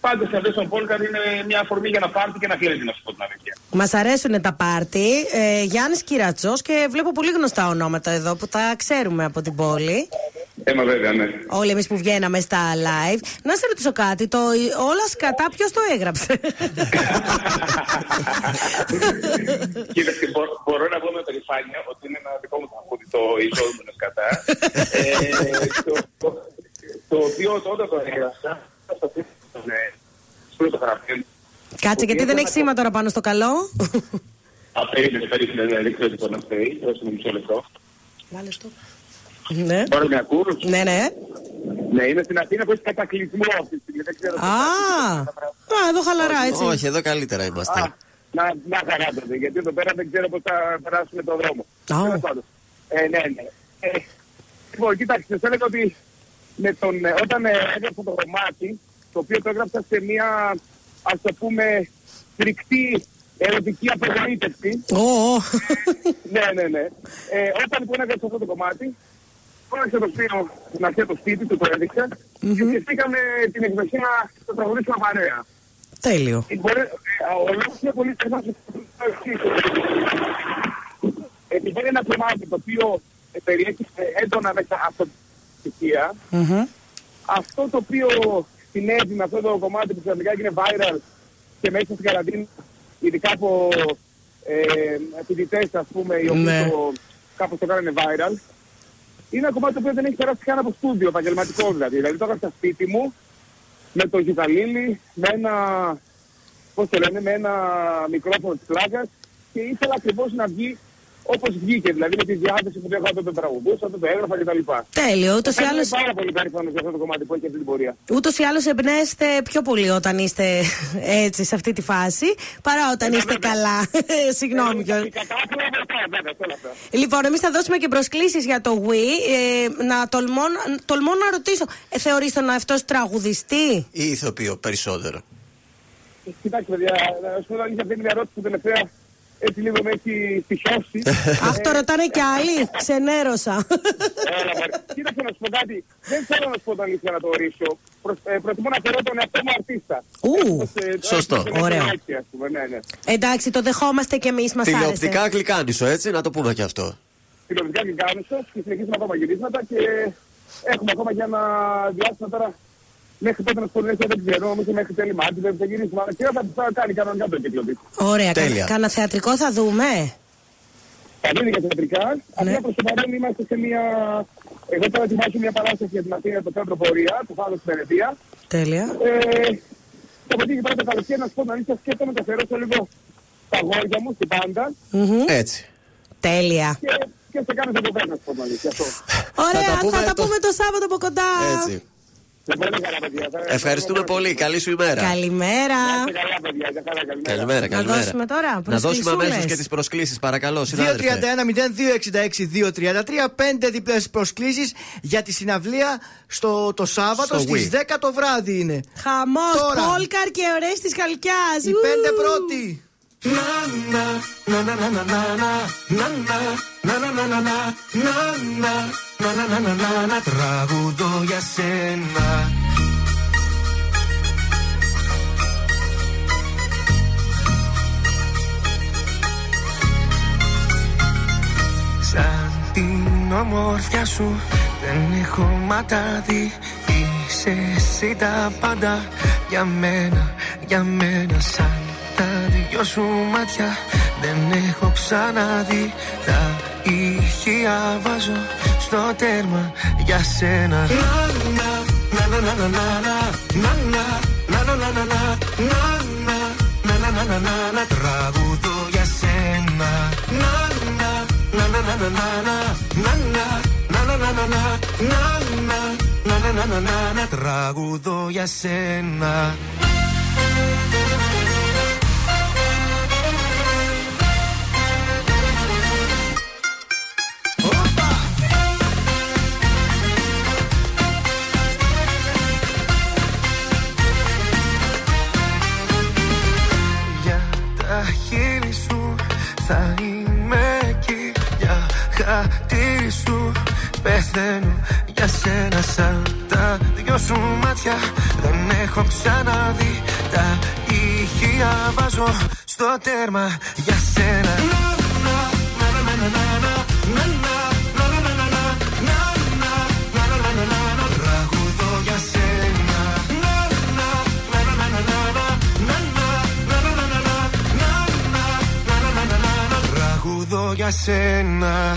πάντα σε αυτές των Πόλκαν είναι μια αφορμή για να πάρει και να κλείνει, να σου πω την αλήθεια. Μας αρέσουν τα πάρτι. Ε, Γιάννης Κυρατσός και βλέπω πολύ γνωστά ονόματα εδώ που τα ξέρουμε από την πόλη. Ε, μα βέβαια, ναι. Όλοι εμεί που βγαίναμε στα live. Να σε ρωτήσω κάτι, το όλα σκατά ποιο το έγραψε. Κοίταξε, μπο- μπορώ να πω με περηφάνεια ότι είναι ένα δικό μου τραγούδι το Ιζόδουμενο κατά. ε, το, το, το οποίο τότε το έγραψα. στο ναι, στο φωτογραφείο. Κάτσε, γιατί δεν έχει σήμα τώρα πάνω στο καλό. Απέριπτε, περίπου, δεν ξέρω τι μπορεί να φταίει. Δώστε μου μισό λεπτό. Βάλε στο. Ναι. Τώρα με ακούς; Ναι, ναι. Ναι, είμαι στην Αθήνα που έχει κατακλυσμό αυτή τη στιγμή. Δεν ξέρω. Α, α, εδώ χαλαρά έτσι. Όχι, εδώ καλύτερα είμαστε. Α, να, να χαράζονται, γιατί εδώ πέρα δεν ξέρω πώς θα περάσουμε τον δρόμο. Α. Τέλος πάντων. Ε, ναι, ναι. Ε, λοιπόν, κοίταξε, θα έλεγα ότι με τον, ε, όταν ε, έγραψα το κομμάτι, το οποίο το έγραψα σε μια, ας το πούμε, φρικτή ερωτική απογοήτευση. Ω, ω. ναι, ναι, ναι. Ε, όταν λοιπόν έγραψα αυτό το κομμάτι, Φώναξε το Σπύρο να έρθει από το σπίτι του, το έδειξα και σκεφτήκαμε την εκδοχή να το τραγουδήσουμε παρέα. Τέλειο. Ε, μπορεί- ε, Ο λόγος είναι πολύ σαφώς το εξής. Επειδή είναι ένα κομμάτι το οποίο ε, περιέχει ε, έντονα μέσα αυτοψυχία, αυτό το οποίο συνέβη με αυτό το κομμάτι που ξαφνικά έγινε viral και μέσα στην καραντίνα, ειδικά από ε, φοιτητές ας πούμε, οι οποίοι Ναι. το, κάπως το κάνανε viral, είναι ένα κομμάτι το οποίο δεν έχει περάσει καν από στούντιο, επαγγελματικό δηλαδή. Δηλαδή το έκανα στα σπίτι μου, με το γιουκαλίλι, με ένα, πώς το λένε, με ένα μικρόφωνο της πλάκας και ήθελα ακριβώς να βγει όπως βγήκε, δηλαδή με τη διάθεση που είχα όταν το τραγουδούσα, όταν το έγραφα κτλ. Τέλειο, ούτως ή Είμαι άλλως- πάρα πολύ περήφανος για αυτό το κομμάτι που έχει αυτή την πορεία. Ούτως ή άλλως εμπνέεστε πιο πολύ όταν είστε έτσι σε αυτή τη φάση παρά όταν είστε καλά. Συγγνώμη κιόλας. Λοιπόν, εμείς θα δώσουμε και προσκλήσεις για το Wii. Ε, να τολμώ, τολμώ να ρωτήσω, ε, θεωρείς τον αυτός τραγουδιστή; Ή ηθοποιό περισσότερο. Κοιτάξτε, παιδιά, να σου πω την αλήθεια, αυτή είναι μια ερώτηση που τελευταία έτσι λίγο με έχει στοιχειώσει. Αχ, το ρωτάνε κι άλλοι. Ξενέρωσα. Έλα, μωρέ. Κοίταξε να σου πω κάτι. Δεν θέλω να σου πω την αλήθεια να το ορίσω. Προς, ε, προτιμώ να θεωρώ τον εαυτό μου αρτίστα. Ου, Όπως, ε, σωστό. όπως είναι Ωραίο. έτσι, ας πούμε, ναι, ναι. Εντάξει, το δεχόμαστε κι εμείς, μας άρεσε. Τηλεοπτικά γλυκάνισο, έτσι, να το πούμε και αυτό. Τηλεοπτικά και κάνουσος και συνεχίζουμε ακόμα γυρίσματα και έχουμε ακόμα για ένα διάστημα τώρα μέχρι πότε να σου πω την αλήθεια, δεν ξέρω, νομίζω μέχρι τέλη Μάρτη δεν θα γυρίσουμε, αλλά και θα, θα κάνει κανονικά το κύκλο της. Ωραία, κα, Τέλεια. κάνα θεατρικό θα δούμε. Θα γίνει και θεατρικά. Ναι. Απλά προς το παρόν είμαστε σε μια... Εγώ τώρα ετοιμάζω μια παράσταση για την Αθήνα το κέντρο πορεία, που θα δω στην Ερετία. Τέλεια. Ε, και από εκεί και πέρα το καλοκαίρι να σου πω την αλήθεια σκέφτομαι να αφιερώσω λίγο τα αγόρια μου στην πάντα Μμμ. Έτσι. Τέλεια. και, και σε κάνω διακοπές να σου πω την αλήθεια. Αυτό. Ωραία, τα θα πούμε τα το- πούμε το Σάββατο από κοντά. Έτσι. Ευχαριστούμε πολύ. Καλή σου ημέρα. Καλημέρα. Σε καλά, παιδιά. Για καλά, καλημέρα. Καλημέρα, Να καλημέρα. δώσουμε τώρα Να δώσουμε προσκλησούλες. αμέσω και τι προσκλήσει, παρακαλώ, συνάδελφε. 231-0266-233. Πέντε διπλέ προσκλήσει για τη συναυλία στο, το Σάββατο Στο στι Wii. 10 το βράδυ είναι. Χαμό, Τώρα. Πόλκαρ και ωραίε τη Χαλκιά. Οι πέντε πρώτοι. Τραγουδώ για σένα. Σαν την ομορφιά σου δεν έχω ματάδι. Είσαι εσύ τα πάντα για μένα, για μένα. Σαν τα δυο σου μάτια δεν έχω ξαναδεί Τα ηχεία βάζω στο τέρμα για σένα Να, να, να, να, να, να, να, να, να, να, να, να, να, να, να, να, να, να, να, να, τραγουδώ για σένα Να, να, να, να, να, να, να, να, να, να, να, να, να, τραγουδώ για σένα. Σαν τα δυο σου μάτια. Δεν έχω ξαναδεί τα ηχεία. Βάζω στο τέρμα για σένα. Τραγουδώ για σένα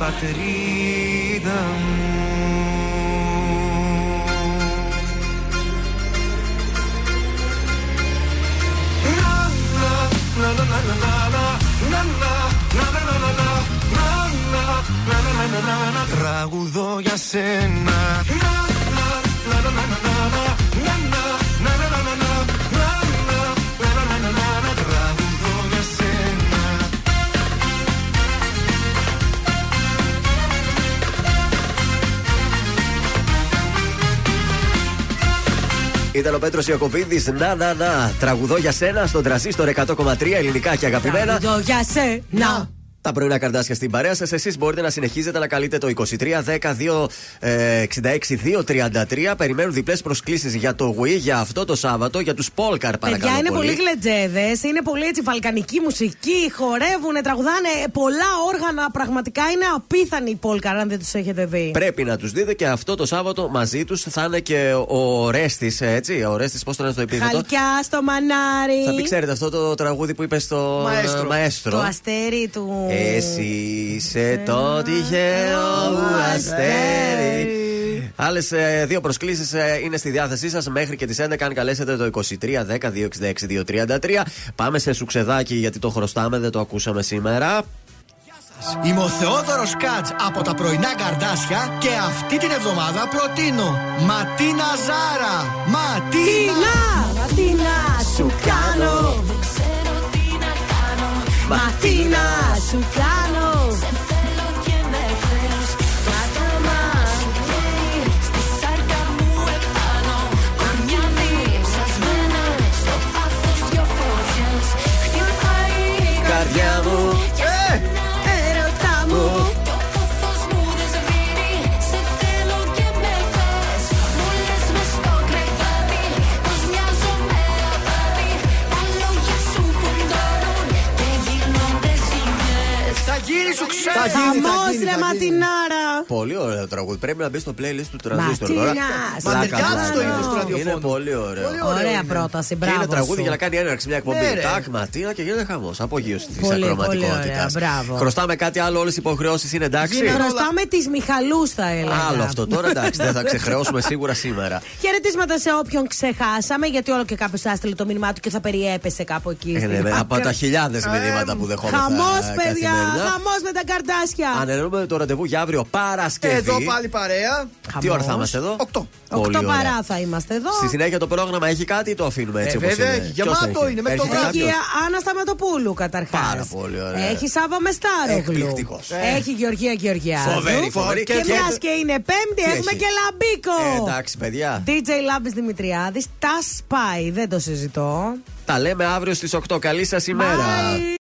πατρίδα μου. Τραγουδώ για σένα. Τραγουδώ Ήταν ο Πέτρος Ιακοβίδη. Να, να, να. Τραγουδό για σένα στον τραζίστορ 100,3 ελληνικά και αγαπημένα. Εδώ για σένα. Τα πρωινά καρδάσια στην παρέα σας. Εσείς μπορείτε να συνεχίζετε να καλείτε το 23 10 2 ε, 66 233. Περιμένουν διπλές προσκλήσεις για το Wii για αυτό το Σάββατο, για τους Πόλκαρ παρακαλώ. Παιδιά είναι πολύ. πολύ γλετζέδες, είναι πολύ έτσι βαλκανική μουσική, χορεύουν, τραγουδάνε πολλά όργανα. Πραγματικά είναι απίθανοι οι Πόλκαρ, αν δεν τους έχετε δει. Πρέπει να τους δείτε και αυτό το Σάββατο μαζί τους θα είναι και ο Ρέστης, έτσι. Ο Ρέστης, πώς το λένε στο επίθετο; Χαλκιά στο μανάρι. Θα πει, ξέρετε αυτό το τραγούδι που είπε στο Μαέστρο. μαέστρο; Το αστέρι του. Εσύ είσαι το τυχαίο μου αστέρι. Άλλες δύο προσκλήσεις είναι στη διάθεσή σας μέχρι και τις 11. Αν καλέσετε το 23 10 266 233. Πάμε σε σουξεδάκι γιατί το χρωστάμε, δεν το ακούσαμε σήμερα. Είμαι ο Θεόδωρος Κάτς από τα πρωινά καρδάσια και αυτή την εβδομάδα προτείνω Ματίνα Ζάρα. Ματίνα! Μα τι να σου κάνω. Μα τι να σου κάνω. Σου ξέρω! Θα γίνει, θα Χαμός γίνει, ρε θα γίνει. ματινάρα. Πολύ ωραίο τραγούδι. Πρέπει να μπει στο playlist του τρανζίστορ Ματίνα, τώρα. Μα Πλάκα, ταιριάζει πλάκα. το είδος του ραδιοφώνου. Είναι πολύ ωραίο. Ωραία πρόταση, Και μπράβο. είναι τραγούδι σου. για να κάνει έναρξη μια εκπομπή. Ναι, ρε. Τάκ, ματίνα και γίνεται χαμός. Απογείωση της Πολύ, πολύ ακροματικότητας. ωραία, μπράβο. Χρωστάμε κάτι άλλο, όλες οι υποχρεώσεις είναι εντάξει; Χρωστάμε τις Μιχαλούς, θα έλεγα. Άλλο αυτό τώρα εντάξει, δεν θα ξεχρεώσουμε σίγουρα σήμερα. Χαιρετίσματα σε όποιον ξεχάσαμε, γιατί όλο και κάποιος έστειλε το μήνυμά του και θα περιέπεσε κάπου εκεί. Ε, ναι, ναι, από τα χιλιάδες μηνύματα που δεχόμαστε. Χαμός, παιδιά! καθημερινά. Χαμός με τα καρτάσια! Αναιρούμε το ραντεβού για αύριο Παρασκευή. Εδώ πάλι παρέα. Τι ώρα θα είμαστε εδώ; 8. Πολύ 8 ωραία. παρά θα είμαστε εδώ. Στη συνέχεια το πρόγραμμα έχει κάτι ή το αφήνουμε έτσι Ε, όπως βέβαια, είναι; έχει. Ποιος Γεμάτο είναι, μέχρι το Έχει βράδυ. κάποιος; Έχει Άννα Σταματοπούλου καταρχάς. Πάρα πολύ ωραία. Έχει Σάβα Μεστάρογλου. Εκπληκτικός. Έχει Γεωργία Γεωργιάδου. Φοβερή, φοβερή. Και, Και- μια και είναι Πέμπτη, Τι έχουμε έχει; και Λαμπίκο. Ε, εντάξει, παιδιά. DJ Λάμπης Δημητριάδης. Τα σπάει, δεν το συζητώ. Τα λέμε αύριο στις 8. Καλή σας ημέρα. Bye.